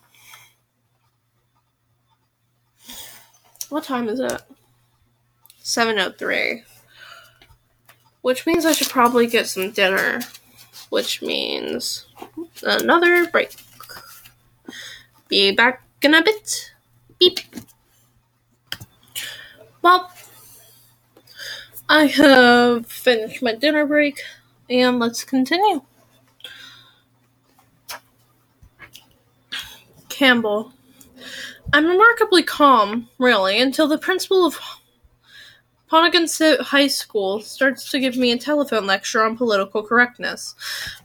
What time is it? 7:03. Which means I should probably get some dinner, which means another break. Be back in a bit. Beep. Well, I have finished my dinner break, and let's continue. Campbell. I'm remarkably calm, really, until the principal of Ponaganset High School starts to give me a telephone lecture on political correctness.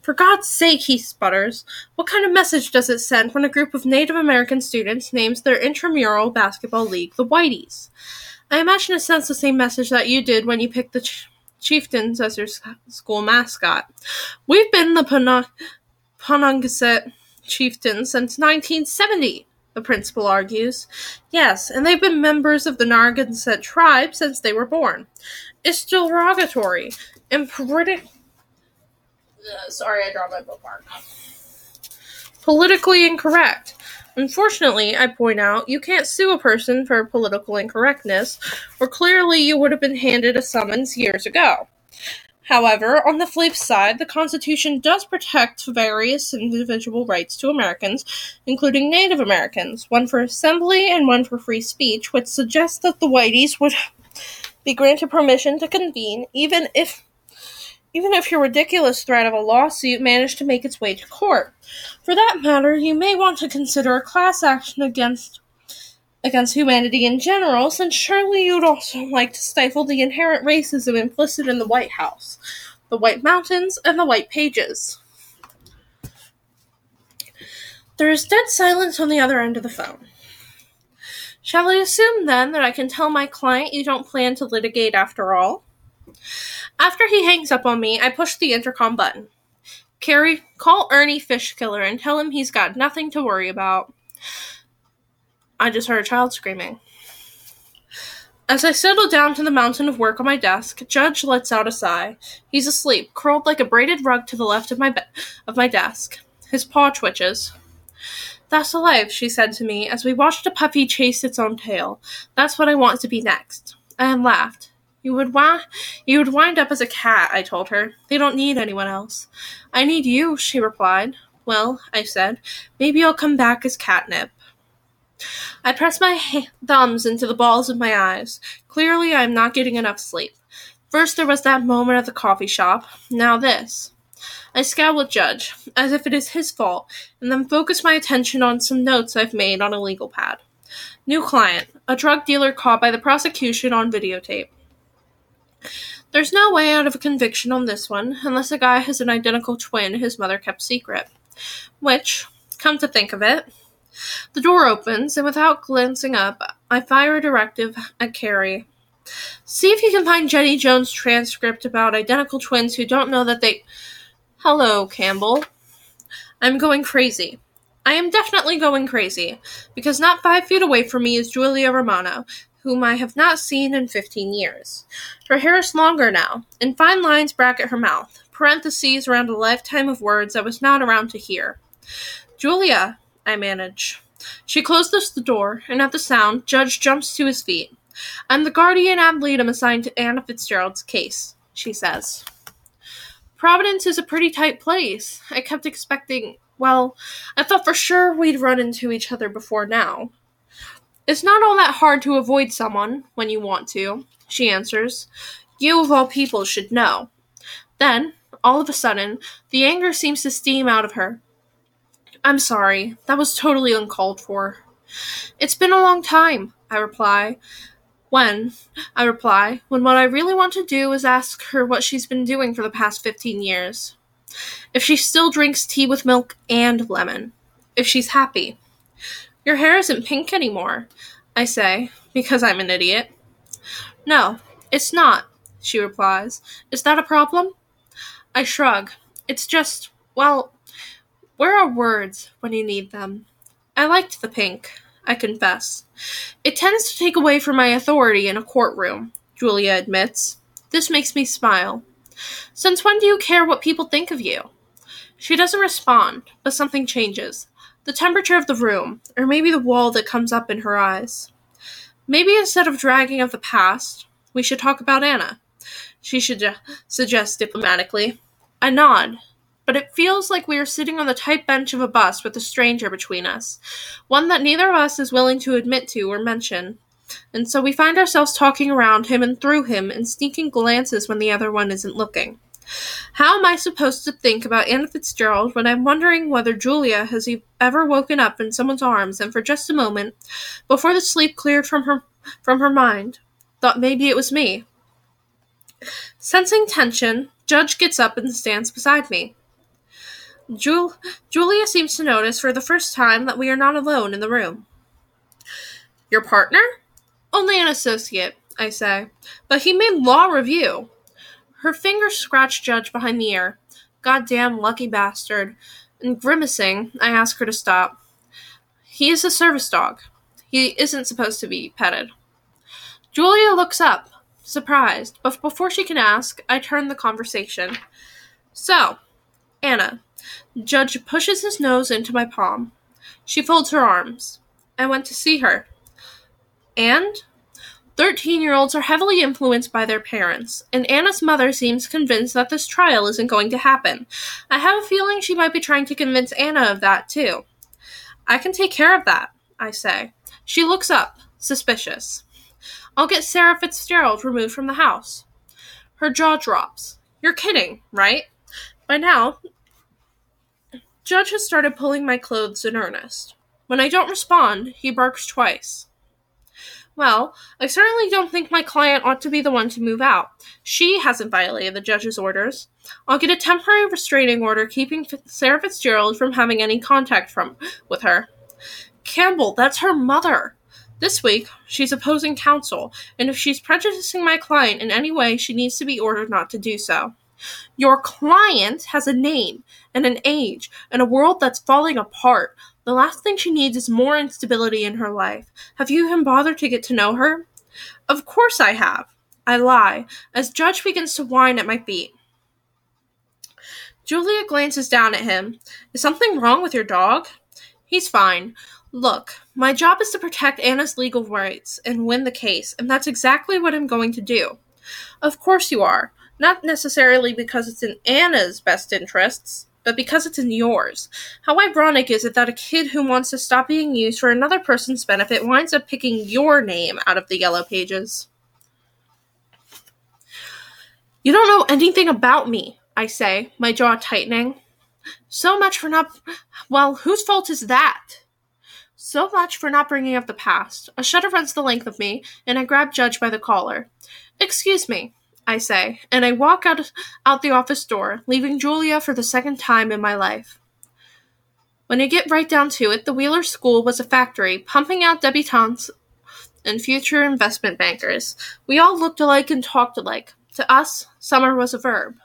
For God's sake, he sputters, what kind of message does it send when a group of Native American students names their intramural basketball league the Whiteys? I imagine it sends the same message that you did when you picked the ch- Chieftains as your school mascot. We've been the Ponaganset Chieftains since 1970 the principal argues. Yes, and they've been members of the Narragansett tribe since they were born. It's derogatory and pretty. Uh, sorry, I dropped my bookmark. Politically incorrect. Unfortunately, I point out, you can't sue a person for political incorrectness, or clearly you would have been handed a summons years ago. However, on the flip side, the Constitution does protect various individual rights to Americans, including Native Americans, one for assembly and one for free speech, which suggests that the Whiteys would be granted permission to convene even if even if your ridiculous threat of a lawsuit managed to make its way to court. For that matter, you may want to consider a class action against against humanity in general, since surely you'd also like to stifle the inherent racism implicit in the White House, the White Mountains, and the White Pages. There is dead silence on the other end of the phone. Shall I assume then that I can tell my client you don't plan to litigate after all? After he hangs up on me, I push the intercom button. Kerri, call Ernie Fishkiller and tell him he's got nothing to worry about. I just heard a child screaming. As I settle down to the mountain of work on my desk, Judge lets out a sigh. He's asleep, curled like a braided rug to the left of my be- of my desk. His paw twitches. That's alive, she said to me as we watched a puppy chase its own tail. That's what I want to be next. Anne laughed. You would wa- you would wind up as a cat, I told her. They don't need anyone else. I need you, she replied. Well, I said, maybe I'll come back as catnip. I press my [laughs] thumbs into the balls of my eyes. Clearly, I am not getting enough sleep. First, there was that moment at the coffee shop. Now, this. I scowl at Judge, as if it is his fault, and then focus my attention on some notes I've made on a legal pad. New client, a drug dealer caught by the prosecution on videotape. There's no way out of a conviction on this one, unless a guy has an identical twin his mother kept secret. Which, come to think of it, The door opens, and without glancing up, I fire a directive at Kerri. See if you can find Jenny Jones' transcript about identical twins who don't know that they. Hello, Campbell. I'm going crazy. I am definitely going crazy, because not five feet away from me is Julia Romano, whom I have not seen in fifteen years. Her hair is longer now, and fine lines bracket her mouth, parentheses around a lifetime of words I was not around to hear. Julia, I manage. She closes the door, and at the sound, Judge jumps to his feet. I'm the guardian ad litem assigned to Anna Fitzgerald's case, she says. Providence is a pretty tight place. I kept expecting, well, I thought for sure we'd run into each other before now. It's not all that hard to avoid someone when you want to, she answers. You, of all people, should know. Then, all of a sudden, the anger seems to steam out of her. I'm sorry. That was totally uncalled for. It's been a long time, I reply. When, I reply, when what I really want to do is ask her what she's been doing for the past 15 years. If she still drinks tea with milk and lemon. If she's happy. Your hair isn't pink anymore, I say, because I'm an idiot. No, it's not, she replies. Is that a problem? I shrug. It's just, well, where are words when you need them? I liked the pink, I confess. It tends to take away from my authority in a courtroom, Julia admits. This makes me smile. Since when do you care what people think of you? She doesn't respond, but something changes. The temperature of the room, or maybe the wall that comes up in her eyes. Maybe instead of dragging of the past, we should talk about Anna. She should uh, suggest diplomatically. I nod, but it feels like we are sitting on the tight bench of a bus with a stranger between us, one that neither of us is willing to admit to or mention. And so we find ourselves talking around him and through him and sneaking glances when the other one isn't looking. How am I supposed to think about Anna Fitzgerald when I'm wondering whether Julia has ever woken up in someone's arms and for just a moment, before the sleep cleared from her from her mind, thought maybe it was me? Sensing tension, Judge gets up and stands beside me. Jul- Julia seems to notice for the first time that we are not alone in the room. Your partner? Only an associate, I say. But he made law review. Her fingers scratch Judge behind the ear. Goddamn lucky bastard. And grimacing, I ask her to stop. He is a service dog. He isn't supposed to be petted. Julia looks up, surprised, but before she can ask, I turn the conversation. So, Anna, Judge pushes his nose into my palm. She folds her arms. I went to see her. And? 13 year olds are heavily influenced by their parents, and Anna's mother seems convinced that this trial isn't going to happen. I have a feeling she might be trying to convince Anna of that, too. I can take care of that, I say. She looks up, suspicious. I'll get Sarah Fitzgerald removed from the house. Her jaw drops. You're kidding, right? By now, Judge has started pulling my clothes in earnest. When I don't respond, he barks twice. Well, I certainly don't think my client ought to be the one to move out. She hasn't violated the judge's orders. I'll get a temporary restraining order keeping Sarah Fitzgerald from having any contact from with her. Campbell, that's her mother. This week, she's opposing counsel, and if she's prejudicing my client in any way, she needs to be ordered not to do so. Your client has a name and an age and a world that's falling apart. The last thing she needs is more instability in her life. Have you even bothered to get to know her? Of course I have. I lie, as Judge begins to whine at my feet. Julia glances down at him. Is something wrong with your dog? He's fine. Look, my job is to protect Anna's legal rights and win the case, and that's exactly what I'm going to do. Of course you are. Not necessarily because it's in Anna's best interests, but because it's in yours. How ironic is it that a kid who wants to stop being used for another person's benefit winds up picking your name out of the yellow pages? You don't know anything about me, I say, my jaw tightening. So much for not. Well, whose fault is that? So much for not bringing up the past. A shudder runs the length of me, and I grab Judge by the collar. Excuse me, I say, and I walk out out the office door, leaving Julia for the second time in my life. When you get right down to it, the Wheeler School was a factory, pumping out debutantes and future investment bankers. We all looked alike and talked alike. To us, summer was a verb.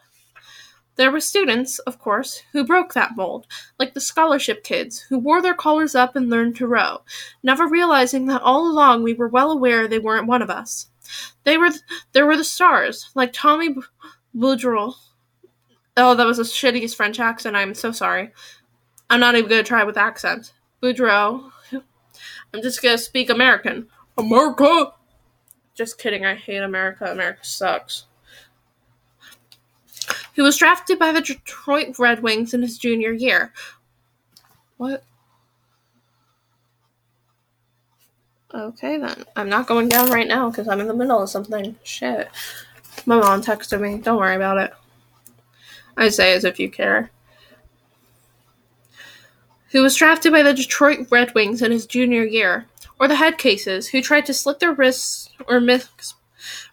There were students, of course, who broke that mold, like the scholarship kids, who wore their collars up and learned to row, never realizing that all along we were well aware they weren't one of us. They were th- there were the stars, like Tommy Boudreau. Oh, that was the shittiest French accent. I'm so sorry. I'm not even gonna try with accent. Boudreau. I'm just gonna speak American. America. Just kidding. I hate America. America sucks. He was drafted by the Detroit Red Wings in his junior year. What? Okay, then. I'm not going down right now because I'm in the middle of something. Shit. My mom texted me. Don't worry about it. I say as if you care. Who was drafted by the Detroit Red Wings in his junior year, or the head cases, who tried to slit their wrists or mix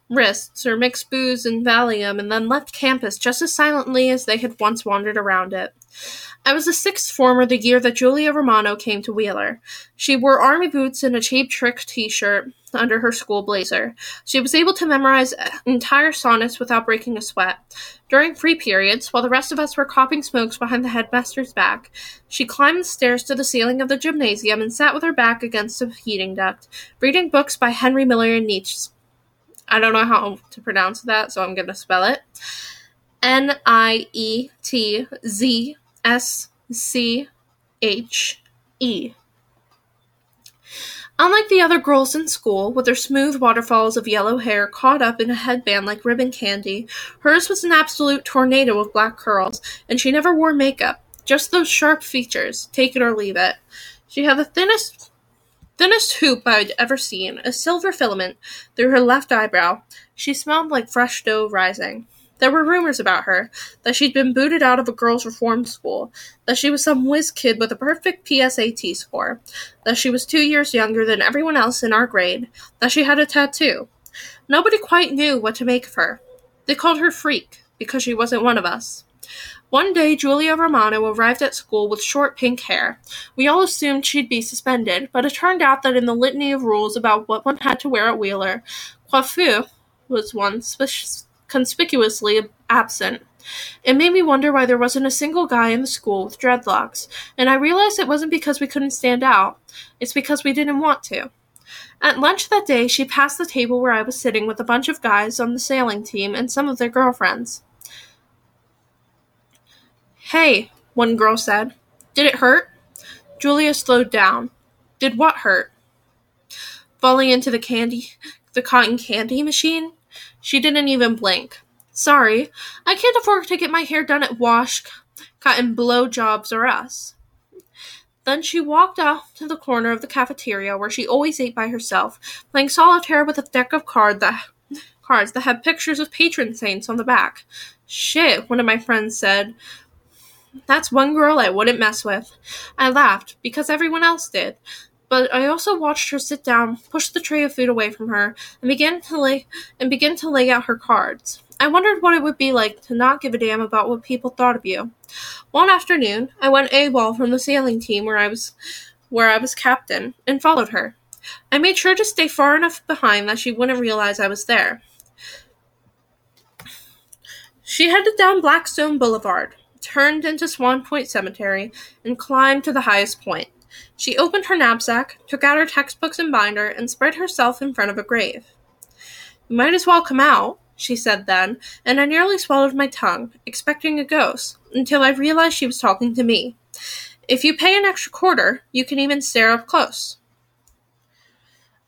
wrists or mix booze and Valium and then left campus just as silently as they had once wandered around it. I was a sixth former the year that Julia Romano came to Wheeler. She wore army boots and a cheap trick t shirt under her school blazer. She was able to memorize entire sonnets without breaking a sweat. During free periods, while the rest of us were coughing smokes behind the headmaster's back, she climbed the stairs to the ceiling of the gymnasium and sat with her back against a heating duct, reading books by Henry Miller and Nietzsche. I don't know how to pronounce that, so I'm going to spell it. N I E T Z S C H E. Unlike the other girls in school, with their smooth waterfalls of yellow hair caught up in a headband like ribbon candy, hers was an absolute tornado of black curls, and she never wore makeup, just those sharp features, take it or leave it. She had the thinnest thinnest hoop I'd ever seen, a silver filament through her left eyebrow. She smelled like fresh dough rising. There were rumors about her that she'd been booted out of a girls' reform school, that she was some whiz kid with a perfect PSAT score, that she was two years younger than everyone else in our grade, that she had a tattoo. Nobody quite knew what to make of her. They called her Freak because she wasn't one of us. One day, Julia Romano arrived at school with short pink hair. We all assumed she'd be suspended, but it turned out that in the litany of rules about what one had to wear at Wheeler, coiffure was one spe- conspicuously absent. It made me wonder why there wasn't a single guy in the school with dreadlocks, and I realized it wasn't because we couldn't stand out, it's because we didn't want to. At lunch that day, she passed the table where I was sitting with a bunch of guys on the sailing team and some of their girlfriends. Hey, one girl said. Did it hurt? Julia slowed down. Did what hurt? Falling into the candy, the cotton candy machine? She didn't even blink. Sorry, I can't afford to get my hair done at Wash, Cotton Blow Jobs or Us. Then she walked off to the corner of the cafeteria where she always ate by herself, playing solitaire with a deck of card that, cards that had pictures of patron saints on the back. Shit, one of my friends said. That's one girl I wouldn't mess with. I laughed, because everyone else did. But I also watched her sit down, push the tray of food away from her, and begin to lay and begin to lay out her cards. I wondered what it would be like to not give a damn about what people thought of you. One afternoon, I went AWOL from the sailing team where I was where I was captain, and followed her. I made sure to stay far enough behind that she wouldn't realize I was there. She headed down Blackstone Boulevard turned into Swan Point Cemetery, and climbed to the highest point. She opened her knapsack, took out her textbooks and binder, and spread herself in front of a grave. You might as well come out, she said then, and I nearly swallowed my tongue, expecting a ghost, until I realized she was talking to me. If you pay an extra quarter, you can even stare up close.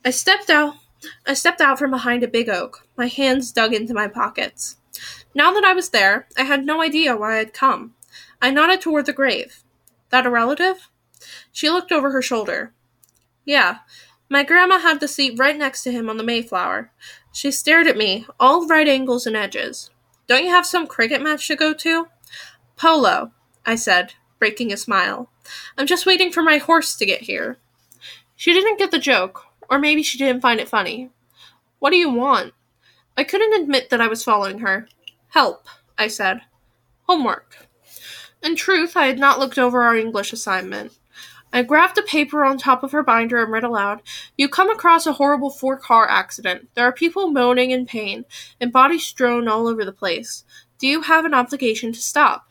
I stepped out I stepped out from behind a big oak, my hands dug into my pockets. Now that I was there, I had no idea why I had come. I nodded toward the grave. That a relative? She looked over her shoulder. Yeah, my grandma had the seat right next to him on the Mayflower. She stared at me, all right angles and edges. Don't you have some cricket match to go to? Polo, I said, breaking a smile. I'm just waiting for my horse to get here. She didn't get the joke, or maybe she didn't find it funny. What do you want? I couldn't admit that I was following her. Help, I said. Homework. In truth, I had not looked over our English assignment. I grabbed a paper on top of her binder and read aloud You come across a horrible four car accident. There are people moaning in pain and bodies strewn all over the place. Do you have an obligation to stop?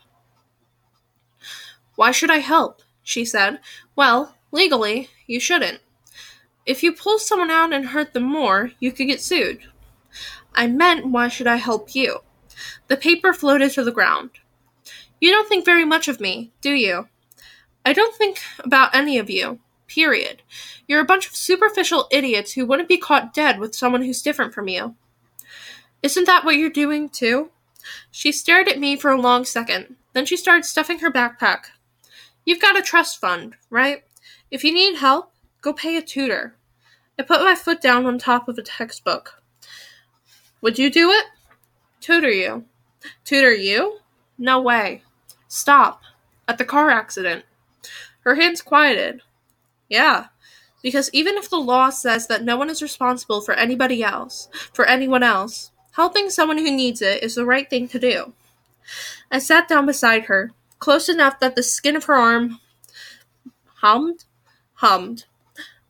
Why should I help? She said. Well, legally, you shouldn't. If you pull someone out and hurt them more, you could get sued. I meant, why should I help you? The paper floated to the ground. You don't think very much of me, do you? I don't think about any of you. Period. You're a bunch of superficial idiots who wouldn't be caught dead with someone who's different from you. Isn't that what you're doing, too? She stared at me for a long second. Then she started stuffing her backpack. You've got a trust fund, right? If you need help, go pay a tutor. I put my foot down on top of a textbook. Would you do it? Tutor you. Tutor you? No way. Stop. At the car accident. Her hands quieted. Yeah, because even if the law says that no one is responsible for anybody else, for anyone else, helping someone who needs it is the right thing to do. I sat down beside her, close enough that the skin of her arm hummed, hummed,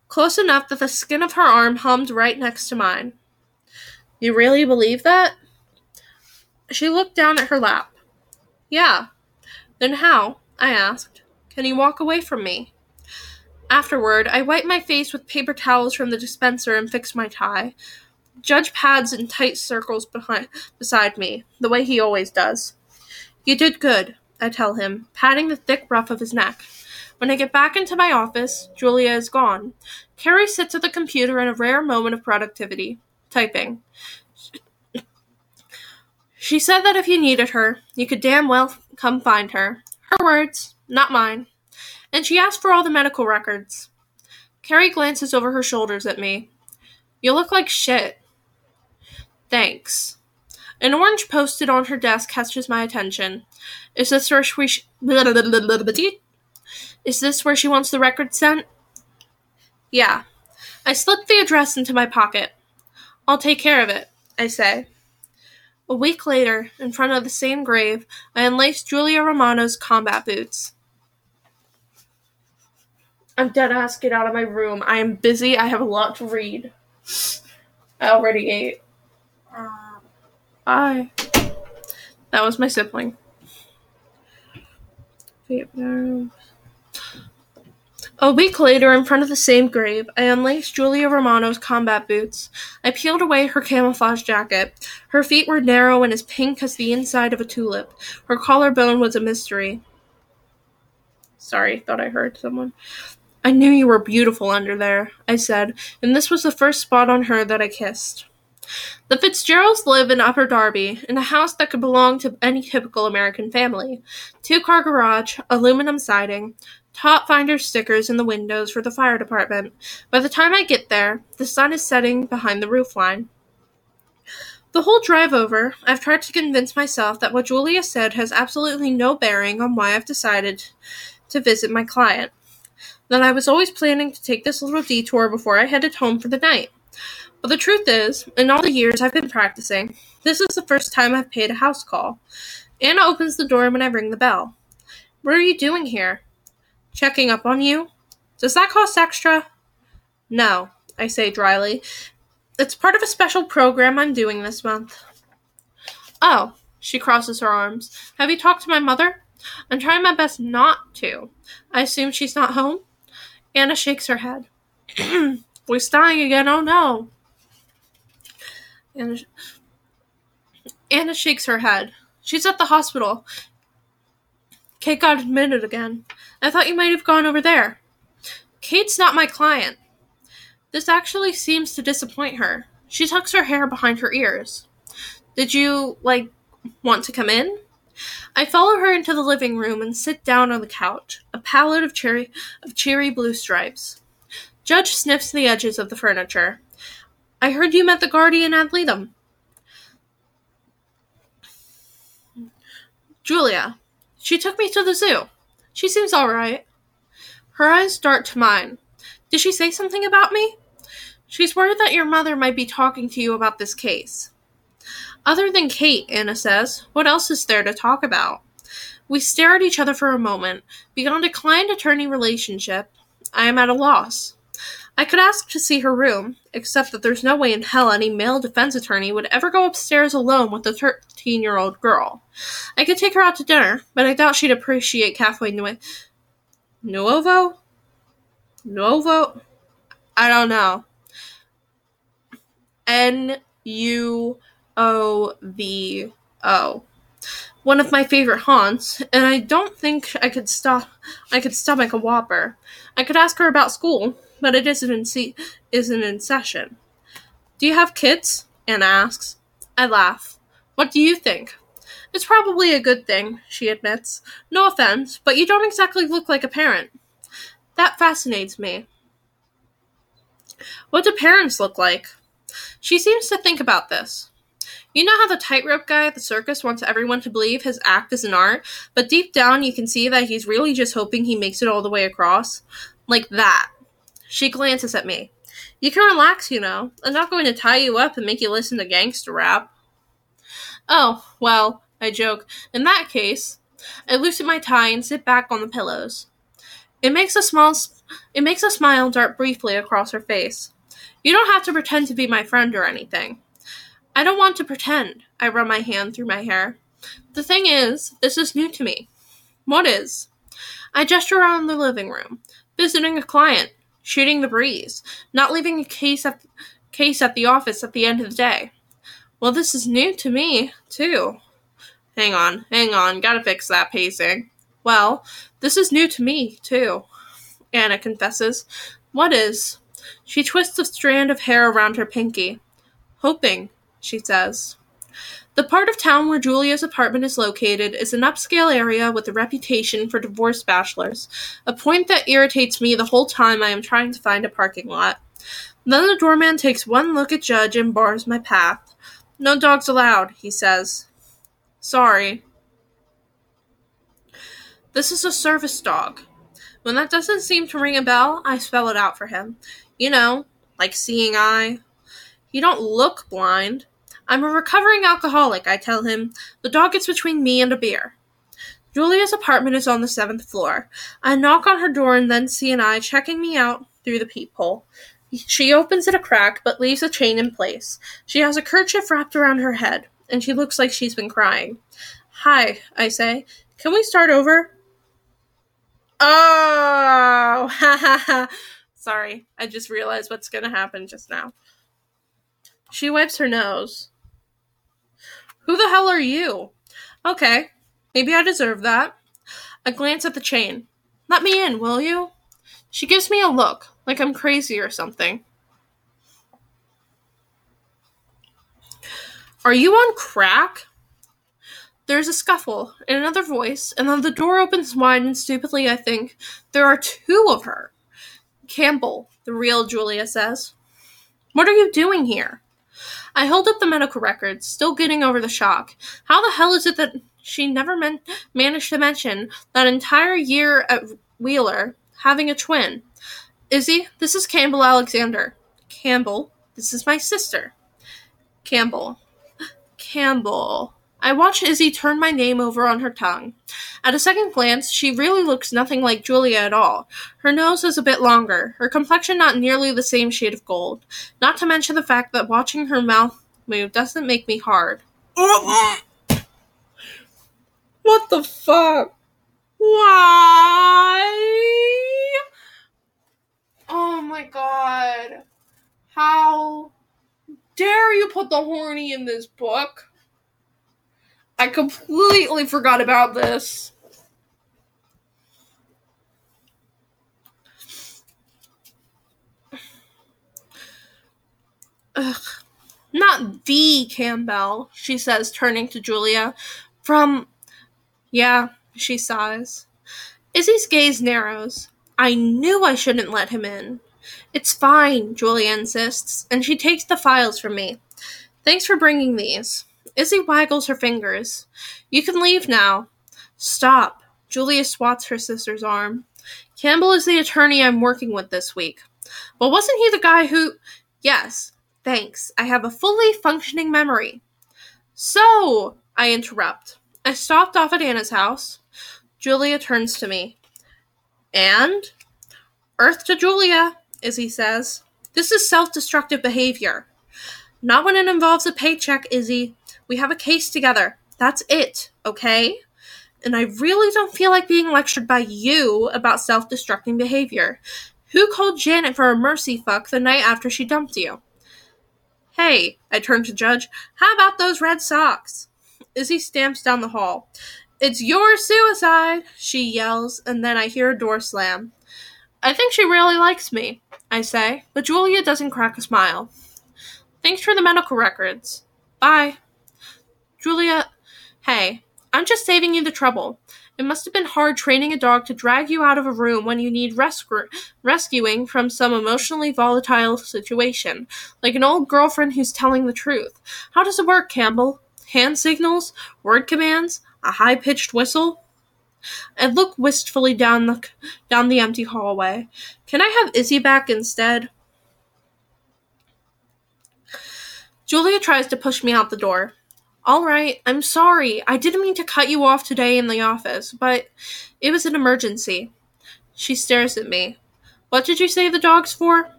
close enough that the skin of her arm hummed right next to mine. You really believe that? She looked down at her lap. Yeah. Then how? I asked. Can you walk away from me? Afterward, I wiped my face with paper towels from the dispenser and fixed my tie. Judge pads in tight circles behind, beside me, the way he always does. You did good, I tell him, patting the thick ruff of his neck. When I get back into my office, Julia is gone. Kerri sits at the computer in a rare moment of productivity, typing. She said that if you needed her, you could damn well come find her. Her words not mine. And she asked for all the medical records. Kerri glances over her shoulders at me. You look like shit. Thanks. An orange Post-it on her desk catches my attention. Is this where she Is this where she wants the records sent? Yeah. I slip the address into my pocket. I'll take care of it, I say. A week later, in front of the same grave, I unlace Julia Romano's combat boots. I'm dead ass. Get out of my room. I am busy. I have a lot to read. I already ate. Bye. That was my sibling. A week later, in front of the same grave, I unlaced Julia Romano's combat boots. I peeled away her camouflage jacket. Her feet were narrow and as pink as the inside of a tulip. Her collarbone was a mystery. Sorry, thought I heard someone. I knew you were beautiful under there, I said, and this was the first spot on her that I kissed. The Fitzgeralds live in Upper Darby, in a house that could belong to any typical American family. Two car garage, aluminum siding, Tot Finder stickers in the windows for the fire department. By the time I get there, the sun is setting behind the roofline. The whole drive over, I've tried to convince myself that what Julia said has absolutely no bearing on why I've decided to visit my client that I was always planning to take this little detour before I headed home for the night. But the truth is, in all the years I've been practicing, this is the first time I've paid a house call. Anna opens the door when I ring the bell. What are you doing here? Checking up on you? Does that cost extra? No, I say dryly. It's part of a special program I'm doing this month. Oh, she crosses her arms. Have you talked to my mother? I'm trying my best not to. I assume she's not home? Anna shakes her head. [clears throat] We're dying again, oh no. Anna, Anna shakes her head. She's at the hospital. Kate got admitted again. I thought you might have gone over there. Kate's not my client. This actually seems to disappoint her. She tucks her hair behind her ears. Did you, like, want to come in? I follow her into the living room and sit down on the couch, a palette of cherry of cherry blue stripes. Judge sniffs the edges of the furniture. I heard you met the guardian ad litem. Julia. She took me to the zoo. She seems all right. Her eyes dart to mine. Did she say something about me? She's worried that your mother might be talking to you about this case. Other than Kate, Anna says, what else is there to talk about? We stare at each other for a moment. Beyond a client attorney relationship, I am at a loss. I could ask to see her room, except that there's no way in hell any male defense attorney would ever go upstairs alone with a 13 year old girl. I could take her out to dinner, but I doubt she'd appreciate Cafe Nu- Nuovo? Nuovo? I don't know. N U O V O. One of my favorite haunts, and I don't think I could stop I could stomach a whopper. I could ask her about school, but it isn't in se- isn't in session. Do you have kids? Anna asks. I laugh. What do you think? It's probably a good thing, she admits. No offense, but you don't exactly look like a parent. That fascinates me. What do parents look like? She seems to think about this. You know how the tightrope guy at the circus wants everyone to believe his act is an art, but deep down you can see that he's really just hoping he makes it all the way across? Like that. She glances at me. You can relax, you know. I'm not going to tie you up and make you listen to gangster rap. Oh, well, I joke. In that case, I loosen my tie and sit back on the pillows. It makes a small it makes a smile dart briefly across her face. You don't have to pretend to be my friend or anything. I don't want to pretend. I run my hand through my hair. The thing is, this is new to me. What is? I gesture around the living room, visiting a client, shooting the breeze, not leaving a case at, case at the office at the end of the day. Well, this is new to me, too. Hang on, hang on, gotta fix that pacing. Well, this is new to me, too. Anna confesses. What is? She twists a strand of hair around her pinky. Hoping, she says. The part of town where Julia's apartment is located is an upscale area with a reputation for divorced bachelors, a point that irritates me the whole time I am trying to find a parking lot. Then the doorman takes one look at Judge and bars my path. No dogs allowed, he says. Sorry. This is a service dog. When that doesn't seem to ring a bell, I spell it out for him. You know, like seeing eye. You don't look blind. I'm a recovering alcoholic, I tell him. The dog gets between me and a beer. Julia's apartment is on the seventh floor. I knock on her door and then see an eye checking me out through the peephole. She opens it a crack but leaves a chain in place. She has a kerchief wrapped around her head, and she looks like she's been crying. Hi, I say. Can we start over? Oh, [laughs] ha ha ha. Sorry, I just realized what's gonna happen just now. She wipes her nose. Who the hell are you? Okay, maybe I deserve that. I glance at the chain. Let me in, will you? She gives me a look, like I'm crazy or something. Are you on crack? There's a scuffle, and another voice, and then the door opens wide, and stupidly I think, there are two of her. Campbell, the real Julia says. What are you doing here? I hold up the medical records, still getting over the shock. How the hell is it that she never man- managed to mention that entire year at Wheeler having a twin? Izzy, this is Campbell Alexander. Campbell, this is my sister. Campbell. Campbell. I watch Izzy turn my name over on her tongue. At a second glance, she really looks nothing like Julia at all. Her nose is a bit longer, her complexion not nearly the same shade of gold, not to mention the fact that watching her mouth move doesn't make me hard. What the fuck? Why? Oh my god. How dare you put the horny in this book? I completely forgot about this. Ugh. Not the Campbell, she says, turning to Julia. From. Yeah, she sighs. Izzy's gaze narrows. I knew I shouldn't let him in. It's fine, Julia insists, and she takes the files from me. Thanks for bringing these. Izzy waggles her fingers. You can leave now. Stop. Julia swats her sister's arm. Campbell is the attorney I'm working with this week. But wasn't he the guy who. Yes, thanks. I have a fully functioning memory. So, I interrupt. I stopped off at Anna's house. Julia turns to me. And? Earth to Julia, Izzy says. This is self destructive behavior. Not when it involves a paycheck, Izzy. We have a case together. That's it, okay? And I really don't feel like being lectured by you about self destructing behavior. Who called Janet for a mercy fuck the night after she dumped you? Hey, I turn to Judge, how about those Red Sox? Izzy stamps down the hall. It's your suicide, she yells, and then I hear a door slam. I think she really likes me, I say, but Julia doesn't crack a smile. Thanks for the medical records. Bye. Julia, hey, I'm just saving you the trouble. It must have been hard training a dog to drag you out of a room when you need rescu- rescuing from some emotionally volatile situation, like an old girlfriend who's telling the truth. How does it work, Campbell? Hand signals? Word commands? A high pitched whistle? I look wistfully down the down the empty hallway. Can I have Izzy back instead? Julia tries to push me out the door. All right, I'm sorry. I didn't mean to cut you off today in the office, but it was an emergency. She stares at me. What did you save the dogs for?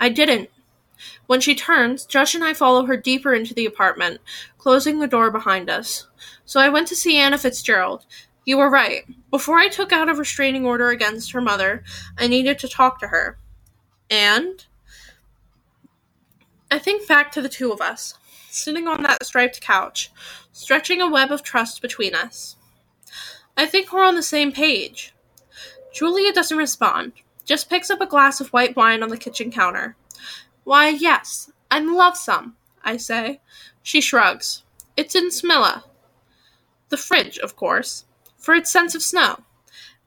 I didn't. When she turns, Judge and I follow her deeper into the apartment, closing the door behind us. So I went to see Anna Fitzgerald. You were right. Before I took out a restraining order against her mother, I needed to talk to her. And? I think back to the two of us, sitting on that striped couch, stretching a web of trust between us. I think we're on the same page. Julia doesn't respond, just picks up a glass of white wine on the kitchen counter. Why, yes, I'd love some, I say. She shrugs. It's in Smilla. The fridge, of course for its sense of snow.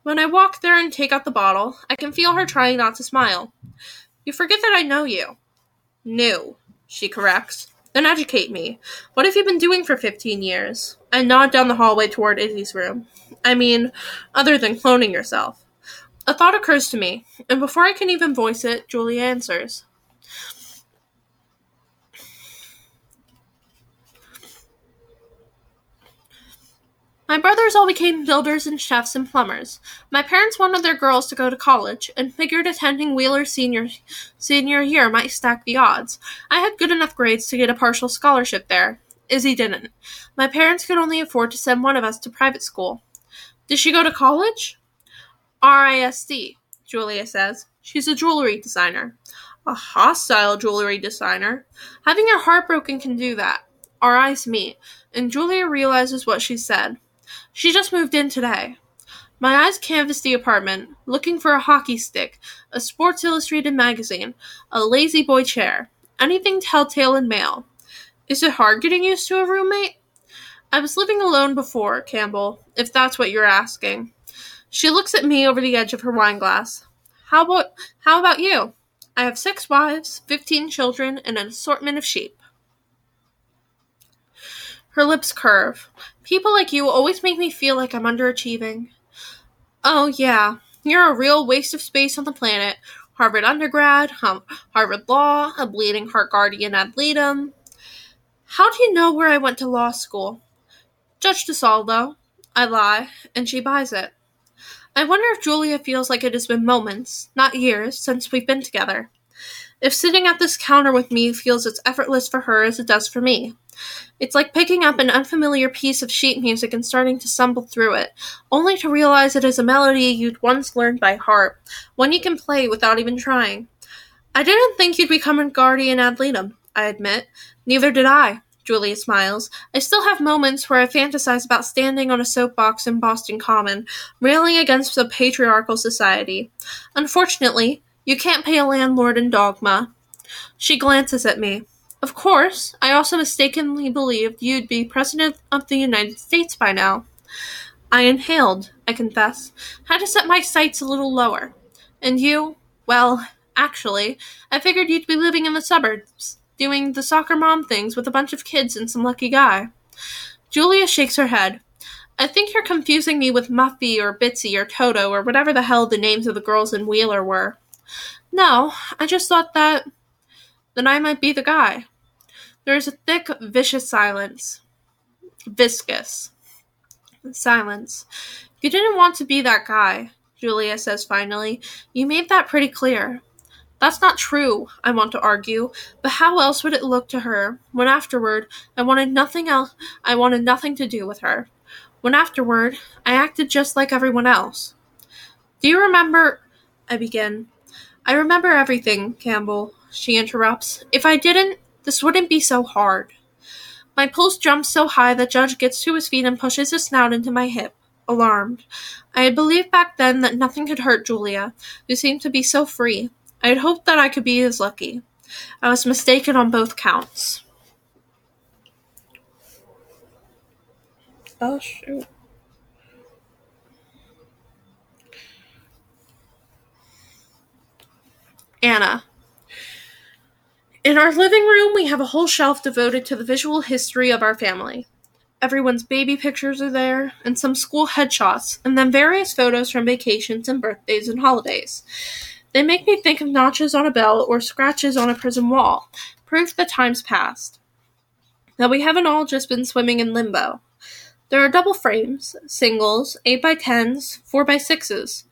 When I walk there and take out the bottle, I can feel her trying not to smile. You forget that I know you. Knew, she corrects. Then educate me. What have you been doing for 15 years? I nod down the hallway toward Izzy's room. I mean, other than cloning yourself. A thought occurs to me, and before I can even voice it, Julie answers. My brothers all became builders and chefs and plumbers. My parents wanted their girls to go to college and figured attending Wheeler senior senior year might stack the odds. I had good enough grades to get a partial scholarship there. Izzy didn't. My parents could only afford to send one of us to private school. Did she go to college? RISD, Julia says. She's a jewelry designer. A hostile jewelry designer. Having your heart broken can do that. Our eyes meet, and Julia realizes what she said. She just moved in today. My eyes canvassed the apartment, looking for a hockey stick, a Sports Illustrated magazine, a La-Z-Boy chair, anything telltale and male. Is it hard getting used to a roommate? I was living alone before, Campbell, if that's what you're asking. She looks at me over the edge of her wine glass. How about how about you? I have six wives, fifteen children, and an assortment of sheep. Her lips curve. People like you always make me feel like I'm underachieving. Oh, yeah, you're a real waste of space on the planet. Harvard undergrad, Harvard Law, a bleeding heart guardian ad litem. How do you know where I went to law school? Judge DeSalvo. I lie, and she buys it. I wonder if Julia feels like it has been moments, not years, since we've been together. If sitting at this counter with me feels as effortless for her as it does for me. It's like picking up an unfamiliar piece of sheet music and starting to stumble through it, only to realize it is a melody you'd once learned by heart, one you can play without even trying. I didn't think you'd become a guardian ad litem, I admit. Neither did I. Julia smiles. I still have moments where I fantasize about standing on a soapbox in Boston Common, railing against the patriarchal society. Unfortunately, you can't pay a landlord in dogma. She glances at me. Of course, I also mistakenly believed you'd be President of the United States by now. I inhaled, I confess, had to set my sights a little lower. And you? Well, actually, I figured you'd be living in the suburbs, doing the soccer mom things with a bunch of kids and some lucky guy. Julia shakes her head. I think you're confusing me with Muffy or Bitsy or Toto or whatever the hell the names of the girls in Wheeler were. No, I just thought that then I might be the guy. There is a thick, vicious silence. Viscous. Silence. You didn't want to be that guy, Julia says finally. You made that pretty clear. That's not true, I want to argue, but how else would it look to her when afterward I wanted nothing else I wanted nothing to do with her. When afterward I acted just like everyone else. Do you remember I begin. I remember everything, Campbell, she interrupts. If I didn't, this wouldn't be so hard. My pulse jumps so high that Judge gets to his feet and pushes his snout into my hip, alarmed. I had believed back then that nothing could hurt Julia, who seemed to be so free, I had hoped that I could be as lucky. I was mistaken on both counts. Oh, shoot. Anna. In our living room, we have a whole shelf devoted to the visual history of our family. Everyone's baby pictures are there, and some school headshots, and then various photos from vacations and birthdays and holidays. They make me think of notches on a bell or scratches on a prison wall, proof that time's passed. That we haven't all just been swimming in limbo. There are double frames, singles, 8 by 10s, 4 by 6s.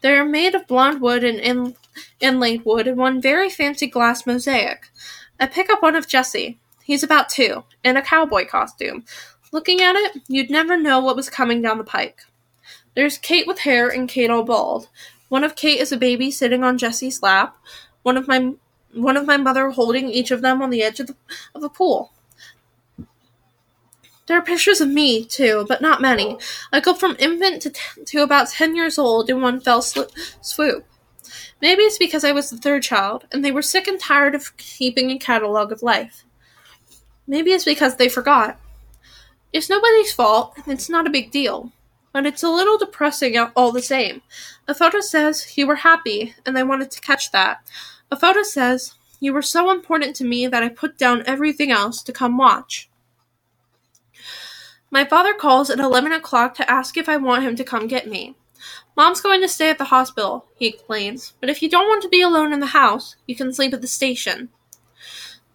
They are made of blonde wood and in- inlaid wood and one very fancy glass mosaic. I pick up one of Jesse. He's about two, in a cowboy costume. Looking at it, you'd never know what was coming down the pike. There's Kate with hair and Kate all bald. One of Kate is a baby sitting on Jesse's lap. One of my one of my mother holding each of them on the edge of the of a pool. There are pictures of me too, but not many. I go from infant to t- to about ten years old in one fell sl- swoop. Maybe it's because I was the third child, and they were sick and tired of keeping a catalog of life. Maybe it's because they forgot. It's nobody's fault, and it's not a big deal but it's a little depressing all the same. A photo says you were happy, and I wanted to catch that. A photo says you were so important to me that I put down everything else to come watch. My father calls at 11 o'clock to ask if I want him to come get me. Mom's going to stay at the hospital, he explains, but if you don't want to be alone in the house, you can sleep at the station.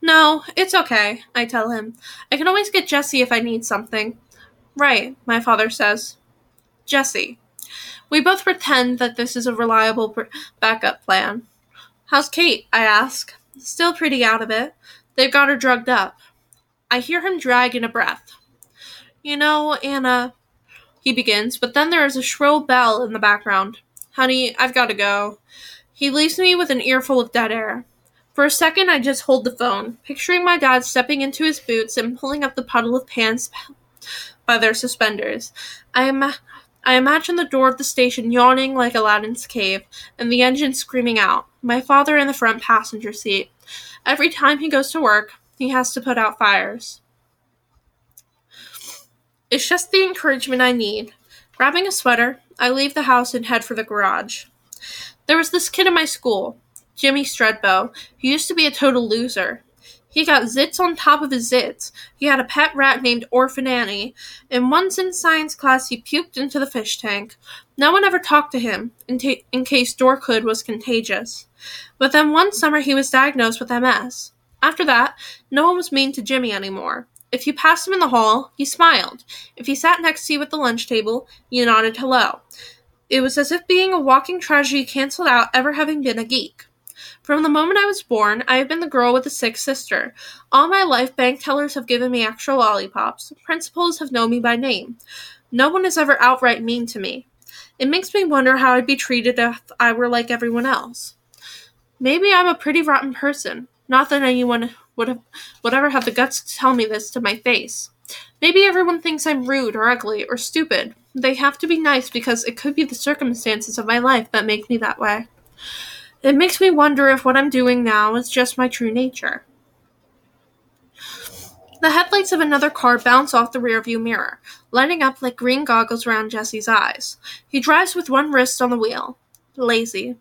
No, it's okay, I tell him. I can always get Jesse if I need something. Right, my father says. Jesse. We both pretend that this is a reliable backup plan. How's Kate? I ask. Still pretty out of it. They've got her drugged up. I hear him drag in a breath. You know, Anna, he begins, but then there is a shrill bell in the background. Honey, I've got to go. He leaves me with an earful of dead air. For a second, I just hold the phone, picturing my dad stepping into his boots and pulling up the puddle of pants by their suspenders. I am I imagine the door of the station yawning like Aladdin's cave, and the engine screaming out. My father in the front passenger seat. Every time he goes to work, he has to put out fires. It's just the encouragement I need. Grabbing a sweater, I leave the house and head for the garage. There was this kid in my school, Jimmy Stredbow, who used to be a total loser. He got zits on top of his zits. He had a pet rat named Orphan Annie, and once in science class he puked into the fish tank. No one ever talked to him, in, in case Dorkhood was contagious. But then one summer he was diagnosed with MS. After that, no one was mean to Jimmy anymore. If you passed him in the hall, he smiled. If he sat next to you at the lunch table, you nodded hello. It was as if being a walking tragedy canceled out ever having been a geek. From the moment I was born, I have been the girl with the sick sister. All my life, bank tellers have given me extra lollipops. Principals have known me by name. No one is ever outright mean to me. It makes me wonder how I'd be treated if I were like everyone else. Maybe I'm a pretty rotten person. Not that anyone would have, would ever have the guts to tell me this to my face. Maybe everyone thinks I'm rude or ugly or stupid. They have to be nice because it could be the circumstances of my life that make me that way. It makes me wonder if what I'm doing now is just my true nature. The headlights of another car bounce off the rearview mirror, lighting up like green goggles around Jesse's eyes. He drives with one wrist on the wheel. Lazy.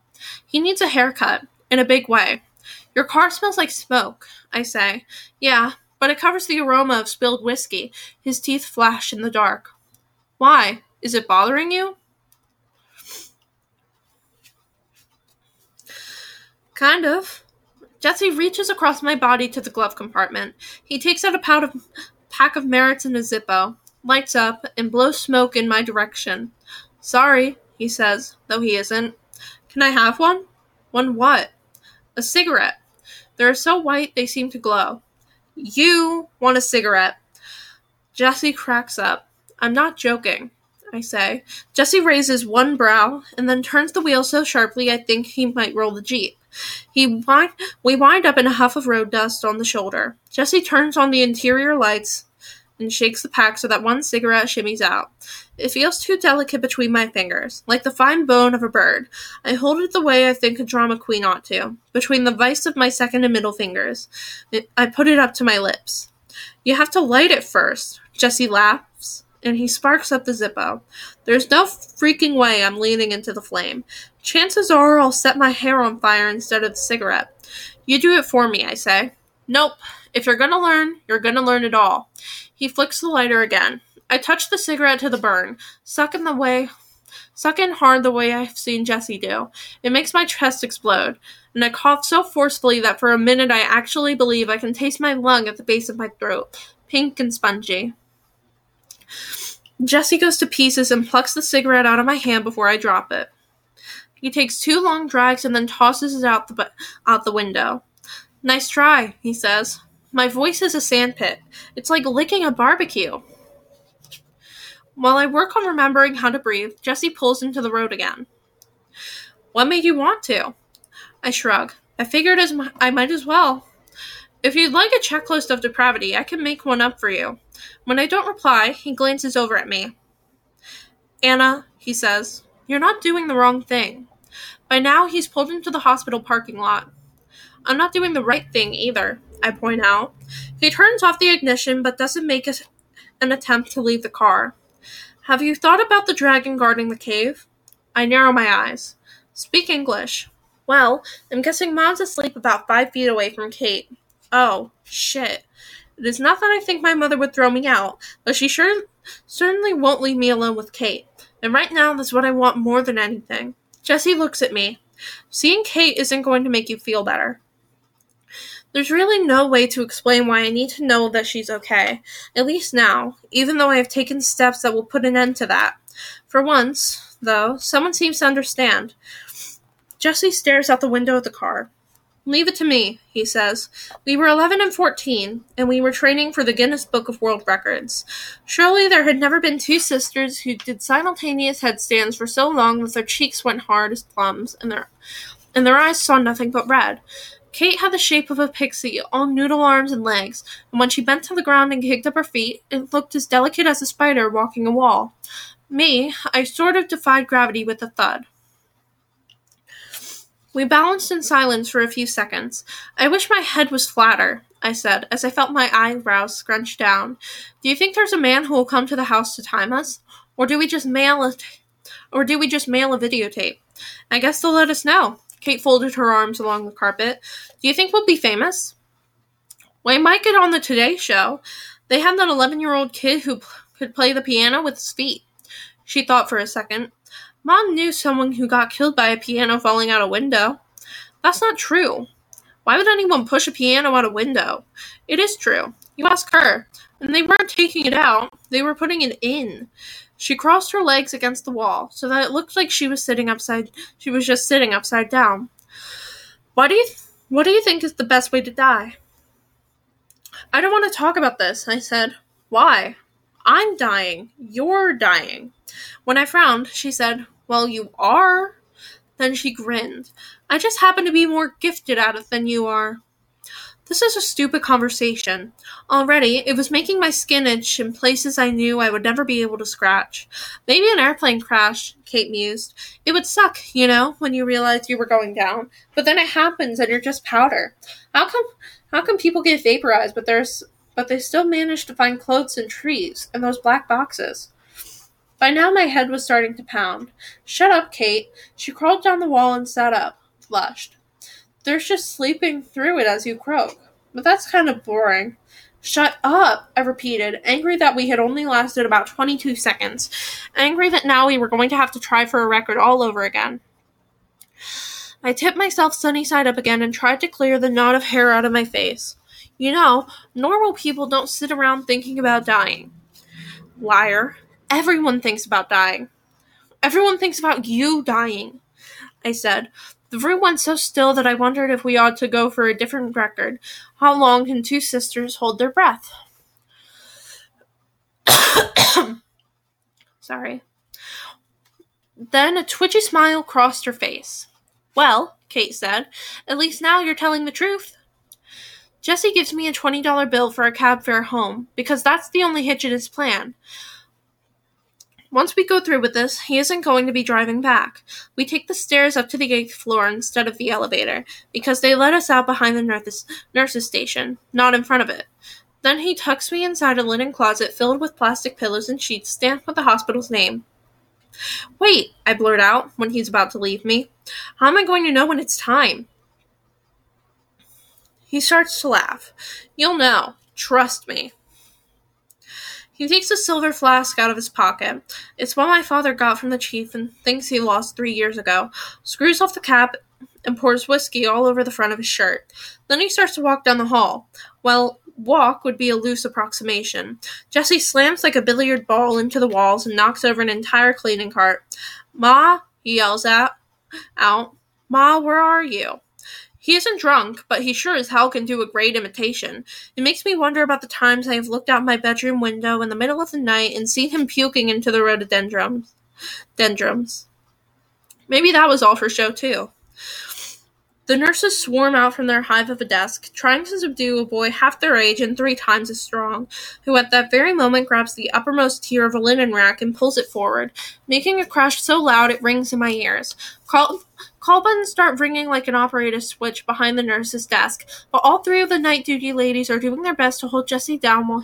He needs a haircut, in a big way. Your car smells like smoke, I say. Yeah, but it covers the aroma of spilled whiskey. His teeth flash in the dark. Why? Is it bothering you? Kind of. Jesse reaches across my body to the glove compartment. He takes out a of, pack of Merits and a Zippo. lights up, and blows smoke in my direction. Sorry, he says, though he isn't. Can I have one? One what? A cigarette. They're so white they seem to glow. You want a cigarette. Jesse cracks up. I'm not joking, I say. Jesse raises one brow and then turns the wheel so sharply I think he might roll the Jeep. He wind, we wind up in a huff of road dust on the shoulder. Jesse turns on the interior lights and shakes the pack so that one cigarette shimmies out. It feels too delicate between my fingers, like the fine bone of a bird. I hold it the way I think a drama queen ought to, between the vice of my second and middle fingers. I put it up to my lips. You have to light it first. Jesse laughs, and he sparks up the Zippo. There's no freaking way I'm leaning into the flame. Chances are I'll set my hair on fire instead of the cigarette. You do it for me, I say. Nope. If you're gonna learn, you're gonna learn it all. He flicks the lighter again. I touch the cigarette to the burn, suck in the way suck in hard the way I've seen Jesse do. It makes my chest explode, and I cough so forcefully that for a minute I actually believe I can taste my lung at the base of my throat, pink and spongy. Jesse goes to pieces and plucks the cigarette out of my hand before I drop it. He takes two long drags and then tosses it out the out the window. Nice try, he says. My voice is a sandpit. It's like licking a barbecue. While I work on remembering how to breathe, Jesse pulls into the road again. What made you want to? I shrug. I figured as I might as well. If you'd like a checklist of depravity, I can make one up for you. When I don't reply, he glances over at me. Anna, he says, you're not doing the wrong thing. By now, he's pulled into the hospital parking lot. I'm not doing the right thing either, I point out. He turns off the ignition but doesn't make a, an attempt to leave the car. Have you thought about the dragon guarding the cave? I narrow my eyes. Speak English. Well, I'm guessing Mom's asleep about five feet away from Kate. Oh, shit. It is not that I think my mother would throw me out, but she sure certainly won't leave me alone with Kate. And right now, that's what I want more than anything. Jesse looks at me. Seeing Kate isn't going to make you feel better. There's really no way to explain why I need to know that she's okay, at least now, even though I have taken steps that will put an end to that. For once, though, someone seems to understand. Jesse stares out the window of the car. Leave it to me, he says. We were 11 and 14, and we were training for the Guinness Book of World Records. Surely there had never been two sisters who did simultaneous headstands for so long that their cheeks went hard as plums, and their, and their eyes saw nothing but red. Kate had the shape of a pixie, all noodle arms and legs, and when she bent to the ground and kicked up her feet, it looked as delicate as a spider walking a wall. Me, I sort of defied gravity with a thud. We balanced in silence for a few seconds. I wish my head was flatter, I said, as I felt my eyebrows scrunch down. Do you think there's a man who will come to the house to time us? Or do we just mail a t- or do we just mail a videotape? I guess they'll let us know. Kate folded her arms along the carpet. Do you think we'll be famous? We might get on the Today Show. They had that 11 year old kid who p- could play the piano with his feet. She thought for a second. Mom knew someone who got killed by a piano falling out a window. That's not true. Why would anyone push a piano out a window? It is true. You ask her. And they weren't taking it out, they were putting it in. She crossed her legs against the wall so that it looked like she was sitting upside she was just sitting upside down. Why do you th- what do you think is the best way to die? I don't want to talk about this, I said. Why? I'm dying. You're dying. When I frowned, she said, Well, you are. Then she grinned. I just happen to be more gifted at it than you are. This is a stupid conversation. Already, it was making my skin itch in places I knew I would never be able to scratch. Maybe an airplane crash, Kate mused. It would suck, you know, when you realize you were going down. But then it happens and you're just powder. How come how come people get vaporized but there's but they still manage to find clothes in trees and those black boxes? By now my head was starting to pound. Shut up, Kate. She crawled down the wall and sat up, flushed. There's just sleeping through it as you croak. But that's kind of boring. Shut up, I repeated, angry that we had only lasted about 22 seconds. Angry that now we were going to have to try for a record all over again. I tipped myself sunny side up again and tried to clear the knot of hair out of my face. You know, normal people don't sit around thinking about dying. Liar. Everyone thinks about dying. Everyone thinks about you dying, I said. The room went so still that I wondered if we ought to go for a different record. How long can two sisters hold their breath? [coughs] Sorry. Then a twitchy smile crossed her face. Well, Kate said, at least now you're telling the truth. Jesse gives me a $20 bill for a cab fare home, because that's the only hitch in his plan. Once we go through with this, he isn't going to be driving back. We take the stairs up to the eighth floor instead of the elevator, because they let us out behind the nurses, nurses station, not in front of it. Then he tucks me inside a linen closet filled with plastic pillows and sheets stamped with the hospital's name. Wait, I blurt out when he's about to leave me. How am I going to know when it's time? He starts to laugh. You'll know. Trust me. He takes a silver flask out of his pocket. It's one my father got from the chief and thinks he lost three years ago. Screws off the cap and pours whiskey all over the front of his shirt. Then he starts to walk down the hall. Well, walk would be a loose approximation. Jesse slams like a billiard ball into the walls and knocks over an entire cleaning cart. Ma, he yells out, out. Ma, where are you? He isn't drunk, but he sure as hell can do a great imitation. It makes me wonder about the times I have looked out my bedroom window in the middle of the night and seen him puking into the rhododendrons. Dendrums. Maybe that was all for show, too. The nurses swarm out from their hive of a desk, trying to subdue a boy half their age and three times as strong, who at that very moment grabs the uppermost tier of a linen rack and pulls it forward, making a crash so loud it rings in my ears. Call, call buttons start ringing like an operator switch behind the nurse's desk, but all three of the night duty ladies are doing their best to hold Jesse down while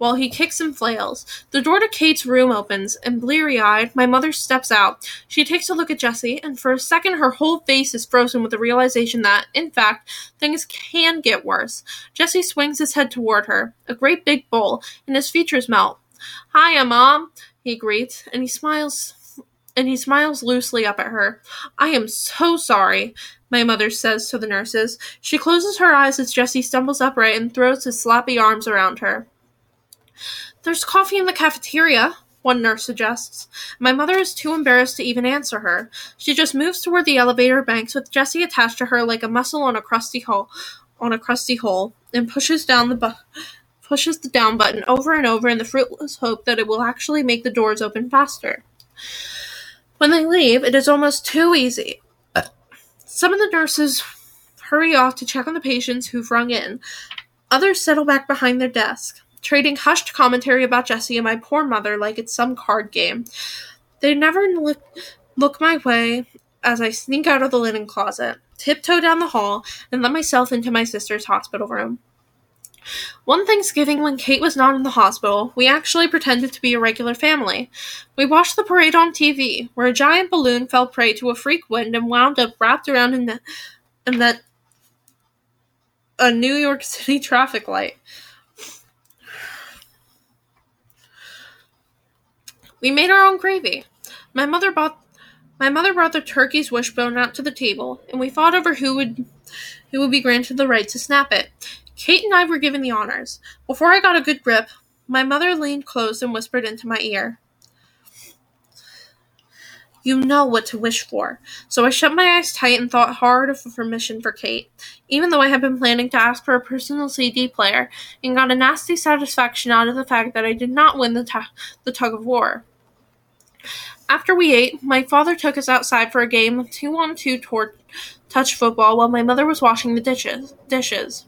while he kicks and flails. The door to Kate's room opens, and bleary eyed, my mother steps out. She takes a look at Jesse, and for a second her whole face is frozen with the realization that, in fact, things can get worse. Jesse swings his head toward her, a great big bull, and his features melt. Hiya, Mom, he greets, and he smiles and he smiles loosely up at her. I am so sorry, my mother says to the nurses. She closes her eyes as Jesse stumbles upright and throws his sloppy arms around her. There's coffee in the cafeteria, one nurse suggests. My mother is too embarrassed to even answer her. She just moves toward the elevator banks with Jesse attached to her like a muscle on a crusty hole on a crusty hole, and pushes down the bu- pushes the down button over and over in the fruitless hope that it will actually make the doors open faster. When they leave, it is almost too easy. Uh, some of the nurses hurry off to check on the patients who've rung in. Others settle back behind their desk trading hushed commentary about Jesse and my poor mother like it's some card game. They never look, look my way as I sneak out of the linen closet, tiptoe down the hall, and let myself into my sister's hospital room. One Thanksgiving, when Kate was not in the hospital, we actually pretended to be a regular family. We watched the parade on TV, where a giant balloon fell prey to a freak wind and wound up wrapped around in, the, in that a New York City [laughs] traffic light. We made our own gravy. My mother bought my mother brought the turkey's wishbone out to the table, and we fought over who would who would be granted the right to snap it. Kate and I were given the honors. Before I got a good grip, my mother leaned close and whispered into my ear. You know what to wish for. So I shut my eyes tight and thought hard of a permission for Kate, even though I had been planning to ask for a personal CD player, and got a nasty satisfaction out of the fact that I did not win the, t- the tug of war. After we ate, my father took us outside for a game of two on two touch football while my mother was washing the dishes. dishes.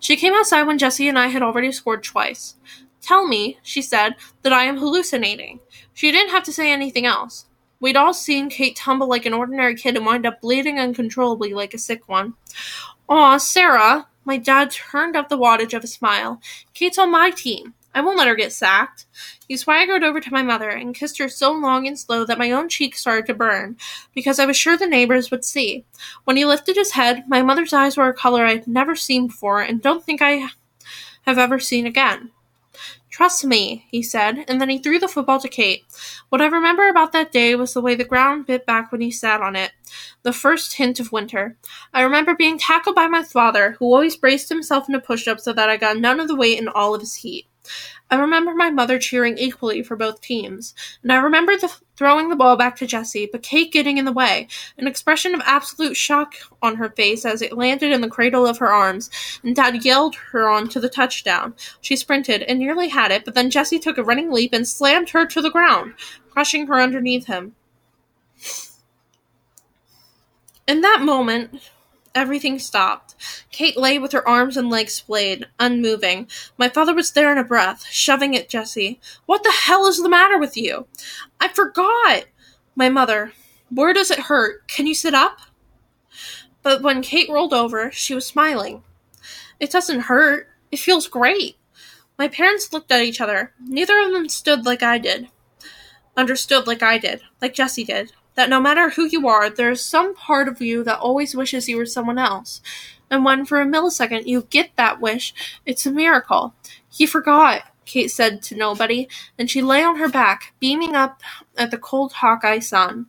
She came outside when Jesse and I had already scored twice. Tell me, she said, that I am hallucinating. She didn't have to say anything else. We'd all seen Kate tumble like an ordinary kid and wind up bleeding uncontrollably like a sick one. Aw, Sarah! My dad turned up the wattage of a smile. Kate's on my team. I won't let her get sacked. He swaggered over to my mother and kissed her so long and slow that my own cheek started to burn, because I was sure the neighbors would see. When he lifted his head, my mother's eyes were a color I'd never seen before and don't think I have ever seen again. Trust me, he said, and then he threw the football to Kate. What I remember about that day was the way the ground bit back when he sat on it, the first hint of winter. I remember being tackled by my father, who always braced himself into push ups so that I got none of the weight and all of his heat. I remember my mother cheering equally for both teams, and I remember the, throwing the ball back to Jesse, but Kate getting in the way, an expression of absolute shock on her face as it landed in the cradle of her arms, and Dad yelled her on to the touchdown. She sprinted and nearly had it, but then Jesse took a running leap and slammed her to the ground, crushing her underneath him. In that moment, everything stopped. Kate lay with her arms and legs splayed, unmoving. My father was there in a breath, shoving at Jesse. What the hell is the matter with you? I forgot! My mother. Where does it hurt? Can you sit up? But when Kate rolled over, she was smiling. It doesn't hurt. It feels great. My parents looked at each other. Neither of them stood like I did. Understood like I did, like Jesse did that no matter who you are, there is some part of you that always wishes you were someone else. And when for a millisecond you get that wish, it's a miracle. He forgot, Kate said to nobody, and she lay on her back, beaming up at the cold Hawkeye sun.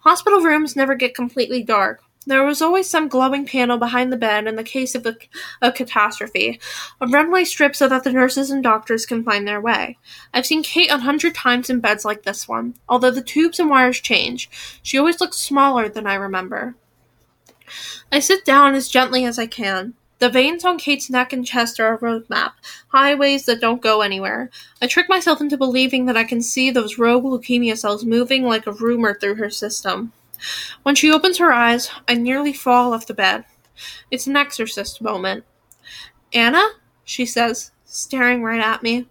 Hospital rooms never get completely dark. There was always some glowing panel behind the bed in the case of a, catastrophe, a runway strip so that the nurses and doctors can find their way. I've seen Kate a hundred times in beds like this one. Although the tubes and wires change, she always looks smaller than I remember. I sit down as gently as I can. The veins on Kate's neck and chest are a road map, highways that don't go anywhere. I trick myself into believing that I can see those rogue leukemia cells moving like a rumor through her system. When she opens her eyes, I nearly fall off the bed. It's an exorcist moment. Anna? she says, staring right at me.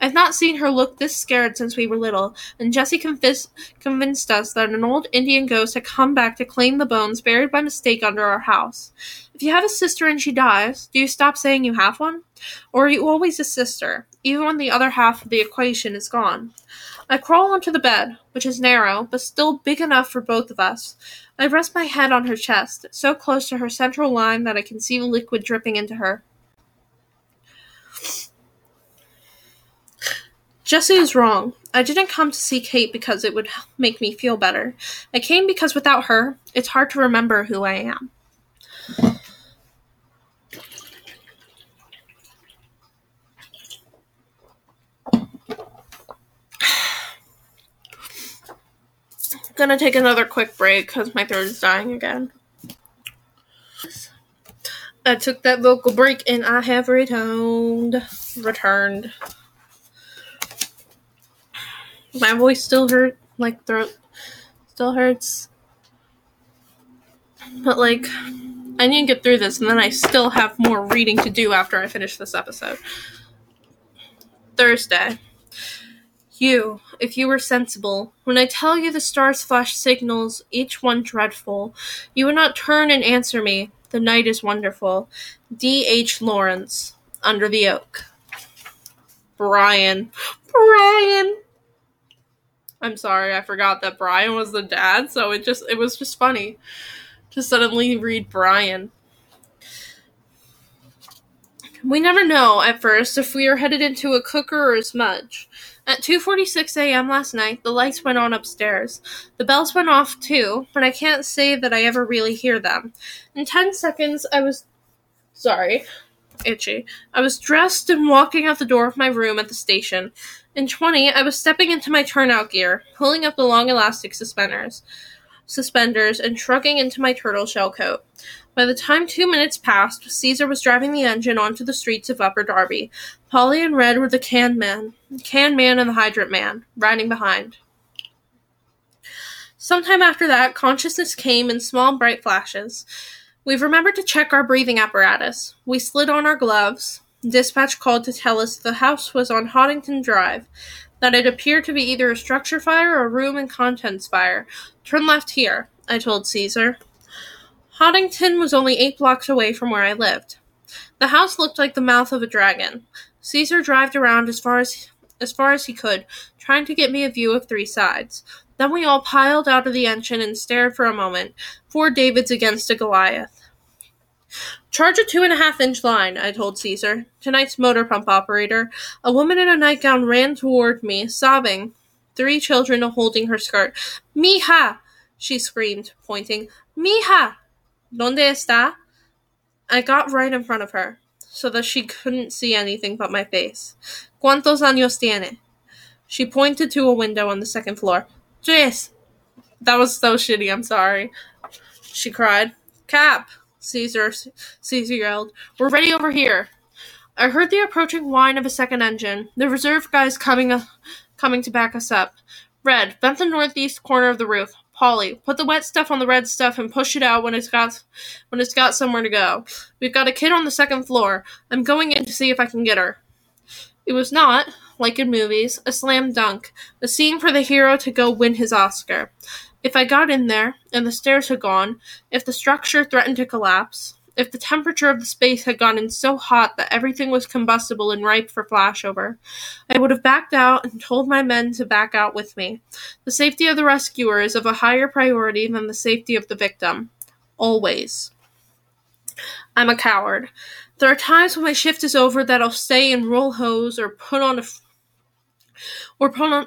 I've not seen her look this scared since we were little, and Jesse convis- convinced us that an old Indian ghost had come back to claim the bones buried by mistake under our house. If you have a sister and she dies, do you stop saying you have one? Or are you always a sister, even when the other half of the equation is gone? I crawl onto the bed, which is narrow, but still big enough for both of us. I rest my head on her chest, so close to her central line that I can see the liquid dripping into her. Jesse is wrong. I didn't come to see Kate because it would make me feel better. I came because without her, it's hard to remember who I am. Gonna take another quick break because my throat is dying again. I took that vocal break and I have returned. Returned. My voice still hurt, like throat still hurts. But like I need to get through this and then I still have more reading to do after I finish this episode. Thursday. You, if you were sensible, when I tell you the stars flash signals, each one dreadful, you would not turn and answer me. The night is wonderful. D. H. Lawrence, Under the Oak. Brian. Brian! I'm sorry, I forgot that Brian was the dad, so it just it was just funny to suddenly read Brian. We never know at first if we are headed into a cooker or a smudge. At 2:46 a.m. last night, the lights went on upstairs. The bells went off too, but I can't say that I ever really hear them. In 10 seconds, I was sorry, itchy. I was dressed and walking out the door of my room at the station. In 20, I was stepping into my turnout gear, pulling up the long elastic suspenders suspenders and shrugging into my turtle shell coat. By the time two minutes passed, Caesar was driving the engine onto the streets of Upper Darby. Paulie and Red were the can man, the can man and the hydrant man, riding behind. Sometime after that, consciousness came in small bright flashes. We remembered to check our breathing apparatus. We slid on our gloves. Dispatch called to tell us the house was on Hoddington Drive, that it appeared to be either a structure fire or a room and contents fire. Turn left here, I told Caesar. Hoddington was only eight blocks away from where I lived. The house looked like the mouth of a dragon. Caesar drove around as far as as far as he could, trying to get me a view of three sides. Then we all piled out of the engine and stared for a moment, four Davids against a Goliath. Charge a two and a half inch line, I told Caesar. Tonight's motor pump operator. A woman in a nightgown ran toward me, sobbing, three children holding her skirt. Mija! she screamed, pointing. Mija! Donde está? I got right in front of her. so that she couldn't see anything but my face. ¿Cuántos años tiene? She pointed to a window on the second floor. Tres. That was so shitty, I'm sorry. She cried. Cap, Caesar, Caesar yelled. We're ready over here. I heard the approaching whine of a second engine. The reserve guys coming, uh, coming to back us up. Red, bent the northeast corner of the roof. Paulie, put the wet stuff on the red stuff and push it out when it's got when it's got somewhere to go. We've got a kid on the second floor. I'm going in to see if I can get her. It was not, like in movies, a slam dunk, a scene for the hero to go win his Oscar. If I got in there, and the stairs had gone, if the structure threatened to collapse, if the temperature of the space had gotten so hot that everything was combustible and ripe for flashover, I would have backed out and told my men to back out with me. The safety of the rescuer is of a higher priority than the safety of the victim. Always. I'm a coward. There are times when my shift is over that I'll stay and roll hose or put on a f- or put on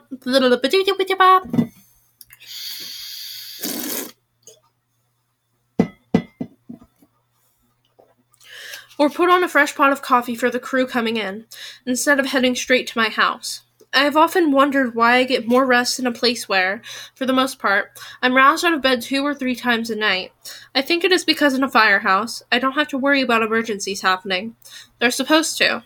or put on a fresh pot of coffee for the crew coming in, instead of heading straight to my house. I have often wondered why I get more rest in a place where, for the most part, I'm roused out of bed two or three times a night. I think it is because in a firehouse, I don't have to worry about emergencies happening. They're supposed to.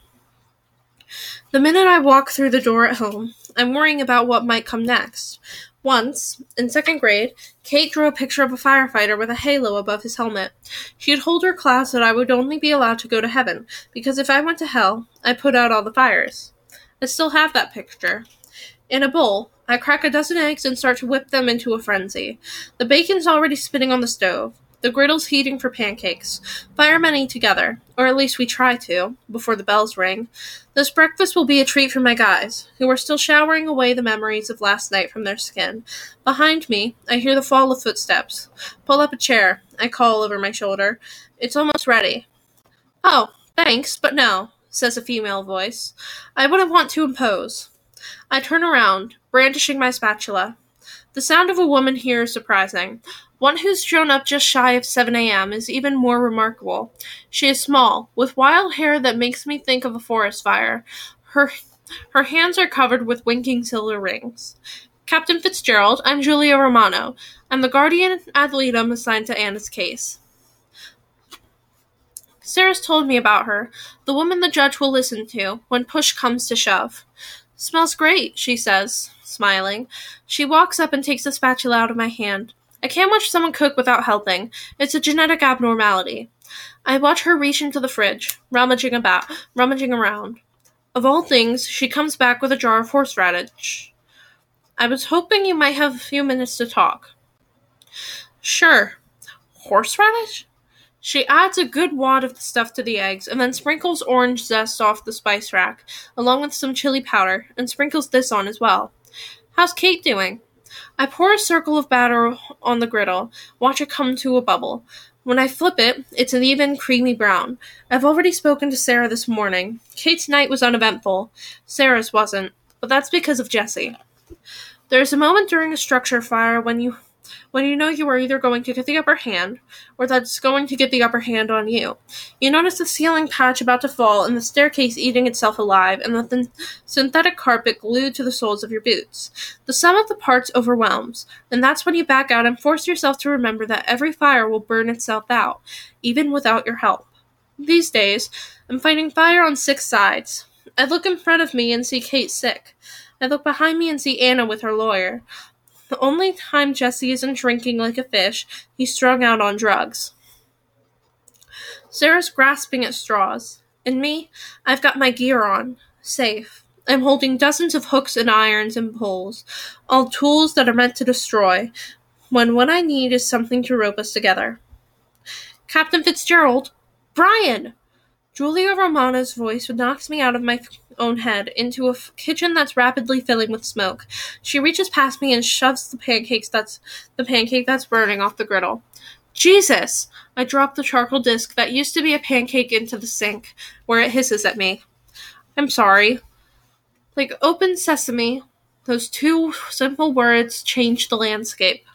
The minute I walk through the door at home, I'm worrying about what might come next. Once, in second grade, Kate drew a picture of a firefighter with a halo above his helmet. She had told her class that I would only be allowed to go to heaven, because if I went to hell, I put out all the fires. I still have that picture. In a bowl, I crack a dozen eggs and start to whip them into a frenzy. The bacon's already spinning on the stove. The griddle's heating for pancakes. Fire many together, or at least we try to, before the bells ring. This breakfast will be a treat for my guys, who are still showering away the memories of last night from their skin. Behind me, I hear the fall of footsteps. Pull up a chair, I call over my shoulder. It's almost ready. Oh, thanks, but no, says a female voice. I wouldn't want to impose. I turn around, brandishing my spatula. The sound of a woman here is surprising. One who's shown up just shy of 7 a.m. is even more remarkable. She is small, with wild hair that makes me think of a forest fire. Her, her hands are covered with winking silver rings. Captain Fitzgerald, I'm Julia Romano. I'm the guardian ad litem assigned to Anna's case. Sarah's told me about her, the woman the judge will listen to when push comes to shove. Smells great, she says, smiling. She walks up and takes the spatula out of my hand. I can't watch someone cook without helping. It's a genetic abnormality. I watch her reach into the fridge, rummaging about, rummaging around. Of all things, she comes back with a jar of horseradish. I was hoping you might have a few minutes to talk. Sure. Horseradish? She adds a good wad of the stuff to the eggs and then sprinkles orange zest off the spice rack, along with some chili powder, and sprinkles this on as well. How's Kate doing? I pour a circle of batter on the griddle, watch it come to a bubble. When I flip it, it's an even, creamy brown. I've already spoken to Sarah this morning. Kate's night was uneventful. Sarah's wasn't, but that's because of Jesse. There's a moment during a structure fire when you when you know you are either going to get the upper hand or that it's going to get the upper hand on you. You notice the ceiling patch about to fall and the staircase eating itself alive and the th- synthetic carpet glued to the soles of your boots. The sum of the parts overwhelms, and that's when you back out and force yourself to remember that every fire will burn itself out, even without your help. These days, I'm fighting fire on six sides. I look in front of me and see Kate sick. I look behind me and see Anna with her lawyer. The only time Jesse isn't drinking like a fish, he's strung out on drugs. Sarah's grasping at straws. And me, I've got my gear on. Safe. I'm holding dozens of hooks and irons and poles, all tools that are meant to destroy, when what I need is something to rope us together. Captain Fitzgerald! Brian! Julia Romano's voice knocks me out of my own head into a f- kitchen that's rapidly filling with smoke. She reaches past me and shoves the pancakes that's the pancake that's burning off the griddle. Jesus! I drop the charcoal disc that used to be a pancake into the sink, where it hisses at me. I'm sorry. Like open sesame, those two simple words change the landscape.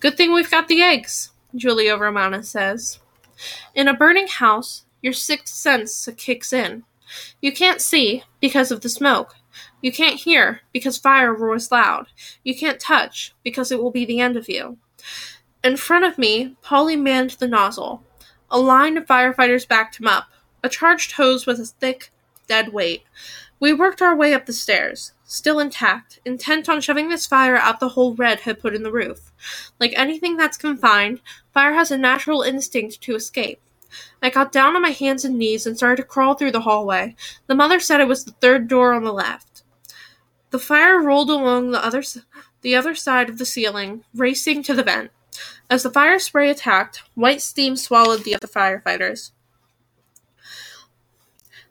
Good thing we've got the eggs, Julia Romano says. In a burning house, your sixth sense kicks in. You can't see because of the smoke. You can't hear because fire roars loud. You can't touch because it will be the end of you. In front of me, Paulie manned the nozzle. A line of firefighters backed him up. A charged hose with a thick, dead weight. We worked our way up the stairs, still intact, intent on shoving this fire out the hole Red had put in the roof. Like anything that's confined, fire has a natural instinct to escape. I got down on my hands and knees and started to crawl through the hallway. The mother said it was the third door on the left. The fire rolled along the other, the other side of the ceiling, racing to the vent. As the fire spray attacked, white steam swallowed the other firefighters.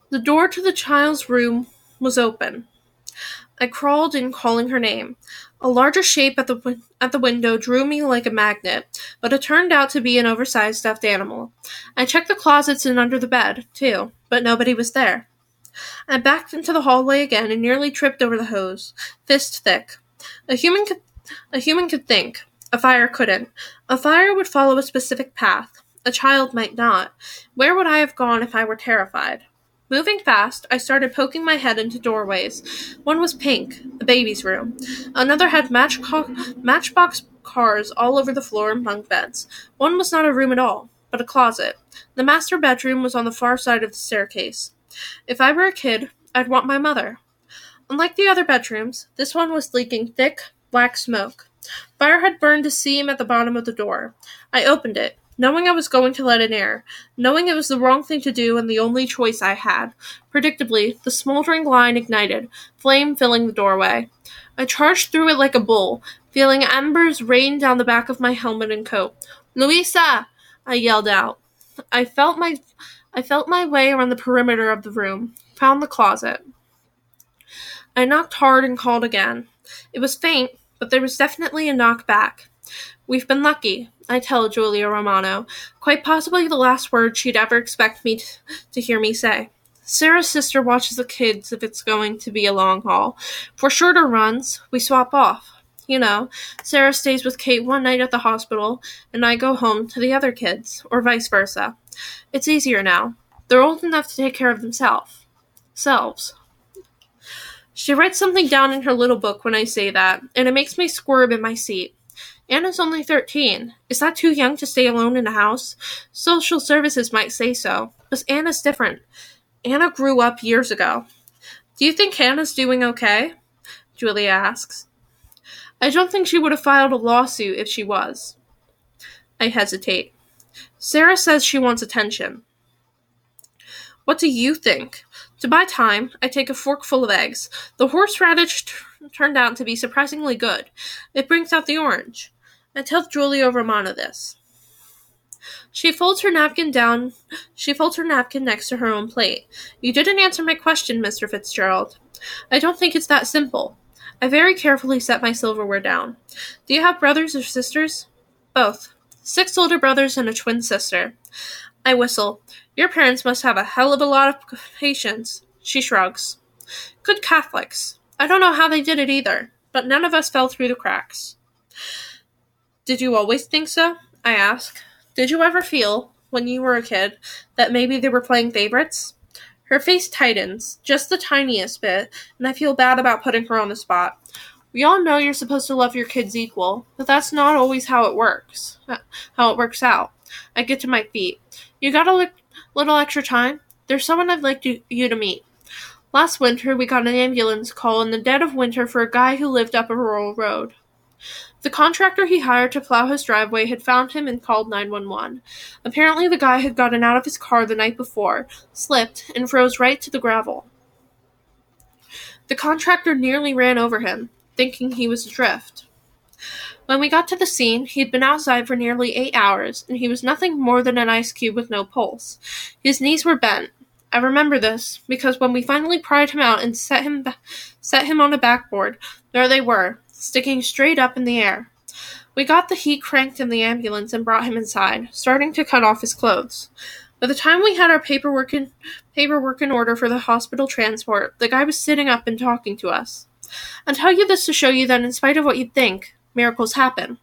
The door to the child's room was open. I crawled in, calling her name. A larger shape at the at the window drew me like a magnet, but it turned out to be an oversized stuffed animal. I checked the closets and under the bed, too, but nobody was there. I backed into the hallway again and nearly tripped over the hose, fist thick. A human could a human could think. A fire couldn't. A fire would follow a specific path. A child might not. Where would I have gone if I were terrified? Moving fast, I started poking my head into doorways. One was pink, a baby's room. Another had matchbox cars all over the floor and bunk beds. One was not a room at all, but a closet. The master bedroom was on the far side of the staircase. If I were a kid, I'd want my mother. Unlike the other bedrooms, this one was leaking thick, black smoke. Fire had burned a seam at the bottom of the door. I opened it knowing I was going to let in air, knowing it was the wrong thing to do and the only choice I had. Predictably, the smoldering line ignited, flame filling the doorway. I charged through it like a bull, feeling embers rain down the back of my helmet and coat. Louisa! I yelled out. I felt my I felt my way around the perimeter of the room, found the closet. I knocked hard and called again. It was faint, but there was definitely a knock back. We've been lucky, I tell Julia Romano, quite possibly the last word she'd ever expect me t- to hear me say. Sarah's sister watches the kids if it's going to be a long haul. For shorter runs, we swap off. You know, Sarah stays with Kate one night at the hospital, and I go home to the other kids, or vice versa. It's easier now. They're old enough to take care of themselves. Selves. She writes something down in her little book when I say that, and it makes me squirm in my seat. Anna's only 13. Is that too young to stay alone in a house? Social services might say so, but Anna's different. Anna grew up years ago. Do you think Anna's doing okay? Julia asks. I don't think she would have filed a lawsuit if she was. I hesitate. Sarah says she wants attention. What do you think? To buy time, I take a forkful of eggs. The horseradish t- turned out to be surprisingly good. It brings out the orange. I tell Julia Romano this. She folds her napkin down. She folds her napkin next to her own plate. You didn't answer my question, Mr. Fitzgerald. I don't think it's that simple. I very carefully set my silverware down. Do you have brothers or sisters? Both. Six older brothers and a twin sister. I whistle. Your parents must have a hell of a lot of patience. She shrugs. Good Catholics. I don't know how they did it either, but none of us fell through the cracks. Did you always think so? I ask. Did you ever feel, when you were a kid, that maybe they were playing favorites? Her face tightens, just the tiniest bit, and I feel bad about putting her on the spot. We all know you're supposed to love your kids equal, but that's not always how it works. Uh, how it works out. I get to my feet. You got a li- little extra time? There's someone I'd like to, you to meet. Last winter, we got an ambulance call in the dead of winter for a guy who lived up a rural road. The contractor he hired to plow his driveway had found him and called 911. Apparently, the guy had gotten out of his car the night before, slipped, and froze right to the gravel. The contractor nearly ran over him, thinking he was adrift. When we got to the scene, he had been outside for nearly eight hours, and he was nothing more than an ice cube with no pulse. His knees were bent. I remember this because when we finally pried him out and set him set him on a backboard, there they were, sticking straight up in the air. We got the heat cranked in the ambulance and brought him inside, starting to cut off his clothes. By the time we had our paperwork in, paperwork in order for the hospital transport, the guy was sitting up and talking to us. I tell you this to show you that in spite of what you'd think, miracles happen.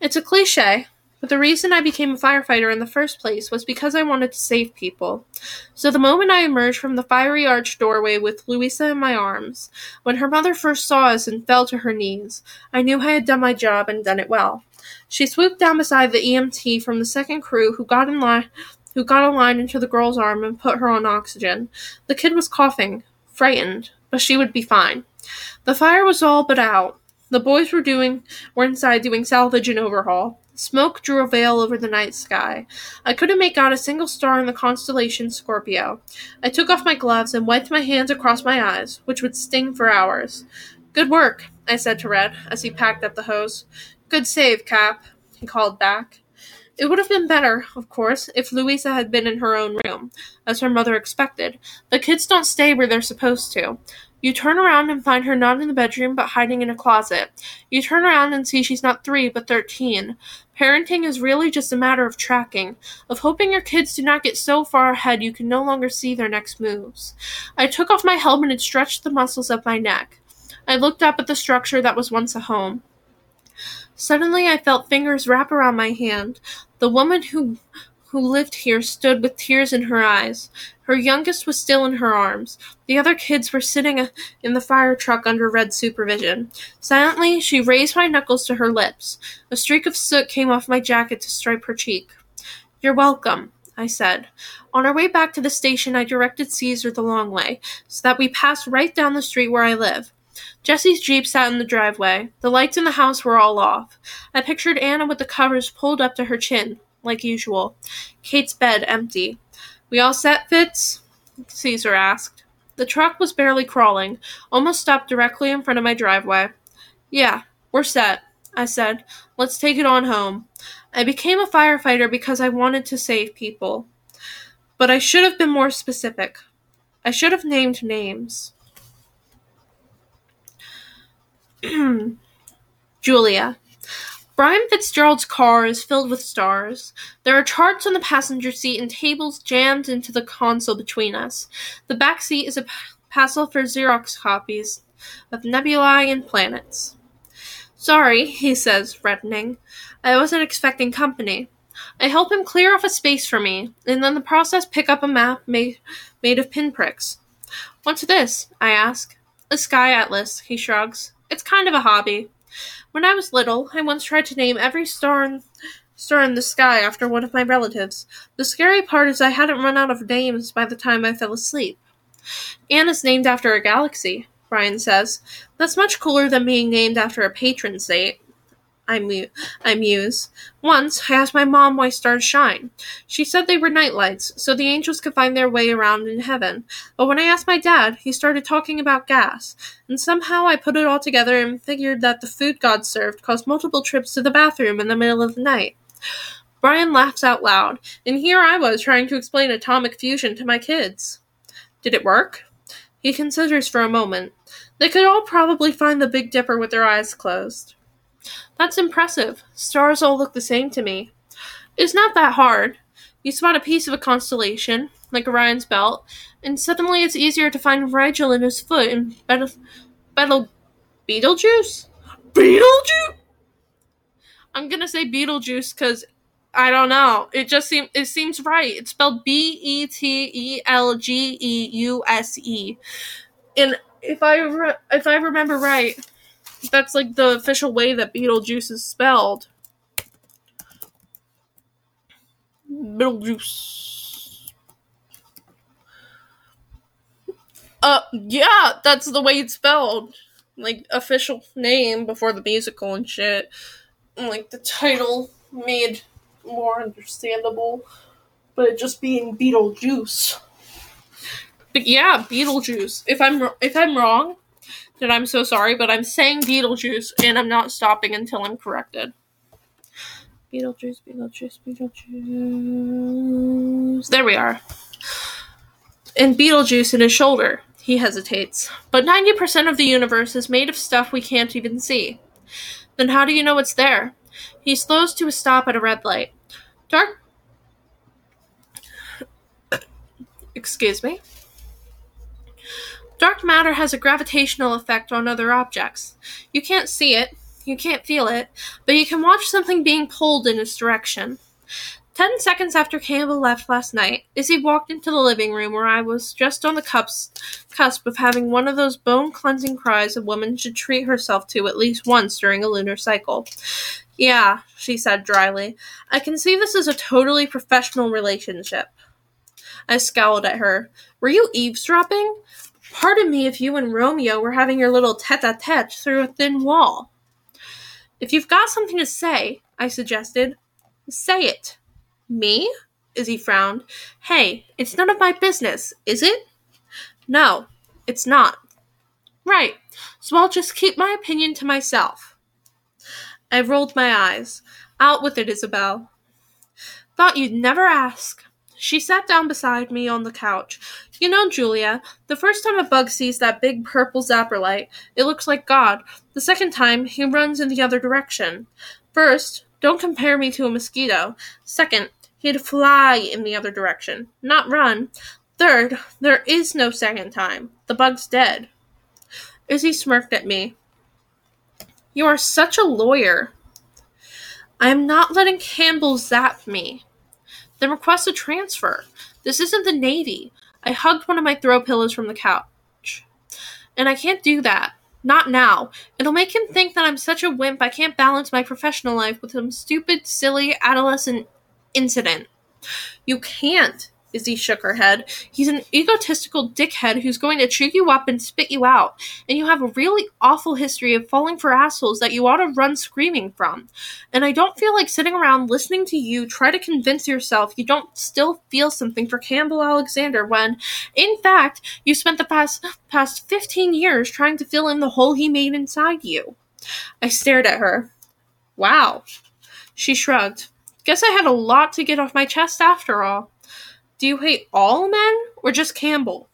It's a cliche, But the reason I became a firefighter in the first place was because I wanted to save people. So the moment I emerged from the fiery arched doorway with Louisa in my arms, when her mother first saw us and fell to her knees, I knew I had done my job and done it well. She swooped down beside the EMT from the second crew who got in line who got a line into the girl's arm and put her on oxygen. The kid was coughing, frightened, but she would be fine. The fire was all but out. The boys were doing were inside doing salvage and overhaul. Smoke drew a veil over the night sky. I couldn't make out a single star in the constellation Scorpio. I took off my gloves and wiped my hands across my eyes, which would sting for hours. Good work, I said to Red as he packed up the hose. Good save, Cap, he called back. It would have been better, of course, if Louisa had been in her own room, as her mother expected. The kids don't stay where they're supposed to. You turn around and find her not in the bedroom but hiding in a closet. You turn around and see she's not three but thirteen. Parenting is really just a matter of tracking, of hoping your kids do not get so far ahead you can no longer see their next moves. I took off my helmet and stretched the muscles of my neck. I looked up at the structure that was once a home. Suddenly I felt fingers wrap around my hand. The woman who who lived here stood with tears in her eyes. Her youngest was still in her arms. The other kids were sitting in the fire truck under Red's supervision. Silently, she raised my knuckles to her lips. A streak of soot came off my jacket to stripe her cheek. You're welcome, I said. On our way back to the station, I directed Caesar the long way, so that we passed right down the street where I live. Jesse's Jeep sat in the driveway. The lights in the house were all off. I pictured Anna with the covers pulled up to her chin, like usual. Kate's bed empty. We all set, Fitz? Caesar asked. The truck was barely crawling, almost stopped directly in front of my driveway. Yeah, we're set, I said. Let's take it on home. I became a firefighter because I wanted to save people. But I should have been more specific. I should have named names. [clears throat] Julia. Brian Fitzgerald's car is filled with stars. There are charts on the passenger seat and tables jammed into the console between us. The back seat is a parcel for Xerox copies of nebulae and planets. Sorry, he says, reddening. I wasn't expecting company. I help him clear off a space for me, and in the process pick up a map made of pinpricks. What's this? I ask. A sky atlas, he shrugs. It's kind of a hobby. When I was little, I once tried to name every star in, star in the sky after one of my relatives. The scary part is I hadn't run out of names by the time I fell asleep. Anna's named after a galaxy, Brian says. That's much cooler than being named after a patron saint. I, I muse. Once, I asked my mom why stars shine. She said they were nightlights, so the angels could find their way around in heaven. But when I asked my dad, he started talking about gas, and somehow I put it all together and figured that the food God served caused multiple trips to the bathroom in the middle of the night. Brian laughs out loud, and here I was trying to explain atomic fusion to my kids. Did it work? He considers for a moment. They could all probably find the Big Dipper with their eyes closed. That's impressive. Stars all look the same to me. It's not that hard. You spot a piece of a constellation, like Orion's belt, and suddenly it's easier to find Rigel in his foot in Betel... Betel... Beetlejuice? Beetlejuice? I'm gonna say Beetlejuice because I don't know. It just seems it seems right. It's spelled B E T E L G E U S E, and if I re- if I remember right, that's like the official way that Beetlejuice is spelled. Beetlejuice. Uh, yeah, that's the way it's spelled. Like, official name before the musical and shit. And, like, the title made more understandable. But it just being Beetlejuice. But yeah, Beetlejuice. If I'm if I'm wrong, I'm so sorry, but I'm saying Beetlejuice and I'm not stopping until I'm corrected. Beetlejuice, Beetlejuice, Beetlejuice. There we are. And Beetlejuice in his shoulder. He hesitates. But 90% of the universe is made of stuff we can't even see. Then how do you know it's there? He slows to a stop at a red light. Dark. [coughs] Excuse me. Dark matter has a gravitational effect on other objects. You can't see it. You can't feel it, but you can watch something being pulled in its direction. Ten seconds after Campbell left last night, Izzy walked into the living room where I was just on the cusp of having one of those bone cleansing cries a woman should treat herself to at least once during a lunar cycle. Yeah, she said dryly. I can see this is a totally professional relationship. I scowled at her. Were you eavesdropping? Pardon me if you and Romeo were having your little tete a tete through a thin wall. If you've got something to say, I suggested, say it. Me? Izzy frowned. Hey, it's none of my business, is it? No, it's not. Right, so I'll just keep my opinion to myself. I rolled my eyes. Out with it, Isabel. Thought you'd never ask. She sat down beside me on the couch. You know, Julia, the first time a bug sees that big purple zapper light, it looks like God. The second time, he runs in the other direction. First, don't compare me to a mosquito. Second, he'd fly in the other direction, not run. Third, there is no second time. The bug's dead. Izzy smirked at me. You are such a lawyer. I am not letting Campbell zap me. Then request a transfer. This isn't the Navy. I hugged one of my throw pillows from the couch. And I can't do that. Not now. It'll make him think that I'm such a wimp I can't balance my professional life with some stupid, silly adolescent incident. You can't. Izzy shook her head. He's an egotistical dickhead who's going to chew you up and spit you out, and you have a really awful history of falling for assholes that you ought to run screaming from. And I don't feel like sitting around listening to you try to convince yourself you don't still feel something for Campbell Alexander when, in fact, you spent the past past fifteen years trying to fill in the hole he made inside you. I stared at her. Wow. She shrugged. Guess I had a lot to get off my chest after all. Do you hate all men or just Campbell?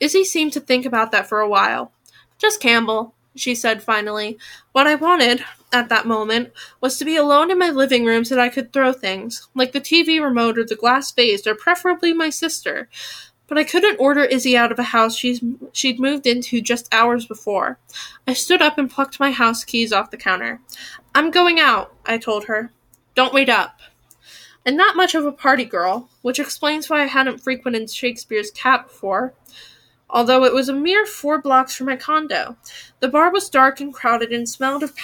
Izzy seemed to think about that for a while. Just Campbell, she said finally. What I wanted, at that moment, was to be alone in my living room so that I could throw things, like the TV remote or the glass vase, or preferably my sister. But I couldn't order Izzy out of a house she's, she'd moved into just hours before. I stood up and plucked my house keys off the counter. I'm going out, I told her. Don't wait up and not much of a party girl, which explains why I hadn't frequented Shakespeare's Cat before, although it was a mere four blocks from my condo. The bar was dark and crowded and smelled of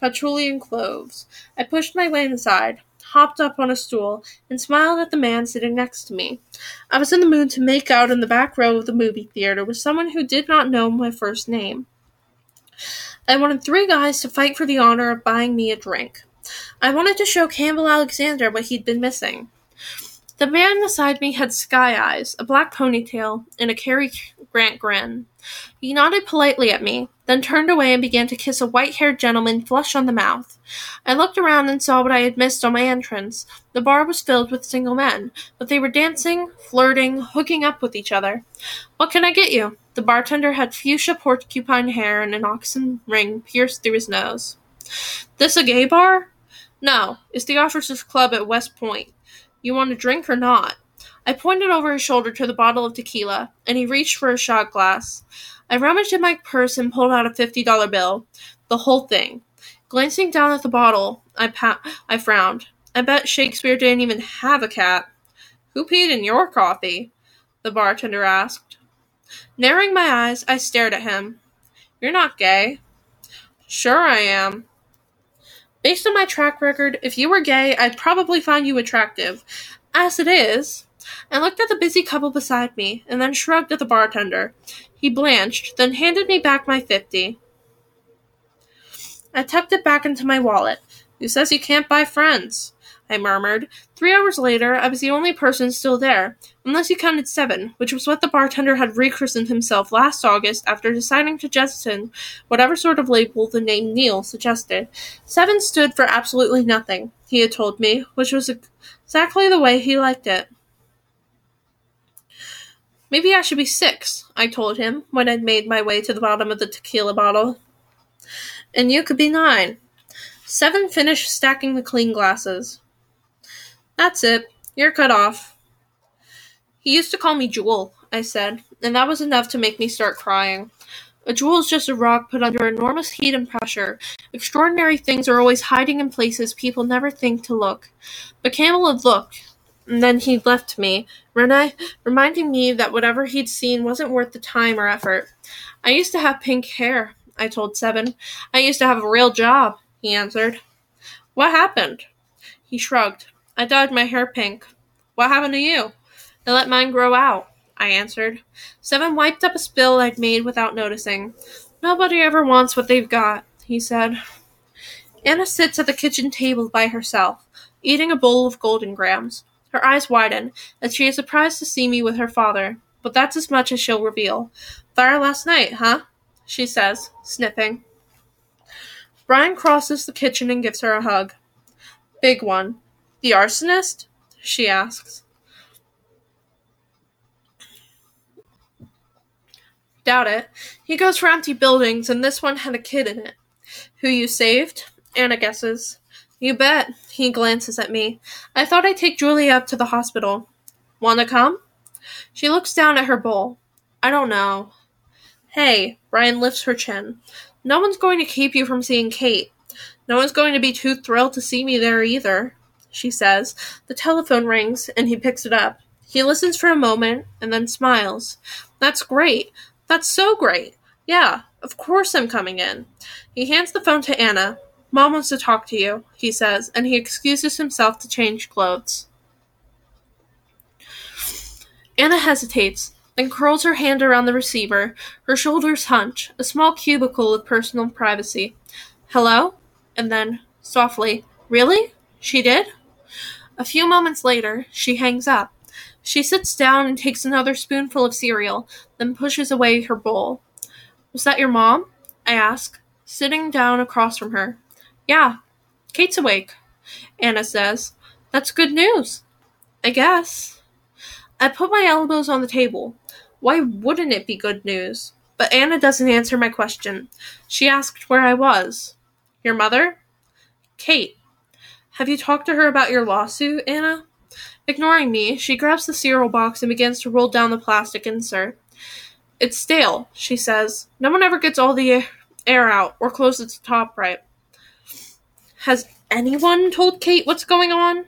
patchouli and cloves. I pushed my way inside, hopped up on a stool, and smiled at the man sitting next to me. I was in the mood to make out in the back row of the movie theater with someone who did not know my first name. I wanted three guys to fight for the honor of buying me a drink. I wanted to show Campbell Alexander what he'd been missing. The man beside me had sky eyes, a black ponytail, and a Cary Grant grin. He nodded politely at me, then turned away and began to kiss a white haired gentleman flush on the mouth. I looked around and saw what I had missed on my entrance. The bar was filled with single men, but they were dancing, flirting, hooking up with each other. What can I get you? The bartender had fuchsia porcupine hair and an oxen ring pierced through his nose. This a gay bar? No, it's the officers' club at West Point. You want a drink or not? I pointed over his shoulder to the bottle of tequila, and he reached for a shot glass. I rummaged in my purse and pulled out a fifty dollar bill. The whole thing. Glancing down at the bottle, I pa- I frowned. I bet Shakespeare didn't even have a cat. Who peed in your coffee? The bartender asked. Narrowing my eyes, I stared at him. You're not gay. Sure I am. Based on my track record, if you were gay, I'd probably find you attractive. As it is, I looked at the busy couple beside me, and then shrugged at the bartender. He blanched, then handed me back my fifty. I tucked it back into my wallet. Who says you can't buy friends? I murmured. Three hours later, I was the only person still there, unless you counted Seven, which was what the bartender had rechristened himself last August after deciding to jettison whatever sort of label the name Neil suggested. Seven stood for absolutely nothing, he had told me, which was exactly the way he liked it. Maybe I should be six, I told him when I'd made my way to the bottom of the tequila bottle. And you could be nine. Seven finished stacking the clean glasses. That's it. You're cut off. He used to call me Jewel, I said, and that was enough to make me start crying. A jewel is just a rock put under enormous heat and pressure. Extraordinary things are always hiding in places people never think to look. But Campbell had looked, and then he'd left me, Renee, reminding me that whatever he'd seen wasn't worth the time or effort. I used to have pink hair, I told Seven. I used to have a real job, he answered. What happened? He shrugged. I dyed my hair pink. What happened to you? I let mine grow out, I answered. Seven wiped up a spill I'd made without noticing. Nobody ever wants what they've got, he said. Anna sits at the kitchen table by herself, eating a bowl of Golden Grahams. Her eyes widen, as she is surprised to see me with her father, but that's as much as she'll reveal. Fire last night, huh? she says, sniffing. Brian crosses the kitchen and gives her a hug. Big one. The arsonist? she asks. Doubt it. He goes for empty buildings, and this one had a kid in it. Who you saved? Anna guesses. You bet. He glances at me. I thought I'd take Julia up to the hospital. Wanna come? She looks down at her bowl. I don't know. Hey, Brian lifts her chin. No one's going to keep you from seeing Kate. No one's going to be too thrilled to see me there either, she says. The telephone rings, and he picks it up. He listens for a moment and then smiles. That's great. That's so great. Yeah, of course I'm coming in. He hands the phone to Anna. Mom wants to talk to you, he says, and he excuses himself to change clothes. Anna hesitates, then curls her hand around the receiver, her shoulders hunch, a small cubicle with personal privacy. Hello? And then, softly, Really? She did? A few moments later, she hangs up. She sits down and takes another spoonful of cereal, then pushes away her bowl. Was that your mom? I ask, sitting down across from her. Yeah, Kate's awake, Anna says. That's good news. I guess. I put my elbows on the table. Why wouldn't it be good news? But Anna doesn't answer my question. She asked where I was. Your mother? Kate. Have you talked to her about your lawsuit, Anna? Ignoring me, she grabs the cereal box and begins to roll down the plastic insert. It's stale, she says. No one ever gets all the air out or closes the top right. Has anyone told Kate what's going on?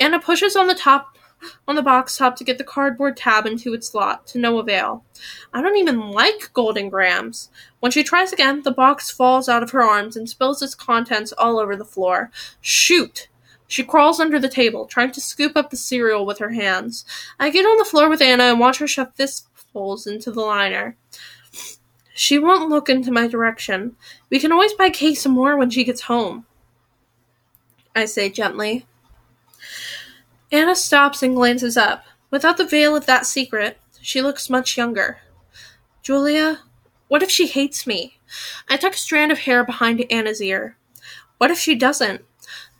Anna pushes on the top on the box top to get the cardboard tab into its slot, to no avail. I don't even like Golden Grahams. When she tries again, the box falls out of her arms and spills its contents all over the floor. Shoot! She crawls under the table, trying to scoop up the cereal with her hands. I get on the floor with Anna and watch her shove fistfuls into the liner. She won't look into my direction. We can always buy Kate some more when she gets home. I say gently. Anna stops and glances up. Without the veil of that secret, she looks much younger. Julia, what if she hates me? I tuck a strand of hair behind Anna's ear. What if she doesn't?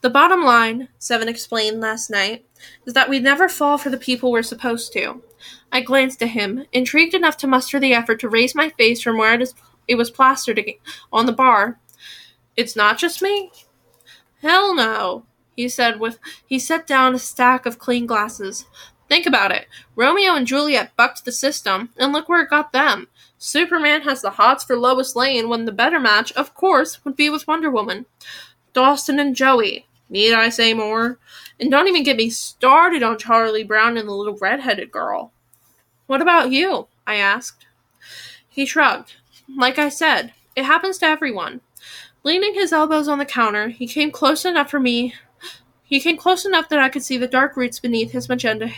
The bottom line, Seven explained last night, is that we never fall for the people we're supposed to. I glanced at him, intrigued enough to muster the effort to raise my face from where it was plastered on the bar. It's not just me? Hell no he said with he set down a stack of clean glasses. Think about it. Romeo and Juliet bucked the system, and look where it got them. Superman has the hots for Lois Lane when the better match, of course, would be with Wonder Woman. Dawson and Joey. Need I say more? And don't even get me started on Charlie Brown and the little red-headed girl. What about you? I asked. He shrugged. Like I said, it happens to everyone. Leaning his elbows on the counter, he came close enough for me he came close enough that I could see the dark roots beneath his magenta,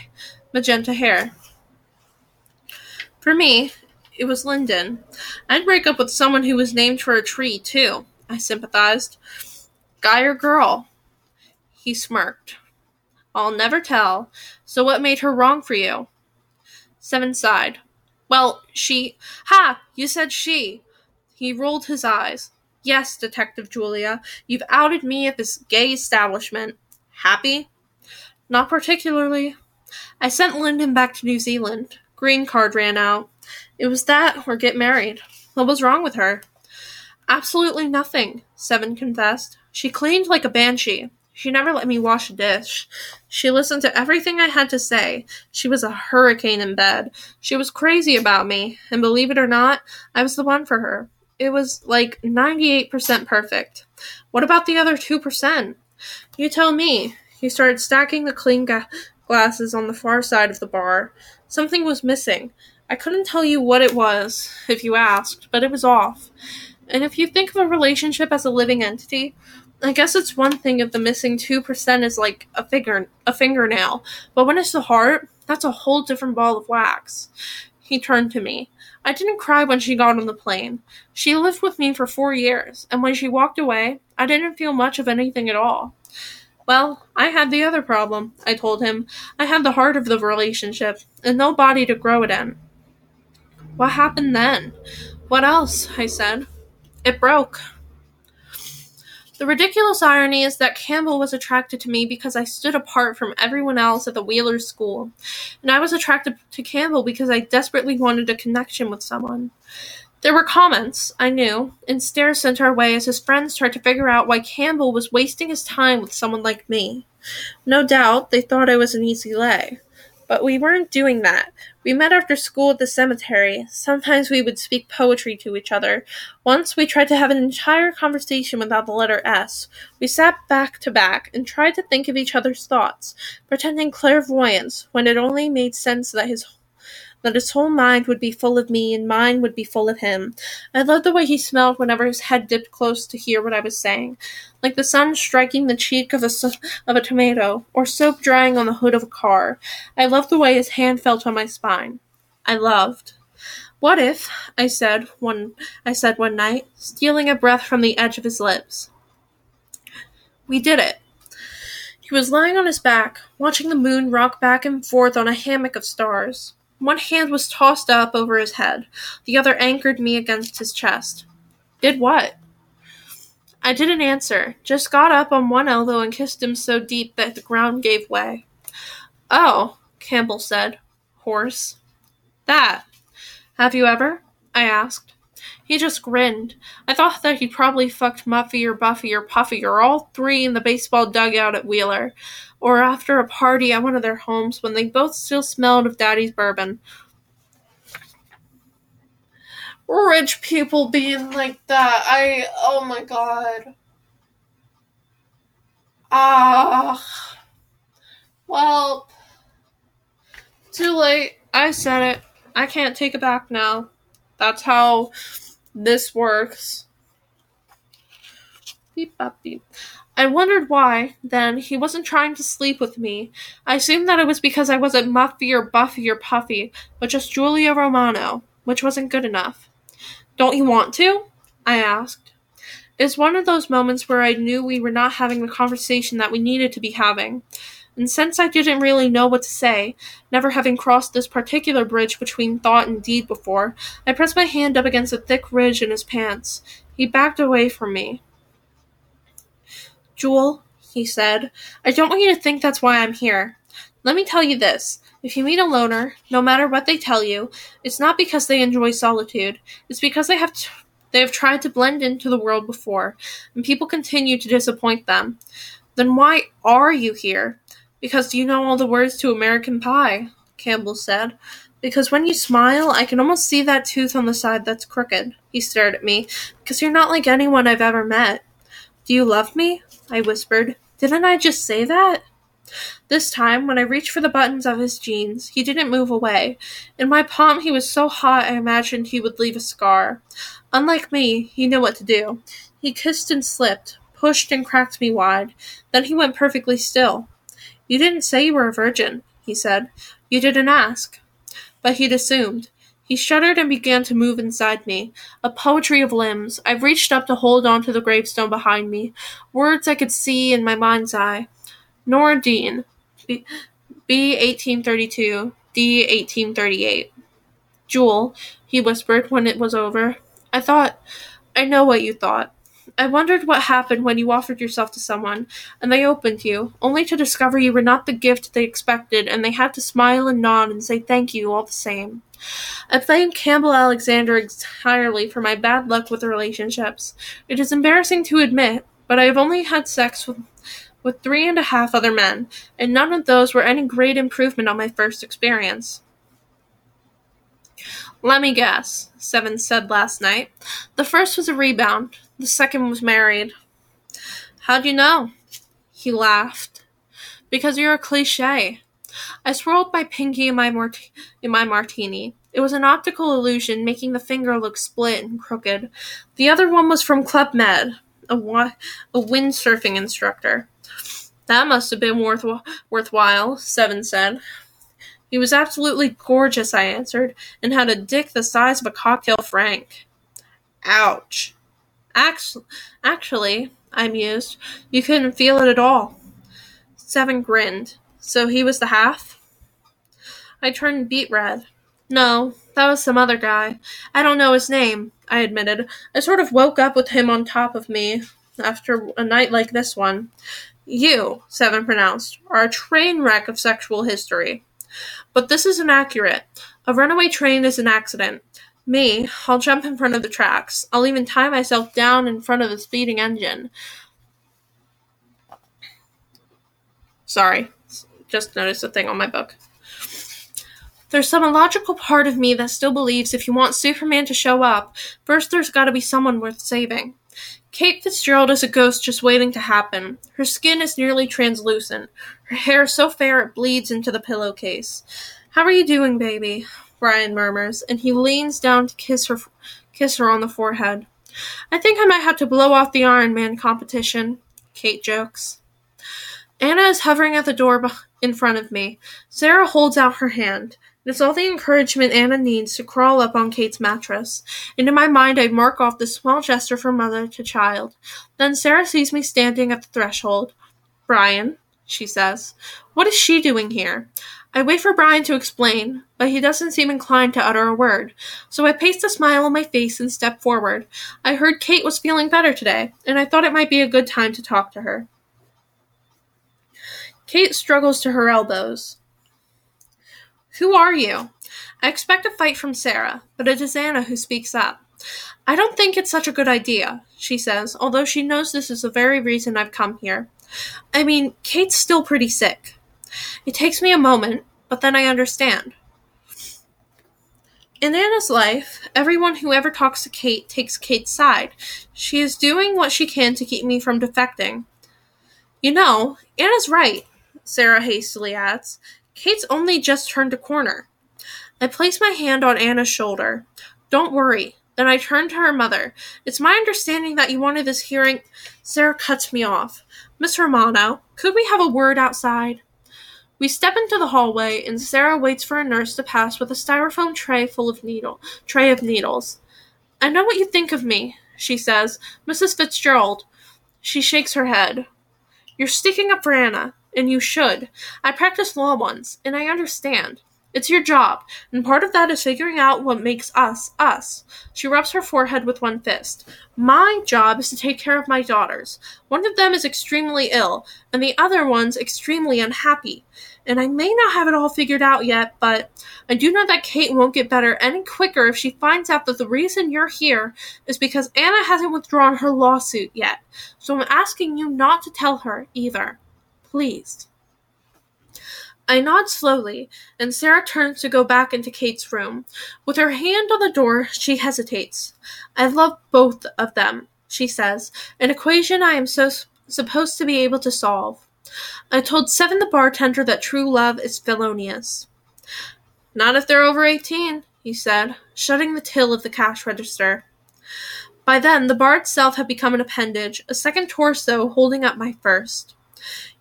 magenta hair. For me, it was Linden. I'd break up with someone who was named for a tree, too, I sympathized. Guy or girl? He smirked. I'll never tell. So what made her wrong for you? Seven sighed. Well, she. Ha! You said she. He rolled his eyes. Yes, Detective Julia, you've outed me at this gay establishment. Happy? Not particularly. I sent Linden back to New Zealand. Green card ran out. It was that or get married. What was wrong with her? Absolutely nothing, Seven confessed. She cleaned like a banshee. She never let me wash a dish. She listened to everything I had to say. She was a hurricane in bed. She was crazy about me, and believe it or not, I was the one for her. It was like 98% perfect. What about the other 2%? You tell me. He started stacking the clean ga- glasses on the far side of the bar. Something was missing. I couldn't tell you what it was if you asked, but it was off. And if you think of a relationship as a living entity, I guess it's one thing if the missing 2% is like a finger a fingernail, but when it's the heart, that's a whole different ball of wax. He turned to me. I didn't cry when she got on the plane. She lived with me for 4 years, and when she walked away, I didn't feel much of anything at all. Well, I had the other problem, I told him. I had the heart of the relationship, and no body to grow it in. What happened then? What else? I said. It broke. The ridiculous irony is that Campbell was attracted to me because I stood apart from everyone else at the Wheeler school, and I was attracted to Campbell because I desperately wanted a connection with someone. There were comments, I knew, and stares sent our way as his friends tried to figure out why Campbell was wasting his time with someone like me. No doubt they thought I was an easy lay. But we weren't doing that. We met after school at the cemetery. Sometimes we would speak poetry to each other. Once we tried to have an entire conversation without the letter S. We sat back to back and tried to think of each other's thoughts, pretending clairvoyance when it only made sense that his that his whole mind would be full of me and mine would be full of him. I loved the way he smelled whenever his head dipped close to hear what I was saying, like the sun striking the cheek of a, of a tomato, or soap drying on the hood of a car. I loved the way his hand felt on my spine. I loved. What if, I said one I said one night, stealing a breath from the edge of his lips. We did it. He was lying on his back, watching the moon rock back and forth on a hammock of stars. One hand was tossed up over his head, the other anchored me against his chest. Did what? I didn't answer, just got up on one elbow and kissed him so deep that the ground gave way. Oh, Campbell said, hoarse. That. Have you ever? I asked. He just grinned. I thought that he'd probably fucked Muffy or Buffy or Puffy or all three in the baseball dugout at Wheeler, or after a party at one of their homes when they both still smelled of Daddy's bourbon. Rich people being like that, I. Oh my god. Ah. Well. Too late. I said it. I can't take it back now. That's how this works. Beep bop beep. I wondered why, then, he wasn't trying to sleep with me. I assumed that it was because I wasn't Muffy or Buffy or Puffy, but just Julia Romano, which wasn't good enough. Don't you want to? I asked. It was one of those moments where I knew we were not having the conversation that we needed to be having. And since I didn't really know what to say, never having crossed this particular bridge between thought and deed before, I pressed my hand up against a thick ridge in his pants. He backed away from me. Jewel, he said, I don't want you to think that's why I'm here. Let me tell you this. If you meet a loner, no matter what they tell you, it's not because they enjoy solitude. It's because they have t- they have tried to blend into the world before, and people continue to disappoint them. Then why are you here? Because you know all the words to American Pie, Campbell said. Because when you smile, I can almost see that tooth on the side that's crooked. He stared at me. Because you're not like anyone I've ever met. Do you love me? I whispered. Didn't I just say that? This time, when I reached for the buttons of his jeans, he didn't move away. In my palm, he was so hot I imagined he would leave a scar. Unlike me, he knew what to do. He kissed and slipped, pushed and cracked me wide. Then he went perfectly still. You didn't say you were a virgin, he said. You didn't ask. But he'd assumed. He shuddered and began to move inside me, a poetry of limbs. I reached up to hold on to the gravestone behind me, words I could see in my mind's eye. Nora Dean, B, B 1832, D 1838. Jewel, he whispered when it was over. I thought, I know what you thought. I wondered what happened when you offered yourself to someone, and they opened you, only to discover you were not the gift they expected, and they had to smile and nod and say thank you all the same. I blame Campbell Alexander entirely for my bad luck with relationships. It is embarrassing to admit, but I have only had sex with with three and a half other men, and none of those were any great improvement on my first experience. Let me guess, Seven said last night. The first was a rebound, the second was married. How'd you know? He laughed. Because you're a cliche. I swirled my pinky in my, in my martini. It was an optical illusion, making the finger look split and crooked. The other one was from Club Med, a, wa- a windsurfing instructor. That must have been worth- worthwhile, Seven said. He was absolutely gorgeous, I answered, and had a dick the size of a cocktail frank. Ouch. Actually, actually, I mused, you couldn't feel it at all. Seven grinned. So he was the half? I turned beet red. No, that was some other guy. I don't know his name, I admitted. I sort of woke up with him on top of me after a night like this one. You, Seven pronounced, are a train wreck of sexual history. But this is inaccurate. A runaway train is an accident. Me, I'll jump in front of the tracks. I'll even tie myself down in front of the speeding engine. Sorry, just noticed a thing on my book. There's some illogical part of me that still believes if you want Superman to show up, first there's gotta be someone worth saving. Kate Fitzgerald is a ghost just waiting to happen. Her skin is nearly translucent. Her hair is so fair it bleeds into the pillowcase. How are you doing, baby? Brian murmurs, and he leans down to kiss her kiss her on the forehead. I think I might have to blow off the Iron Man competition, Kate jokes. Anna is hovering at the door in front of me. Sarah holds out her hand. It's all the encouragement Anna needs to crawl up on Kate's mattress. And in my mind, I mark off this small gesture from mother to child. Then Sarah sees me standing at the threshold. Brian, she says, what is she doing here? I wait for Brian to explain, but he doesn't seem inclined to utter a word, so I paste a smile on my face and step forward. I heard Kate was feeling better today, and I thought it might be a good time to talk to her. Kate struggles to her elbows. Who are you? I expect a fight from Sarah, but it is Anna who speaks up. I don't think it's such a good idea, she says, although she knows this is the very reason I've come here. I mean, Kate's still pretty sick. It takes me a moment, but then I understand. In Anna's life, everyone who ever talks to Kate takes Kate's side. She is doing what she can to keep me from defecting. You know, Anna's right, Sarah hastily adds. Kate's only just turned a corner. I place my hand on Anna's shoulder. Don't worry. Then I turn to her mother. It's my understanding that you wanted this hearing. Sarah cuts me off. Miss Romano, could we have a word outside? We step into the hallway, and Sarah waits for a nurse to pass with a styrofoam tray full of needle tray of needles. I know what you think of me, she says. Mrs. Fitzgerald. She shakes her head. You're sticking up for Anna, and you should. I practiced law once, and I understand. It's your job, and part of that is figuring out what makes us us. She rubs her forehead with one fist. My job is to take care of my daughters. One of them is extremely ill, and the other one's extremely unhappy. And I may not have it all figured out yet, but I do know that Kate won't get better any quicker if she finds out that the reason you're here is because Anna hasn't withdrawn her lawsuit yet. So I'm asking you not to tell her either. Please. I nod slowly, and Sarah turns to go back into Kate's room. With her hand on the door, she hesitates. I love both of them, she says, an equation I am so supposed to be able to solve. I told Seven the bartender that true love is felonious. Not if they're over eighteen, he said, shutting the till of the cash register. By then, the bar itself had become an appendage, a second torso holding up my first.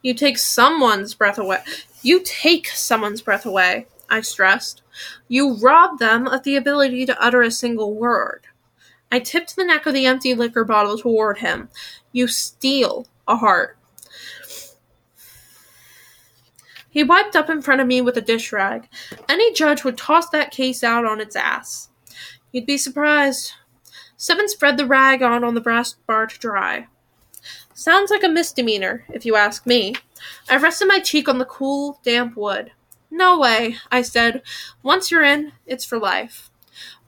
You take someone's breath away. You take someone's breath away, I stressed. You rob them of the ability to utter a single word. I tipped the neck of the empty liquor bottle toward him. You steal a heart. He wiped up in front of me with a dish rag. Any judge would toss that case out on its ass. You'd be surprised. Seven spread the rag on on the brass bar to dry. Sounds like a misdemeanor, if you ask me. I rested my cheek on the cool, damp wood. No way, I said. Once you're in, it's for life.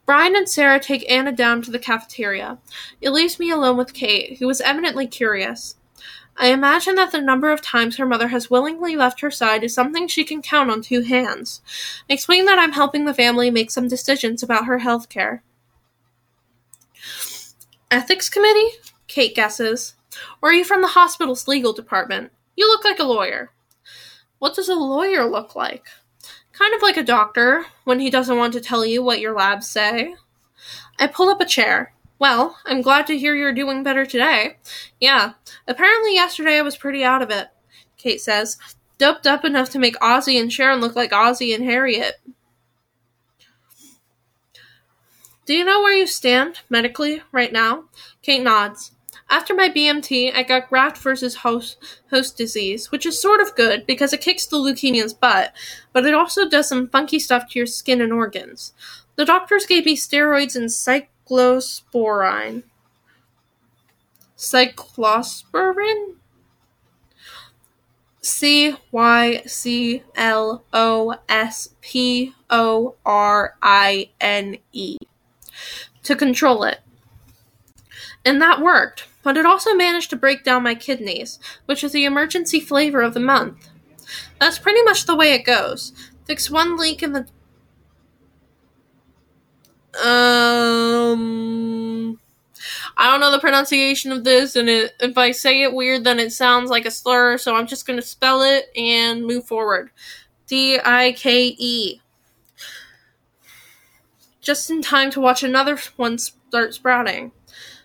Brian and Sarah take Anna down to the cafeteria. It leaves me alone with Kate, who was evidently curious. I imagine that the number of times her mother has willingly left her side is something she can count on two hands. Explain that I'm helping the family make some decisions about her health care. Ethics committee? Kate guesses. Or are you from the hospital's legal department? You look like a lawyer. What does a lawyer look like? Kind of like a doctor, when he doesn't want to tell you what your labs say. I pull up a chair. Well, I'm glad to hear you're doing better today. Yeah, apparently yesterday I was pretty out of it, Kate says. Doped up enough to make Ozzy and Sharon look like Ozzy and Harriet. Do you know where you stand, medically, right now? Kate nods. After my BMT, I got graft versus host, host disease, which is sort of good because it kicks the leukemia's butt, but it also does some funky stuff to your skin and organs. The doctors gave me steroids and cyclosporine. Cyclosporin? C Y C L O S P O R I N E to control it. And that worked, but it also managed to break down my kidneys, which is the emergency flavor of the month. That's pretty much the way it goes. Fix one leak in the um I don't know the pronunciation of this, and it, if I say it weird, then it sounds like a slur, so I'm just to spell it and move forward. D I K E. Just in time to watch another one start sprouting.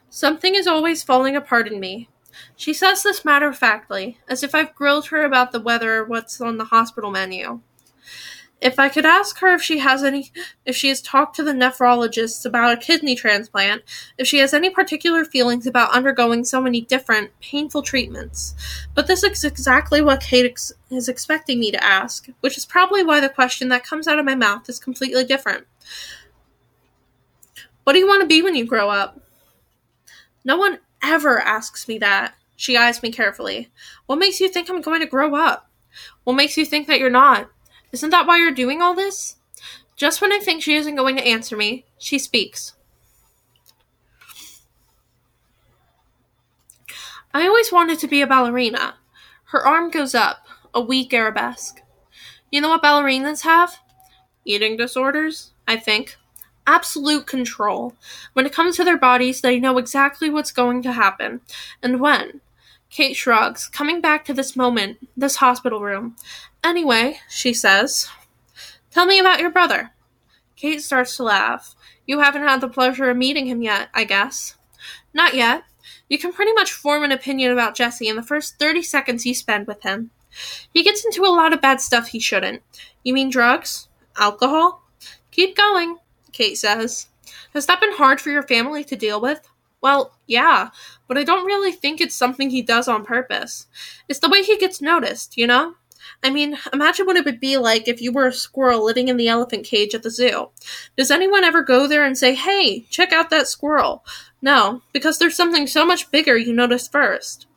Something is always falling apart in me. She says this matter of factly, as if I've grilled her about the weather or what's on the hospital menu. If I could ask her if she has any, if she has talked to the nephrologists about a kidney transplant, if she has any particular feelings about undergoing so many different, painful treatments. But this is exactly what Kate ex- is expecting me to ask, which is probably why the question that comes out of my mouth is completely different. What do you want to be when you grow up? No one ever asks me that. She eyes me carefully. What makes you think I'm going to grow up? What makes you think that you're not? Isn't that why you're doing all this? Just when I think she isn't going to answer me, she speaks. I always wanted to be a ballerina. Her arm goes up, a weak arabesque. You know what ballerinas have? Eating disorders, I think. Absolute control. When it comes to their bodies, they know exactly what's going to happen and when. Kate shrugs, coming back to this moment, this hospital room. Anyway, she says, Tell me about your brother. Kate starts to laugh. You haven't had the pleasure of meeting him yet, I guess. Not yet. You can pretty much form an opinion about Jesse in the first 30 seconds you spend with him. He gets into a lot of bad stuff he shouldn't. You mean drugs? Alcohol? Keep going, Kate says. Has that been hard for your family to deal with? Well, yeah, but I don't really think it's something he does on purpose. It's the way he gets noticed, you know? I mean, imagine what it would be like if you were a squirrel living in the elephant cage at the zoo. Does anyone ever go there and say, hey, check out that squirrel? No, because there's something so much bigger you notice first.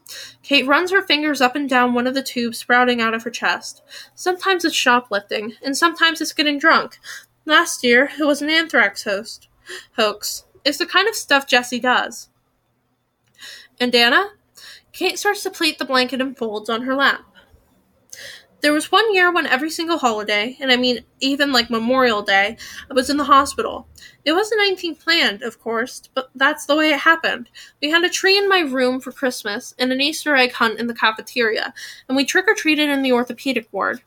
Kate runs her fingers up and down one of the tubes sprouting out of her chest. Sometimes it's shoplifting, and sometimes it's getting drunk. Last year, it was an anthrax host. hoax. It's the kind of stuff Jesse does. And Anna? Kate starts to pleat the blanket and folds on her lap. There was one year when every single holiday, and I mean even like Memorial Day, I was in the hospital. It wasn't anything planned, of course, but that's the way it happened. We had a tree in my room for Christmas and an Easter egg hunt in the cafeteria, and we trick or treated in the orthopedic ward.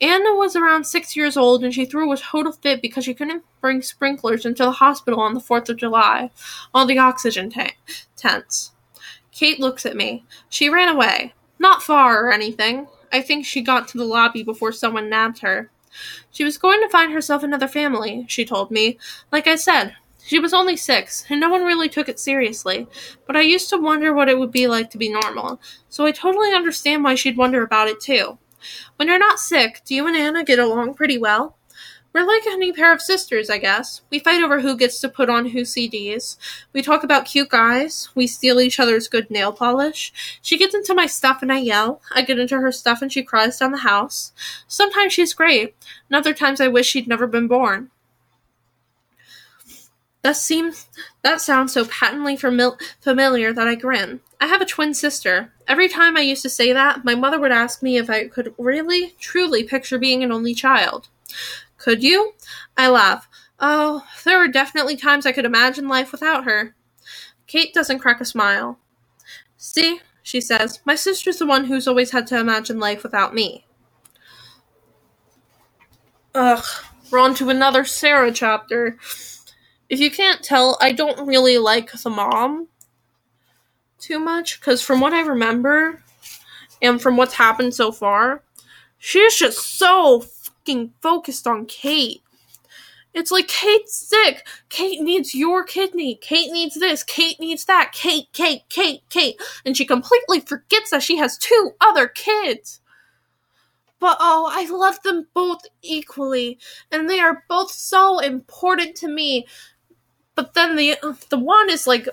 Anna was around six years old and she threw a total fit because she couldn't bring sprinklers into the hospital on the 4th of July, all the oxygen ta- tents. Kate looks at me. She ran away. Not far or anything. I think she got to the lobby before someone nabbed her. She was going to find herself another family, she told me. Like I said, she was only six, and no one really took it seriously, but I used to wonder what it would be like to be normal, so I totally understand why she'd wonder about it too. When you're not sick, do you and Anna get along pretty well? We're like a new pair of sisters, I guess. We fight over who gets to put on whose CDs. We talk about cute guys. We steal each other's good nail polish. She gets into my stuff and I yell. I get into her stuff and she cries down the house. Sometimes she's great, and other times I wish she'd never been born. That seems that sounds so patently familiar that I grin. I have a twin sister. Every time I used to say that, my mother would ask me if I could really, truly picture being an only child. Could you? I laugh. Oh, there were definitely times I could imagine life without her. Kate doesn't crack a smile. See, she says, my sister's the one who's always had to imagine life without me. Ugh, we're on to another Sarah chapter. If you can't tell, I don't really like the mom too much, because from what I remember, and from what's happened so far, she's just so fucking focused on Kate. It's like Kate's sick. Kate needs your kidney. Kate needs this. Kate needs that. Kate, Kate, Kate, Kate. And she completely forgets that she has two other kids. But oh, I love them both equally, and they are both so important to me. But then the the one is like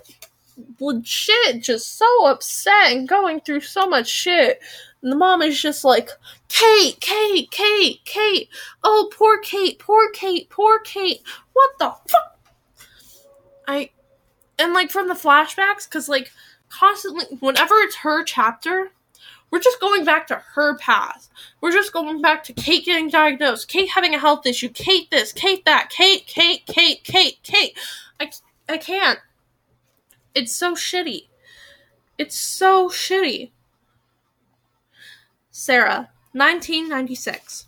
legit just so upset and going through so much shit. And the mom is just like, Kate, Kate, Kate, Kate. Oh, poor Kate, poor Kate, poor Kate. What the fuck? I, and like from the flashbacks, because like constantly, whenever it's her chapter, we're just going back to her past. We're just going back to Kate getting diagnosed, Kate having a health issue, Kate this, Kate that, Kate, Kate, Kate, Kate, Kate. I, I can't. It's so shitty. It's so shitty. Sarah, 1996.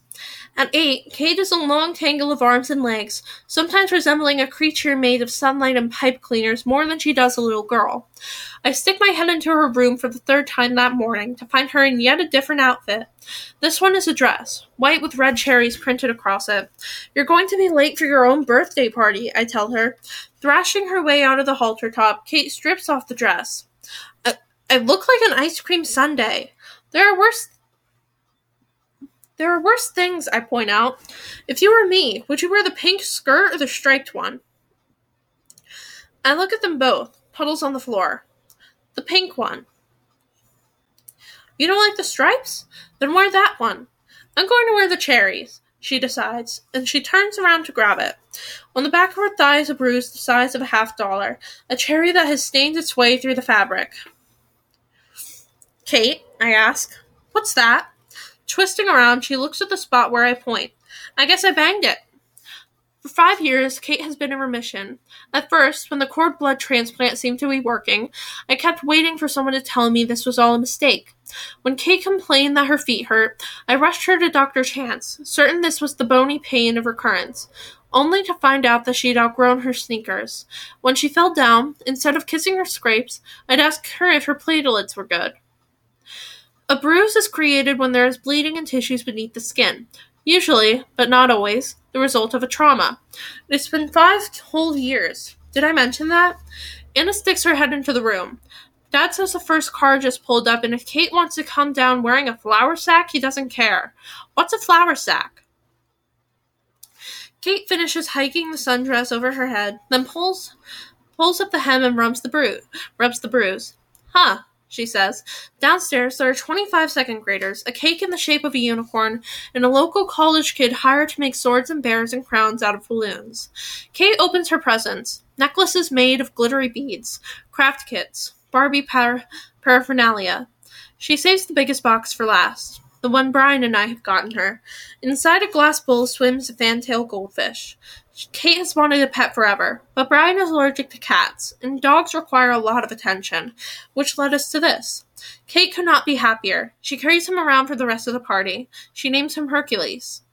At eight, Kate is a long tangle of arms and legs, sometimes resembling a creature made of sunlight and pipe cleaners more than she does a little girl. I stick my head into her room for the third time that morning to find her in yet a different outfit. This one is a dress, white with red cherries printed across it. You're going to be late for your own birthday party, I tell her. Thrashing her way out of the halter top, Kate strips off the dress. I, I look like an ice cream sundae. There are worse there are worse things, I point out. If you were me, would you wear the pink skirt or the striped one? I look at them both, puddles on the floor. The pink one. You don't like the stripes? Then wear that one. I'm going to wear the cherries, she decides, and she turns around to grab it. On the back of her thigh is a bruise the size of a half dollar, a cherry that has stained its way through the fabric. Kate, I ask, what's that? Twisting around, she looks at the spot where I point. I guess I banged it. For five years, Kate has been in remission. At first, when the cord blood transplant seemed to be working, I kept waiting for someone to tell me this was all a mistake. When Kate complained that her feet hurt, I rushed her to Dr. Chance, certain this was the bony pain of recurrence, only to find out that she'd outgrown her sneakers. When she fell down, instead of kissing her scrapes, I'd ask her if her platelets were good. A bruise is created when there is bleeding in tissues beneath the skin, usually, but not always, the result of a trauma. It's been five whole years. Did I mention that? Anna sticks her head into the room. Dad says the first car just pulled up, and if Kate wants to come down wearing a flour sack, he doesn't care. What's a flour sack? Kate finishes hiking the sundress over her head, then pulls pulls up the hem and rubs the bruise. Rubs the bruise. Huh, she says. Downstairs, there are 25 second graders, a cake in the shape of a unicorn, and a local college kid hired to make swords and bears and crowns out of balloons. Kate opens her presents necklaces made of glittery beads, craft kits, Barbie par- paraphernalia. She saves the biggest box for last the one Brian and I have gotten her. Inside a glass bowl swims a fantail goldfish. Kate has wanted a pet forever, but Brian is allergic to cats, and dogs require a lot of attention, which led us to this. Kate could not be happier. She carries him around for the rest of the party. She names him Hercules.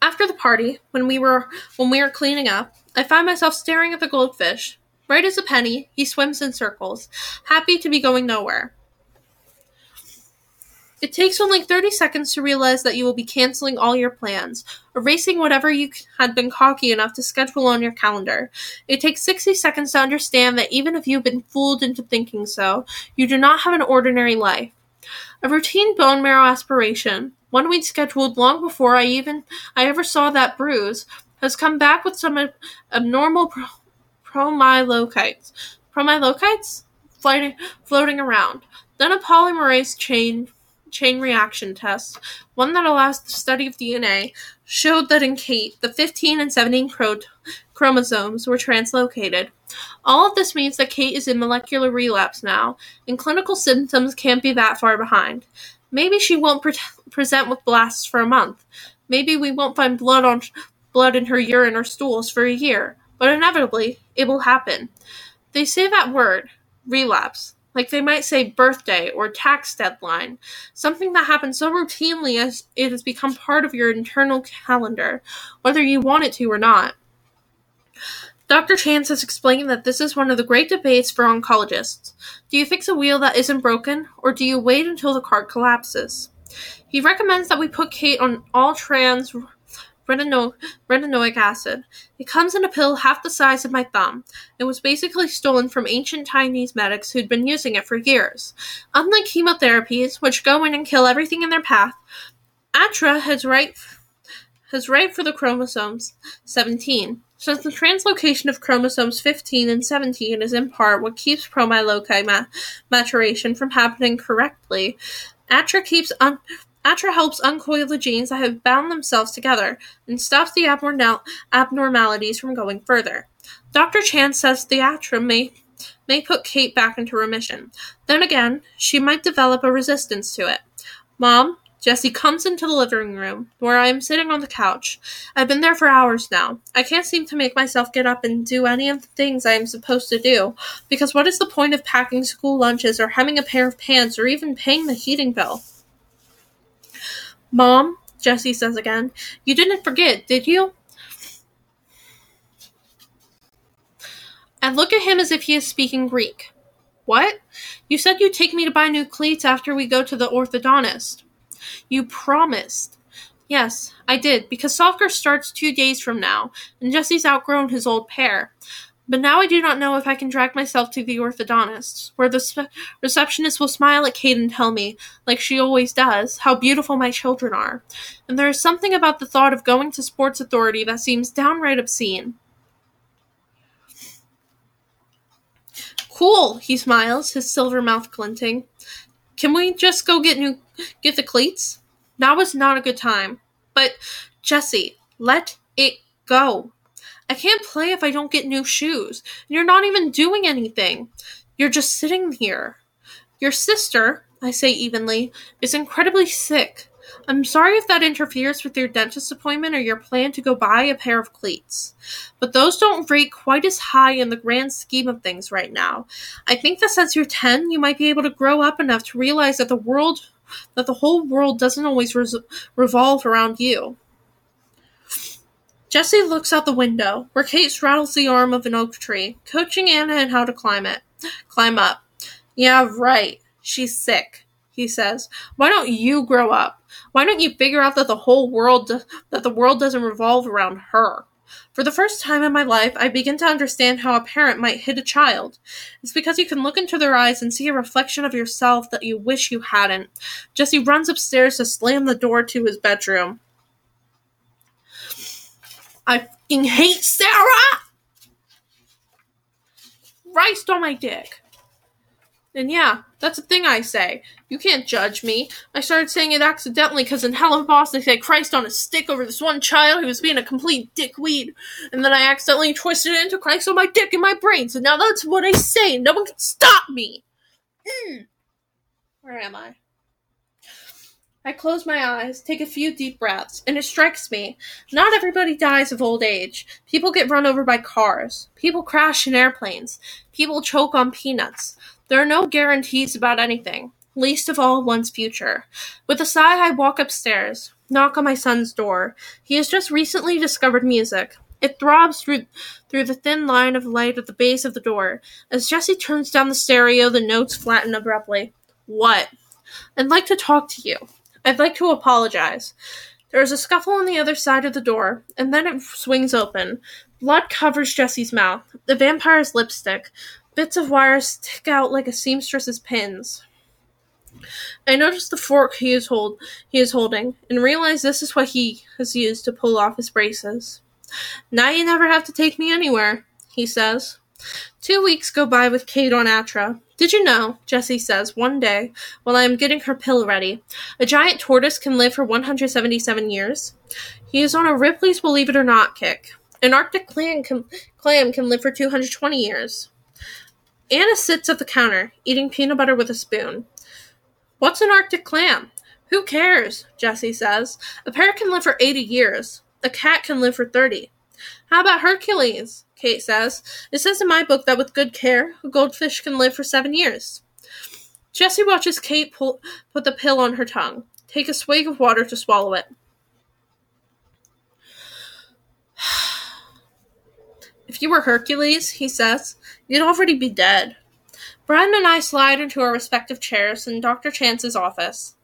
After the party, when we were when we were cleaning up, I find myself staring at the goldfish. Bright as a penny, he swims in circles, happy to be going nowhere. It takes only 30 seconds to realize that you will be canceling all your plans, erasing whatever you had been cocky enough to schedule on your calendar. It takes 60 seconds to understand that even if you've been fooled into thinking so, you do not have an ordinary life. A routine bone marrow aspiration, one we'd scheduled long before I even I ever saw that bruise, has come back with some ab- abnormal pro- promyelocytes. Promyelocytes? Floating, floating around. Then a polymerase chain chain reaction test, one that allows the study of DNA, showed that in Kate, the 15 and 17 pro- chromosomes were translocated. All of this means that Kate is in molecular relapse now, and clinical symptoms can't be that far behind. Maybe she won't pre- present with blasts for a month. Maybe we won't find blood on blood in her urine or stools for a year, but inevitably it will happen. They say that word, relapse, like they might say birthday or tax deadline, something that happens so routinely as it has become part of your internal calendar, whether you want it to or not. Dr. Chance has explained that this is one of the great debates for oncologists. Do you fix a wheel that isn't broken, or do you wait until the cart collapses? He recommends that we put Kate on all trans retinoic acid. It comes in a pill half the size of my thumb. It was basically stolen from ancient Chinese medics who'd been using it for years. Unlike chemotherapies, which go in and kill everything in their path, Atra has right has right for the chromosomes 17. Since the translocation of chromosomes 15 and 17 is in part what keeps promyelocyte ma- maturation from happening correctly, Atra keeps un- Atra helps uncoil the genes that have bound themselves together and stops the abnormal- abnormalities from going further. Dr. Chan says the Atra may may put Kate back into remission. Then again, she might develop a resistance to it. Mom, Jesse comes into the living room, where I am sitting on the couch. I've been there for hours now. I can't seem to make myself get up and do any of the things I am supposed to do, because what is the point of packing school lunches or hemming a pair of pants or even paying the heating bill? Mom, Jesse says again, you didn't forget, did you? I look at him as if he is speaking Greek. What? You said you'd take me to buy new cleats after we go to the orthodontist. You promised. Yes, I did, because soccer starts two days from now, and Jesse's outgrown his old pair. But now I do not know if I can drag myself to the orthodontist, where the spe- receptionist will smile at Kate and tell me, like she always does, how beautiful my children are. And there is something about the thought of going to Sports Authority that seems downright obscene. Cool, he smiles, his silver mouth glinting. Can we just go get new get the cleats? Now is not a good time. But Jesse, let it go. I can't play if I don't get new shoes. You're not even doing anything. You're just sitting here. Your sister, I say evenly, is incredibly sick. I'm sorry if that interferes with your dentist appointment or your plan to go buy a pair of cleats. But those don't rate quite as high in the grand scheme of things right now. I think that since you're 10, you might be able to grow up enough to realize that the world that the whole world doesn't always res- revolve around you. Jesse looks out the window, where Kate straddles the arm of an oak tree, coaching Anna in how to climb it. Climb up. Yeah, right. She's sick, he says. Why don't you grow up? Why don't you figure out that the whole world that the world doesn't revolve around her? For the first time in my life, I begin to understand how a parent might hit a child. It's because you can look into their eyes and see a reflection of yourself that you wish you hadn't. Jesse runs upstairs to slam the door to his bedroom. I fucking hate Sarah! Christ on my dick. And yeah, that's a thing I say. You can't judge me. I started saying it accidentally because in Helluva Boss they said Christ on a stick over this one child who was being a complete dickweed. And then I accidentally twisted it into Christ on my dick in my brain. So now that's what I say. No one can stop me. Mm. Where am I? I close my eyes, take a few deep breaths, and it strikes me. Not everybody dies of old age. People get run over by cars. People crash in airplanes. People choke on peanuts. There are no guarantees about anything, least of all one's future. With a sigh, I walk upstairs, knock on my son's door. He has just recently discovered music. It throbs through through the thin line of light at the base of the door. As Jesse turns down the stereo, the notes flatten abruptly. What? I'd like to talk to you. I'd like to apologize. There is a scuffle on the other side of the door, and then it swings open. Blood covers Jesse's mouth. The vampire's lipstick. Bits of wire stick out like a seamstress's pins. I notice the fork he is hold he is holding, and realize this is what he has used to pull off his braces. Now you never have to take me anywhere, he says. Two weeks go by with Kate on Atra. Did you know, Jesse says, one day, while I am getting her pill ready, a giant tortoise can live for 177 years? He is on a Ripley's Believe It or Not kick. An Arctic clam can, clam can live for 220 years. Anna sits at the counter, eating peanut butter with a spoon. What's an Arctic clam? Who cares? Jesse says. A parrot can live for 80 years. A cat can live for 30. How about Hercules? Kate says. It says in my book that with good care, a goldfish can live for seven years. Jesse watches Kate pull, put the pill on her tongue, take a swig of water to swallow it. [sighs] If you were Hercules, he says, you'd already be dead. Brian and I slide into our respective chairs in Dr. Chance's office.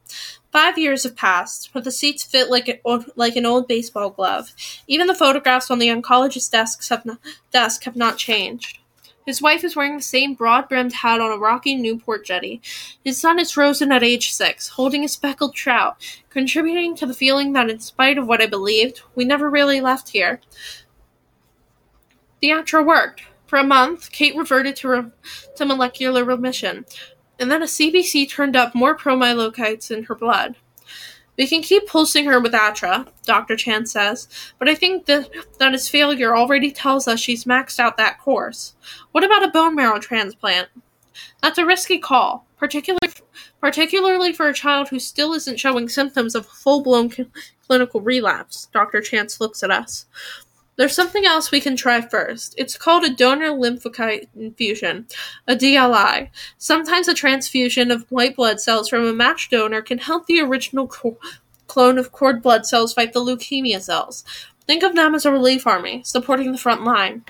Five years have passed, but the seats fit like like an old baseball glove. Even the photographs on the oncologist's desks have not, desk have not changed. His wife is wearing the same broad brimmed hat on a rocky Newport jetty. His son is frozen at age six, holding a speckled trout, contributing to the feeling that, in spite of what I believed, we never really left here. The Atra worked. For a month, Kate reverted to, re- to molecular remission, and then a CBC turned up more promyelocytes in her blood. We can keep pulsing her with Atra, Dr. Chan says, but I think that, that his failure already tells us she's maxed out that course. What about a bone marrow transplant? That's a risky call, particularly, particularly for a child who still isn't showing symptoms of full blown cl- clinical relapse. Dr. Chance looks at us. There's something else we can try first. It's called a donor lymphocyte infusion, a DLI. Sometimes a transfusion of white blood cells from a matched donor can help the original co- clone of cord blood cells fight the leukemia cells. Think of them as a relief army, supporting the front line.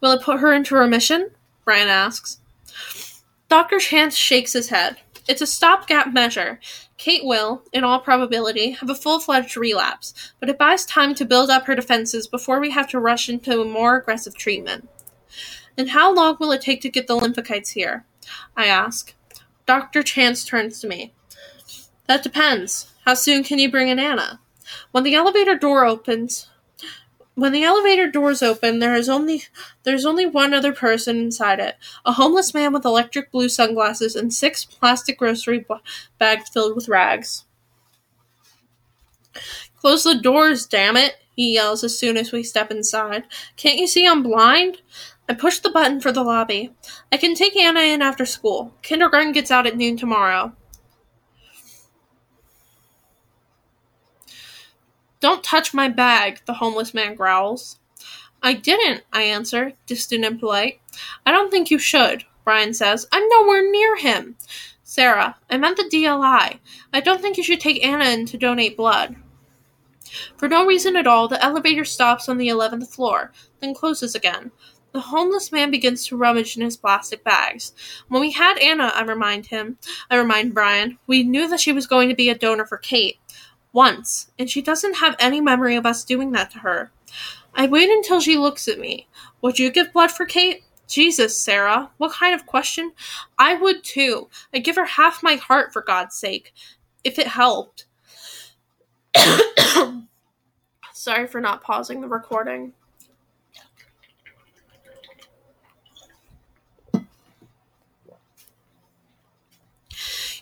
Will it put her into remission? Brian asks. Dr. Chance shakes his head. It's a stopgap measure. Kate will, in all probability, have a full fledged relapse, but it buys time to build up her defenses before we have to rush into a more aggressive treatment. And how long will it take to get the lymphocytes here? I ask. Dr. Chance turns to me. That depends. How soon can you bring in Anna? When the elevator door opens, when the elevator doors open, there is only there's only one other person inside it. A homeless man with electric blue sunglasses and six plastic grocery bags filled with rags. Close the doors, damn it, he yells as soon as we step inside. Can't you see I'm blind? I push the button for the lobby. I can take Anna in after school. Kindergarten gets out at noon tomorrow. Don't touch my bag, the homeless man growls. I didn't, I answer, distant and polite. I don't think you should, Brian says. I'm nowhere near him. Sarah, I meant the DLI. I don't think you should take Anna in to donate blood. For no reason at all, the elevator stops on the 11th floor, then closes again. The homeless man begins to rummage in his plastic bags. When we had Anna, I remind him, I remind Brian, we knew that she was going to be a donor for Kate. Once, and she doesn't have any memory of us doing that to her. I wait until she looks at me. Would you give blood for Kate? Jesus, Sarah, what kind of question? I would too. I'd give her half my heart for God's sake, if it helped. [coughs] Sorry for not pausing the recording.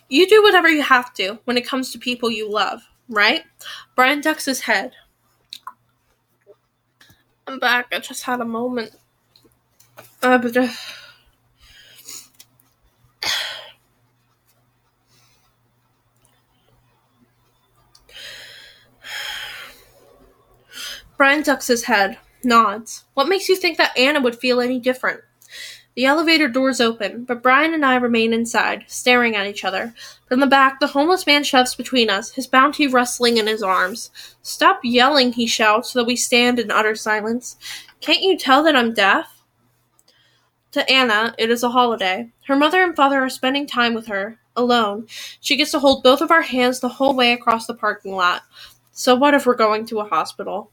You do whatever you have to when it comes to people you love, right? Brian ducks his head. I'm back. I just had a moment. Uh, but, uh, Brian ducks his head, nods. What makes you think that Anna would feel any different? The elevator doors open, but Brian and I remain inside, staring at each other. From the back, the homeless man shoves between us, his bounty rustling in his arms. Stop yelling, he shouts, so that we stand in utter silence. Can't you tell that I'm deaf? To Anna, it is a holiday. Her mother and father are spending time with her, alone. She gets to hold both of our hands the whole way across the parking lot. So what if we're going to a hospital?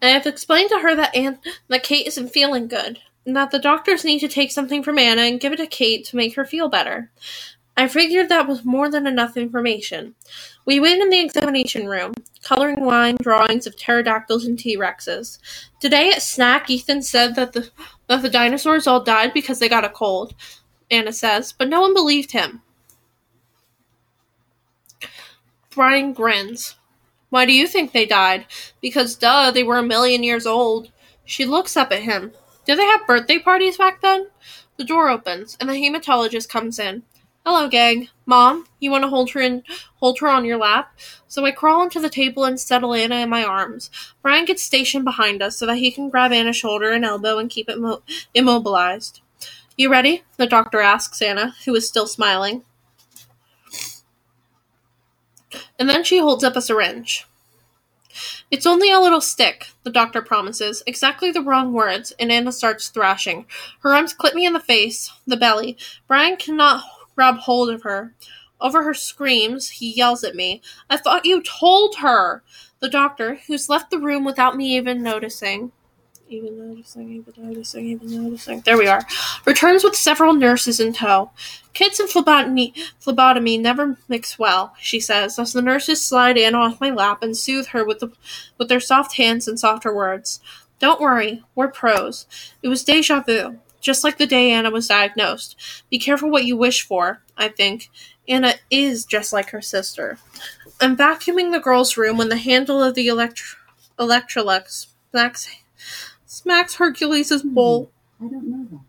I have explained to her that Anne, that Kate isn't feeling good, that the doctors need to take something from Anna and give it to Kate to make her feel better. I figured that was more than enough information. We wait in the examination room, coloring line drawings of pterodactyls and T Rexes. Today at snack, Ethan said that the that the dinosaurs all died because they got a cold. Anna says, but no one believed him. Brian grins. Why do you think they died? Because, duh, they were a million years old. She looks up at him. Did they have birthday parties back then? The door opens, and the hematologist comes in. Hello, gang. Mom, you want to hold her in, hold her on your lap? So I crawl onto the table and settle Anna in my arms. Brian gets stationed behind us so that he can grab Anna's shoulder and elbow and keep it mo- immobilized. You ready? The doctor asks Anna, who is still smiling. And then she holds up a syringe. It's only a little stick, the doctor promises. Exactly the wrong words, and Anna starts thrashing. Her arms clip me in the face, the belly. Brian cannot grab hold of her. Over her screams, he yells at me. I thought you told her! The doctor, who's left the room without me even noticing, even noticing, even noticing, even noticing. There we are. Returns with several nurses in tow. Kids and phlebotomy, phlebotomy never mix well, she says, as the nurses slide in off my lap and soothe her with, the, with their soft hands and softer words. Don't worry, we're pros. It was deja vu, just like the day Anna was diagnosed. Be careful what you wish for, I think. Anna is just like her sister. I'm vacuuming the girl's room when the handle of the elect- Electrolux smacks smacks Hercules' bowl. I don't know that.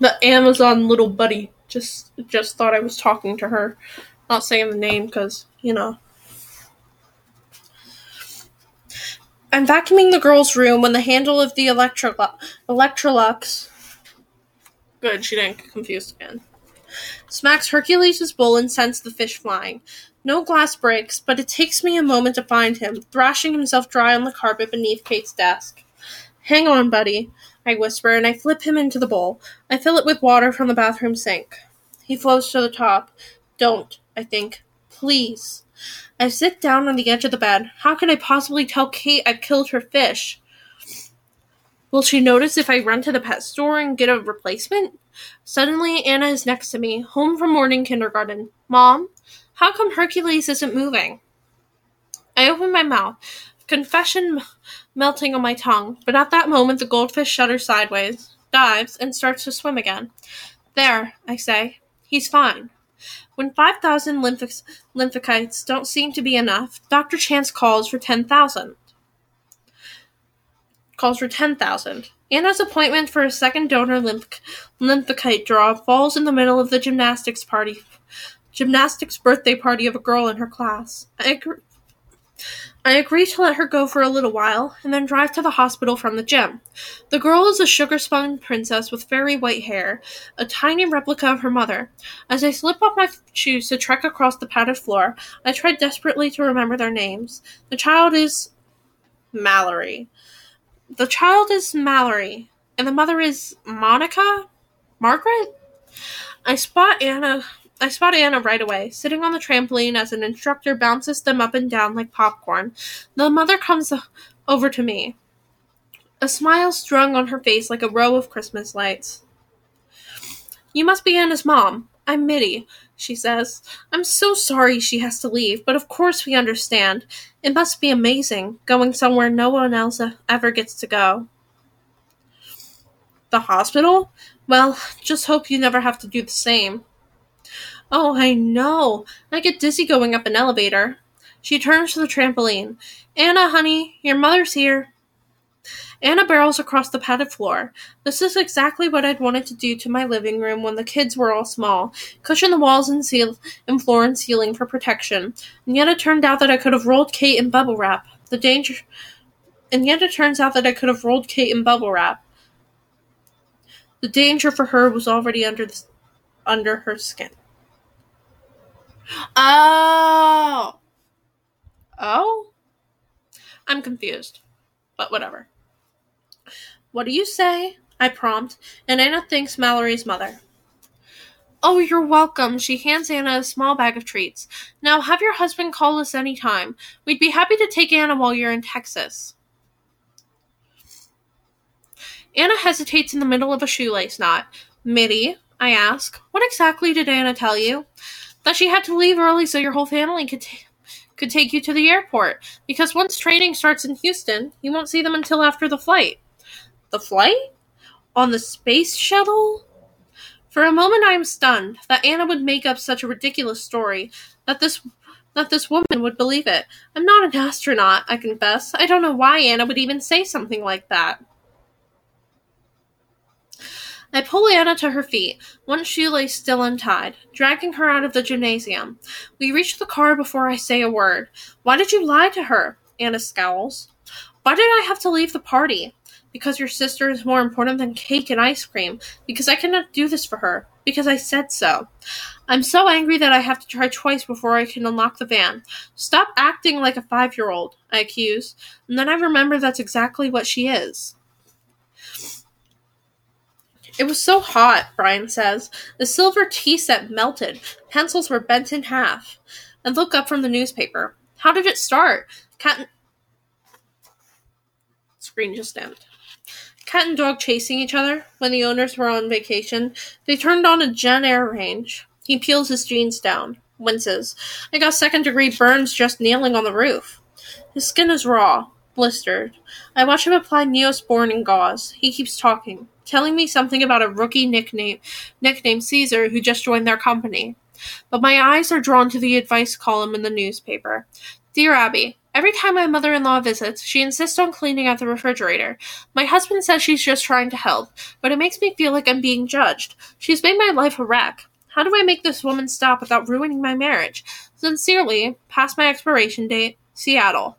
The Amazon little buddy just just thought I was talking to her. Not saying the name because you know. I'm vacuuming the girl's room when the handle of the Electrolux, Electrolux Good, she didn't get confused again. Smacks Hercules' bowl and sends the fish flying. No glass breaks, but it takes me a moment to find him, thrashing himself dry on the carpet beneath Kate's desk. Hang on, buddy, I whisper, and I flip him into the bowl. I fill it with water from the bathroom sink. He floats to the top. Don't, I think. Please. I sit down on the edge of the bed. How can I possibly tell Kate I've killed her fish? Will she notice if I run to the pet store and get a replacement? Suddenly, Anna is next to me, home from morning kindergarten. Mom, how come Hercules isn't moving? I open my mouth, confession melting on my tongue, but at that moment the goldfish shudders sideways, dives, and starts to swim again. There, I say. He's fine. When 5,000 lymph- lymphocytes don't seem to be enough, Dr. Chance calls for 10,000 calls for 10,000. Anna's appointment for a second donor lymph- lymphocyte draw falls in the middle of the gymnastics party gymnastics birthday party of a girl in her class. I agree, I agree to let her go for a little while and then drive to the hospital from the gym. The girl is a sugar spun princess with very white hair, a tiny replica of her mother. As I slip off my shoes to trek across the padded floor, I try desperately to remember their names. The child is Mallory. The child is Mallory, and the mother is Monica? Margaret? I spot Anna I spot Anna right away, sitting on the trampoline as an instructor bounces them up and down like popcorn. The mother comes over to me, a smile strung on her face like a row of Christmas lights. You must be Anna's mom. I'm Mitty, she says. I'm so sorry she has to leave, but of course we understand. It must be amazing, going somewhere no one else ever gets to go. The hospital? Well, just hope you never have to do the same. Oh, I know. I get dizzy going up an elevator. She turns to the trampoline. Anna, honey, your mother's here. Anna barrels across the padded floor. This is exactly what I'd wanted to do to my living room when the kids were all small. Cushion the walls and seal and floor and ceiling for protection. And yet it turned out that I could have rolled Kate in bubble wrap. The danger and yet it turns out that I could have rolled Kate in bubble wrap. The danger for her was already under the, under her skin. Oh. Oh? I'm confused. But whatever. What do you say? I prompt, and Anna thanks Mallory's mother. Oh, you're welcome. She hands Anna a small bag of treats. Now have your husband call us any time. We'd be happy to take Anna while you're in Texas. Anna hesitates in the middle of a shoelace knot. Mitty, I ask, what exactly did Anna tell you? That she had to leave early so your whole family could t- could take you to the airport. Because once training starts in Houston, you won't see them until after the flight. The flight? On the space shuttle? For a moment I am stunned that Anna would make up such a ridiculous story, that this that this woman would believe it. I'm not an astronaut, I confess. I don't know why Anna would even say something like that. I pull Anna to her feet, one shoelace still untied, dragging her out of the gymnasium. We reach the car before I say a word. Why did you lie to her? Anna scowls. Why did I have to leave the party? Because your sister is more important than cake and ice cream. Because I cannot do this for her. Because I said so. I'm so angry that I have to try twice before I can unlock the van. Stop acting like a five year old, I accuse, and then I remember that's exactly what she is. It was so hot, Brian says. The silver tea set melted. Pencils were bent in half. I look up from the newspaper. How did it start? Cat and... Screen just dimmed. Cat and dog chasing each other. When the owners were on vacation, they turned on a Jenn-Air range. He peels his jeans down. Winces. I got second degree burns just kneeling on the roof. His skin is raw, blistered. I watch him apply Neosporin and gauze. He keeps talking telling me something about a rookie nickname nicknamed Caesar who just joined their company. But my eyes are drawn to the advice column in the newspaper. Dear Abby, Every time my mother in law visits, she insists on cleaning out the refrigerator. My husband says she's just trying to help, but it makes me feel like I'm being judged. She's made my life a wreck. How do I make this woman stop without ruining my marriage? Sincerely, past my expiration date, Seattle.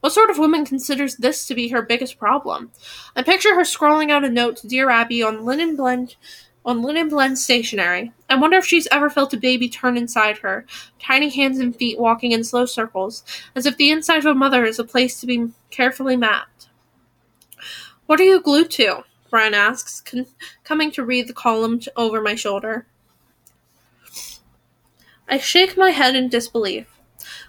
What sort of woman considers this to be her biggest problem? I picture her scrawling out a note to Dear Abby on linen blend on linen blend stationery. I wonder if she's ever felt a baby turn inside her, tiny hands and feet walking in slow circles, as if the inside of a mother is a place to be carefully mapped. What are you glued to? Brian asks, con- coming to read the column over my shoulder. I shake my head in disbelief.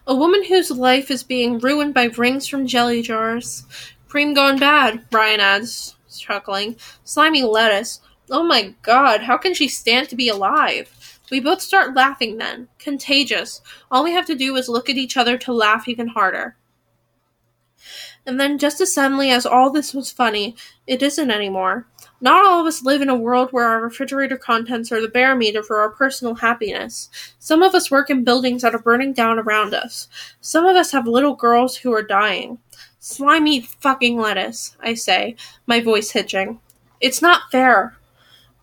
A woman whose life is being ruined by rings from jelly jars. Cream gone bad, Brian adds, chuckling. Slimy lettuce. Oh my god, how can she stand to be alive? We both start laughing then. Contagious. All we have to do is look at each other to laugh even harder. And then, just as suddenly as all this was funny, it isn't anymore. Not all of us live in a world where our refrigerator contents are the barometer for our personal happiness. Some of us work in buildings that are burning down around us. Some of us have little girls who are dying. Slimy fucking lettuce, I say, my voice hitching. It's not fair.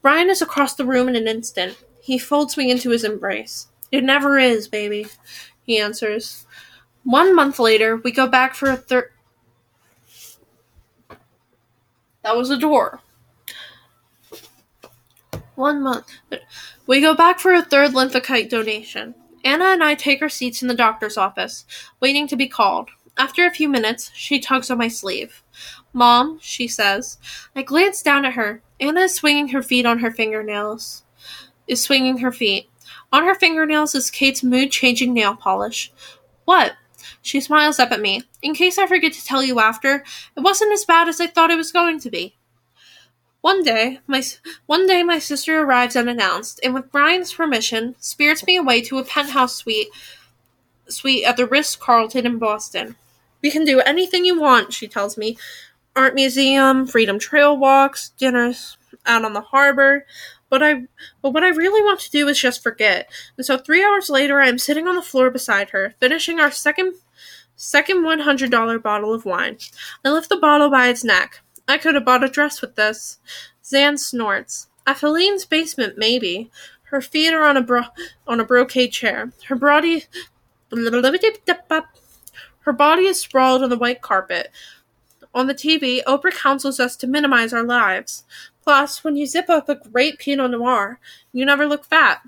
Brian is across the room in an instant. He folds me into his embrace. It never is, baby, he answers. One month later, we go back for a third. That was a door. One month. We go back for a third lymphocyte donation. Anna and I take our seats in the doctor's office, waiting to be called. After a few minutes, she tugs on my sleeve. Mom, she says. I glance down at her. Anna is swinging her feet on her fingernails. Is swinging her feet. On her fingernails is Kate's mood changing nail polish. What? She smiles up at me. In case I forget to tell you after, it wasn't as bad as I thought it was going to be. One day, my one day my sister arrives unannounced, and with Brian's permission, spirits me away to a penthouse suite suite at the Ritz Carlton in Boston. We can do anything you want, she tells me. Art museum, freedom trail walks, dinners out on the harbor. But I but what I really want to do is just forget. And so three hours later I am sitting on the floor beside her, finishing our second second one hundred dollar bottle of wine. I lift the bottle by its neck. I could have bought a dress with this. Zanne snorts. At Filene's basement, maybe. Her feet are on a bro- on a brocade chair. Her body her body is sprawled on the white carpet. On the TV, Oprah counsels us to minimize our lives. Plus, when you zip up a great Pinot Noir, you never look fat.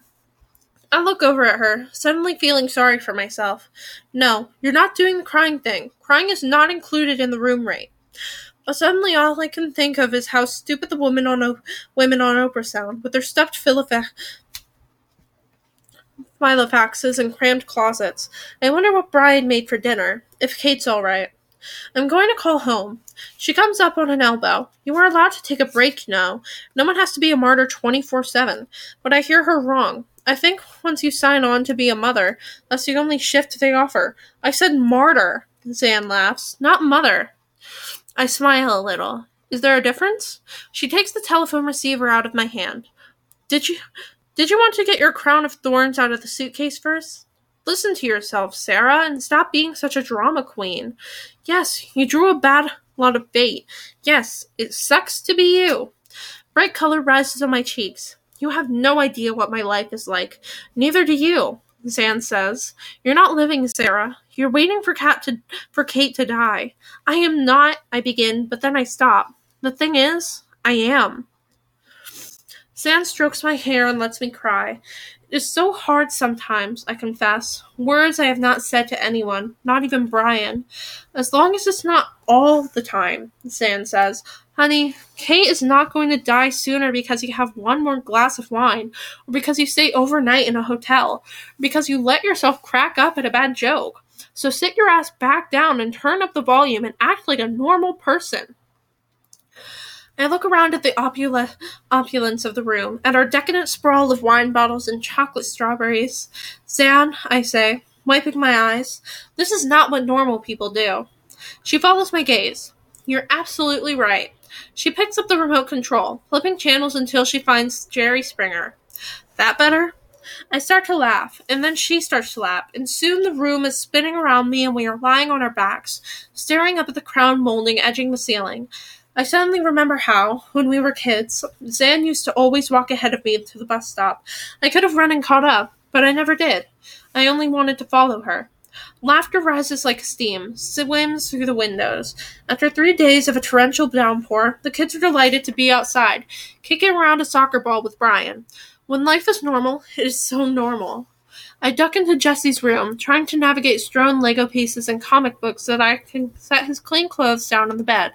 I look over at her, suddenly feeling sorry for myself. No, you're not doing the crying thing. Crying is not included in the room rate. Suddenly, all I can think of is how stupid the women on o- women on Oprah sound, with their stuffed filofaxes and crammed closets. I wonder what Brian made for dinner. If Kate's all right. I'm going to call home. She comes up on an elbow. You are allowed to take a break now. No one has to be a martyr 24 7. But I hear her wrong. I think once you sign on to be a mother, that's the only shift they offer. I said martyr. Zanne laughs. Not mother. I smile a little. Is there a difference? She takes the telephone receiver out of my hand. Did you did you want to get your crown of thorns out of the suitcase first? Listen to yourself, Sarah, and stop being such a drama queen. Yes, you drew a bad lot of bait. Yes, it sucks to be you. Bright color rises on my cheeks. You have no idea what my life is like. Neither do you, Zanne says. You're not living, Sarah. You're waiting for Kat to for Kate to die. I am not, I begin, but then I stop. The thing is, I am. Zanne strokes my hair and lets me cry. It is so hard sometimes, I confess. Words I have not said to anyone, not even Brian. As long as it's not all the time, Zanne says. Honey, Kate is not going to die sooner because you have one more glass of wine, or because you stay overnight in a hotel, or because you let yourself crack up at a bad joke. So sit your ass back down and turn up the volume and act like a normal person. I look around at the opula- opulence of the room, at our decadent sprawl of wine bottles and chocolate strawberries. Zanne, I say, wiping my eyes, this is not what normal people do. She follows my gaze. You're absolutely right. She picks up the remote control, flipping channels until she finds Jerry Springer. That better? I start to laugh, and then she starts to laugh, and soon the room is spinning around me and we are lying on our backs, staring up at the crown molding edging the ceiling. I suddenly remember how, when we were kids, Zanne used to always walk ahead of me to the bus stop. I could have run and caught up, but I never did. I only wanted to follow her. Laughter rises like steam, swims through the windows. After three days of a torrential downpour, the kids are delighted to be outside, kicking around a soccer ball with Brian. When life is normal, it is so normal. I duck into Jesse's room, trying to navigate strewn Lego pieces and comic books so that I can set his clean clothes down on the bed.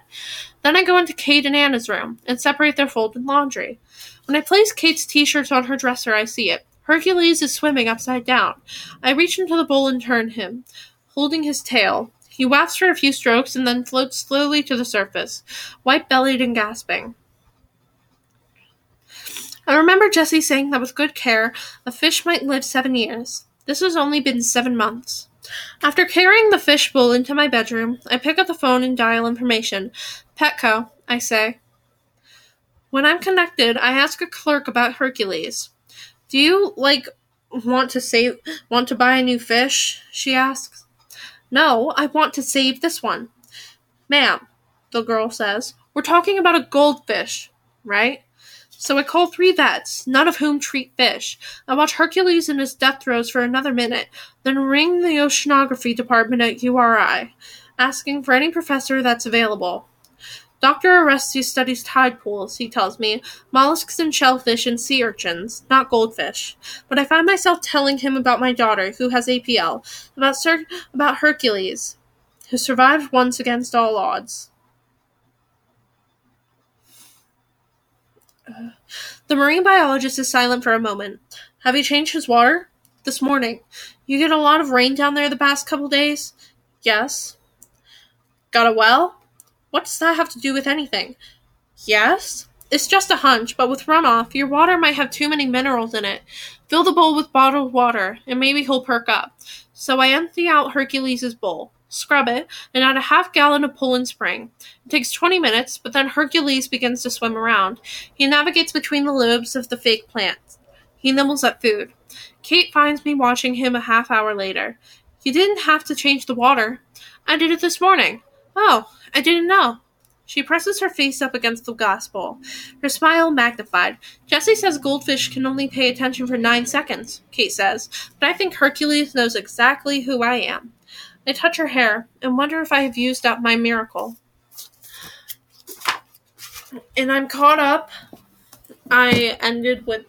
Then I go into Kate and Anna's room and separate their folded laundry. When I place Kate's t shirts on her dresser, I see it. Hercules is swimming upside down. I reach into the bowl and turn him, holding his tail. He wafts for a few strokes and then floats slowly to the surface, white bellied and gasping. I remember Jesse saying that with good care, a fish might live seven years. This has only been seven months. After carrying the fish bowl into my bedroom, I pick up the phone and dial information. Petco, I say. When I'm connected, I ask a clerk about Hercules. Do you, like, want to save, want to buy a new fish? She asks. No, I want to save this one. Ma'am, the girl says, we're talking about a goldfish, right? So I call three vets, none of whom treat fish. I watch Hercules in his death throes for another minute, then ring the oceanography department at URI, asking for any professor that's available. Dr. Orestes studies tide pools, he tells me, mollusks and shellfish and sea urchins, not goldfish. But I find myself telling him about my daughter, who has APL, about Sir- about Hercules, who survived once against all odds. The marine biologist is silent for a moment. Have you changed his water? This morning. You get a lot of rain down there the past couple days? Yes. Got a well? What does that have to do with anything? Yes. It's just a hunch, but with runoff, your water might have too many minerals in it. Fill the bowl with bottled water, and maybe he'll perk up. So I empty out Hercules' bowl scrub it, and add a half gallon of Poland Spring. It takes 20 minutes, but then Hercules begins to swim around. He navigates between the lobes of the fake plants. He nibbles at food. Kate finds me watching him a half hour later. You didn't have to change the water. I did it this morning. Oh, I didn't know. She presses her face up against the glass bowl, her smile magnified. Jesse says goldfish can only pay attention for nine seconds, Kate says, but I think Hercules knows exactly who I am. I touch her hair and wonder if I have used up my miracle. And I'm caught up. I ended with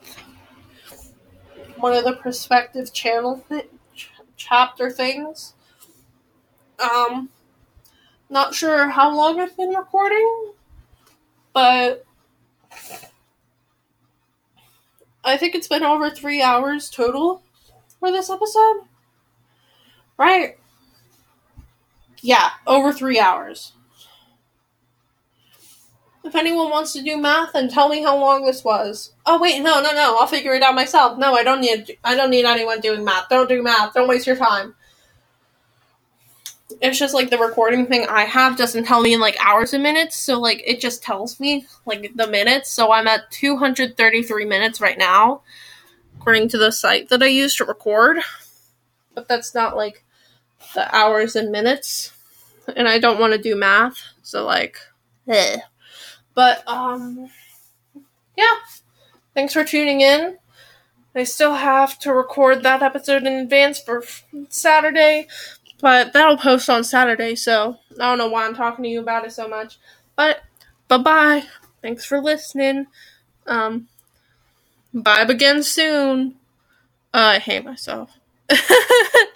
one of the perspective channel th- ch- chapter things. Um, not sure how long I've been recording, but I think it's been over three hours total for this episode. Right. Yeah, over three hours. If anyone wants to do math and tell me how long this was. Oh wait, no, no, no. I'll figure it out myself. No, I don't need. I don't need anyone doing math. Don't do math. Don't waste your time. it's just like the recording thing I have doesn't tell me in like hours and minutes, so like it just tells me like the minutes. So I'm at 233 minutes right now, according to the site that I use to record. But that's not like the hours and minutes, and I don't want to do math, so like, eh. But um, yeah. Thanks for tuning in. I still have to record that episode in advance for Saturday, but that'll post on Saturday, so I don't know why I'm talking to you about it so much. But bye bye. Thanks for listening. Um bye again soon. Uh, I hate myself. [laughs]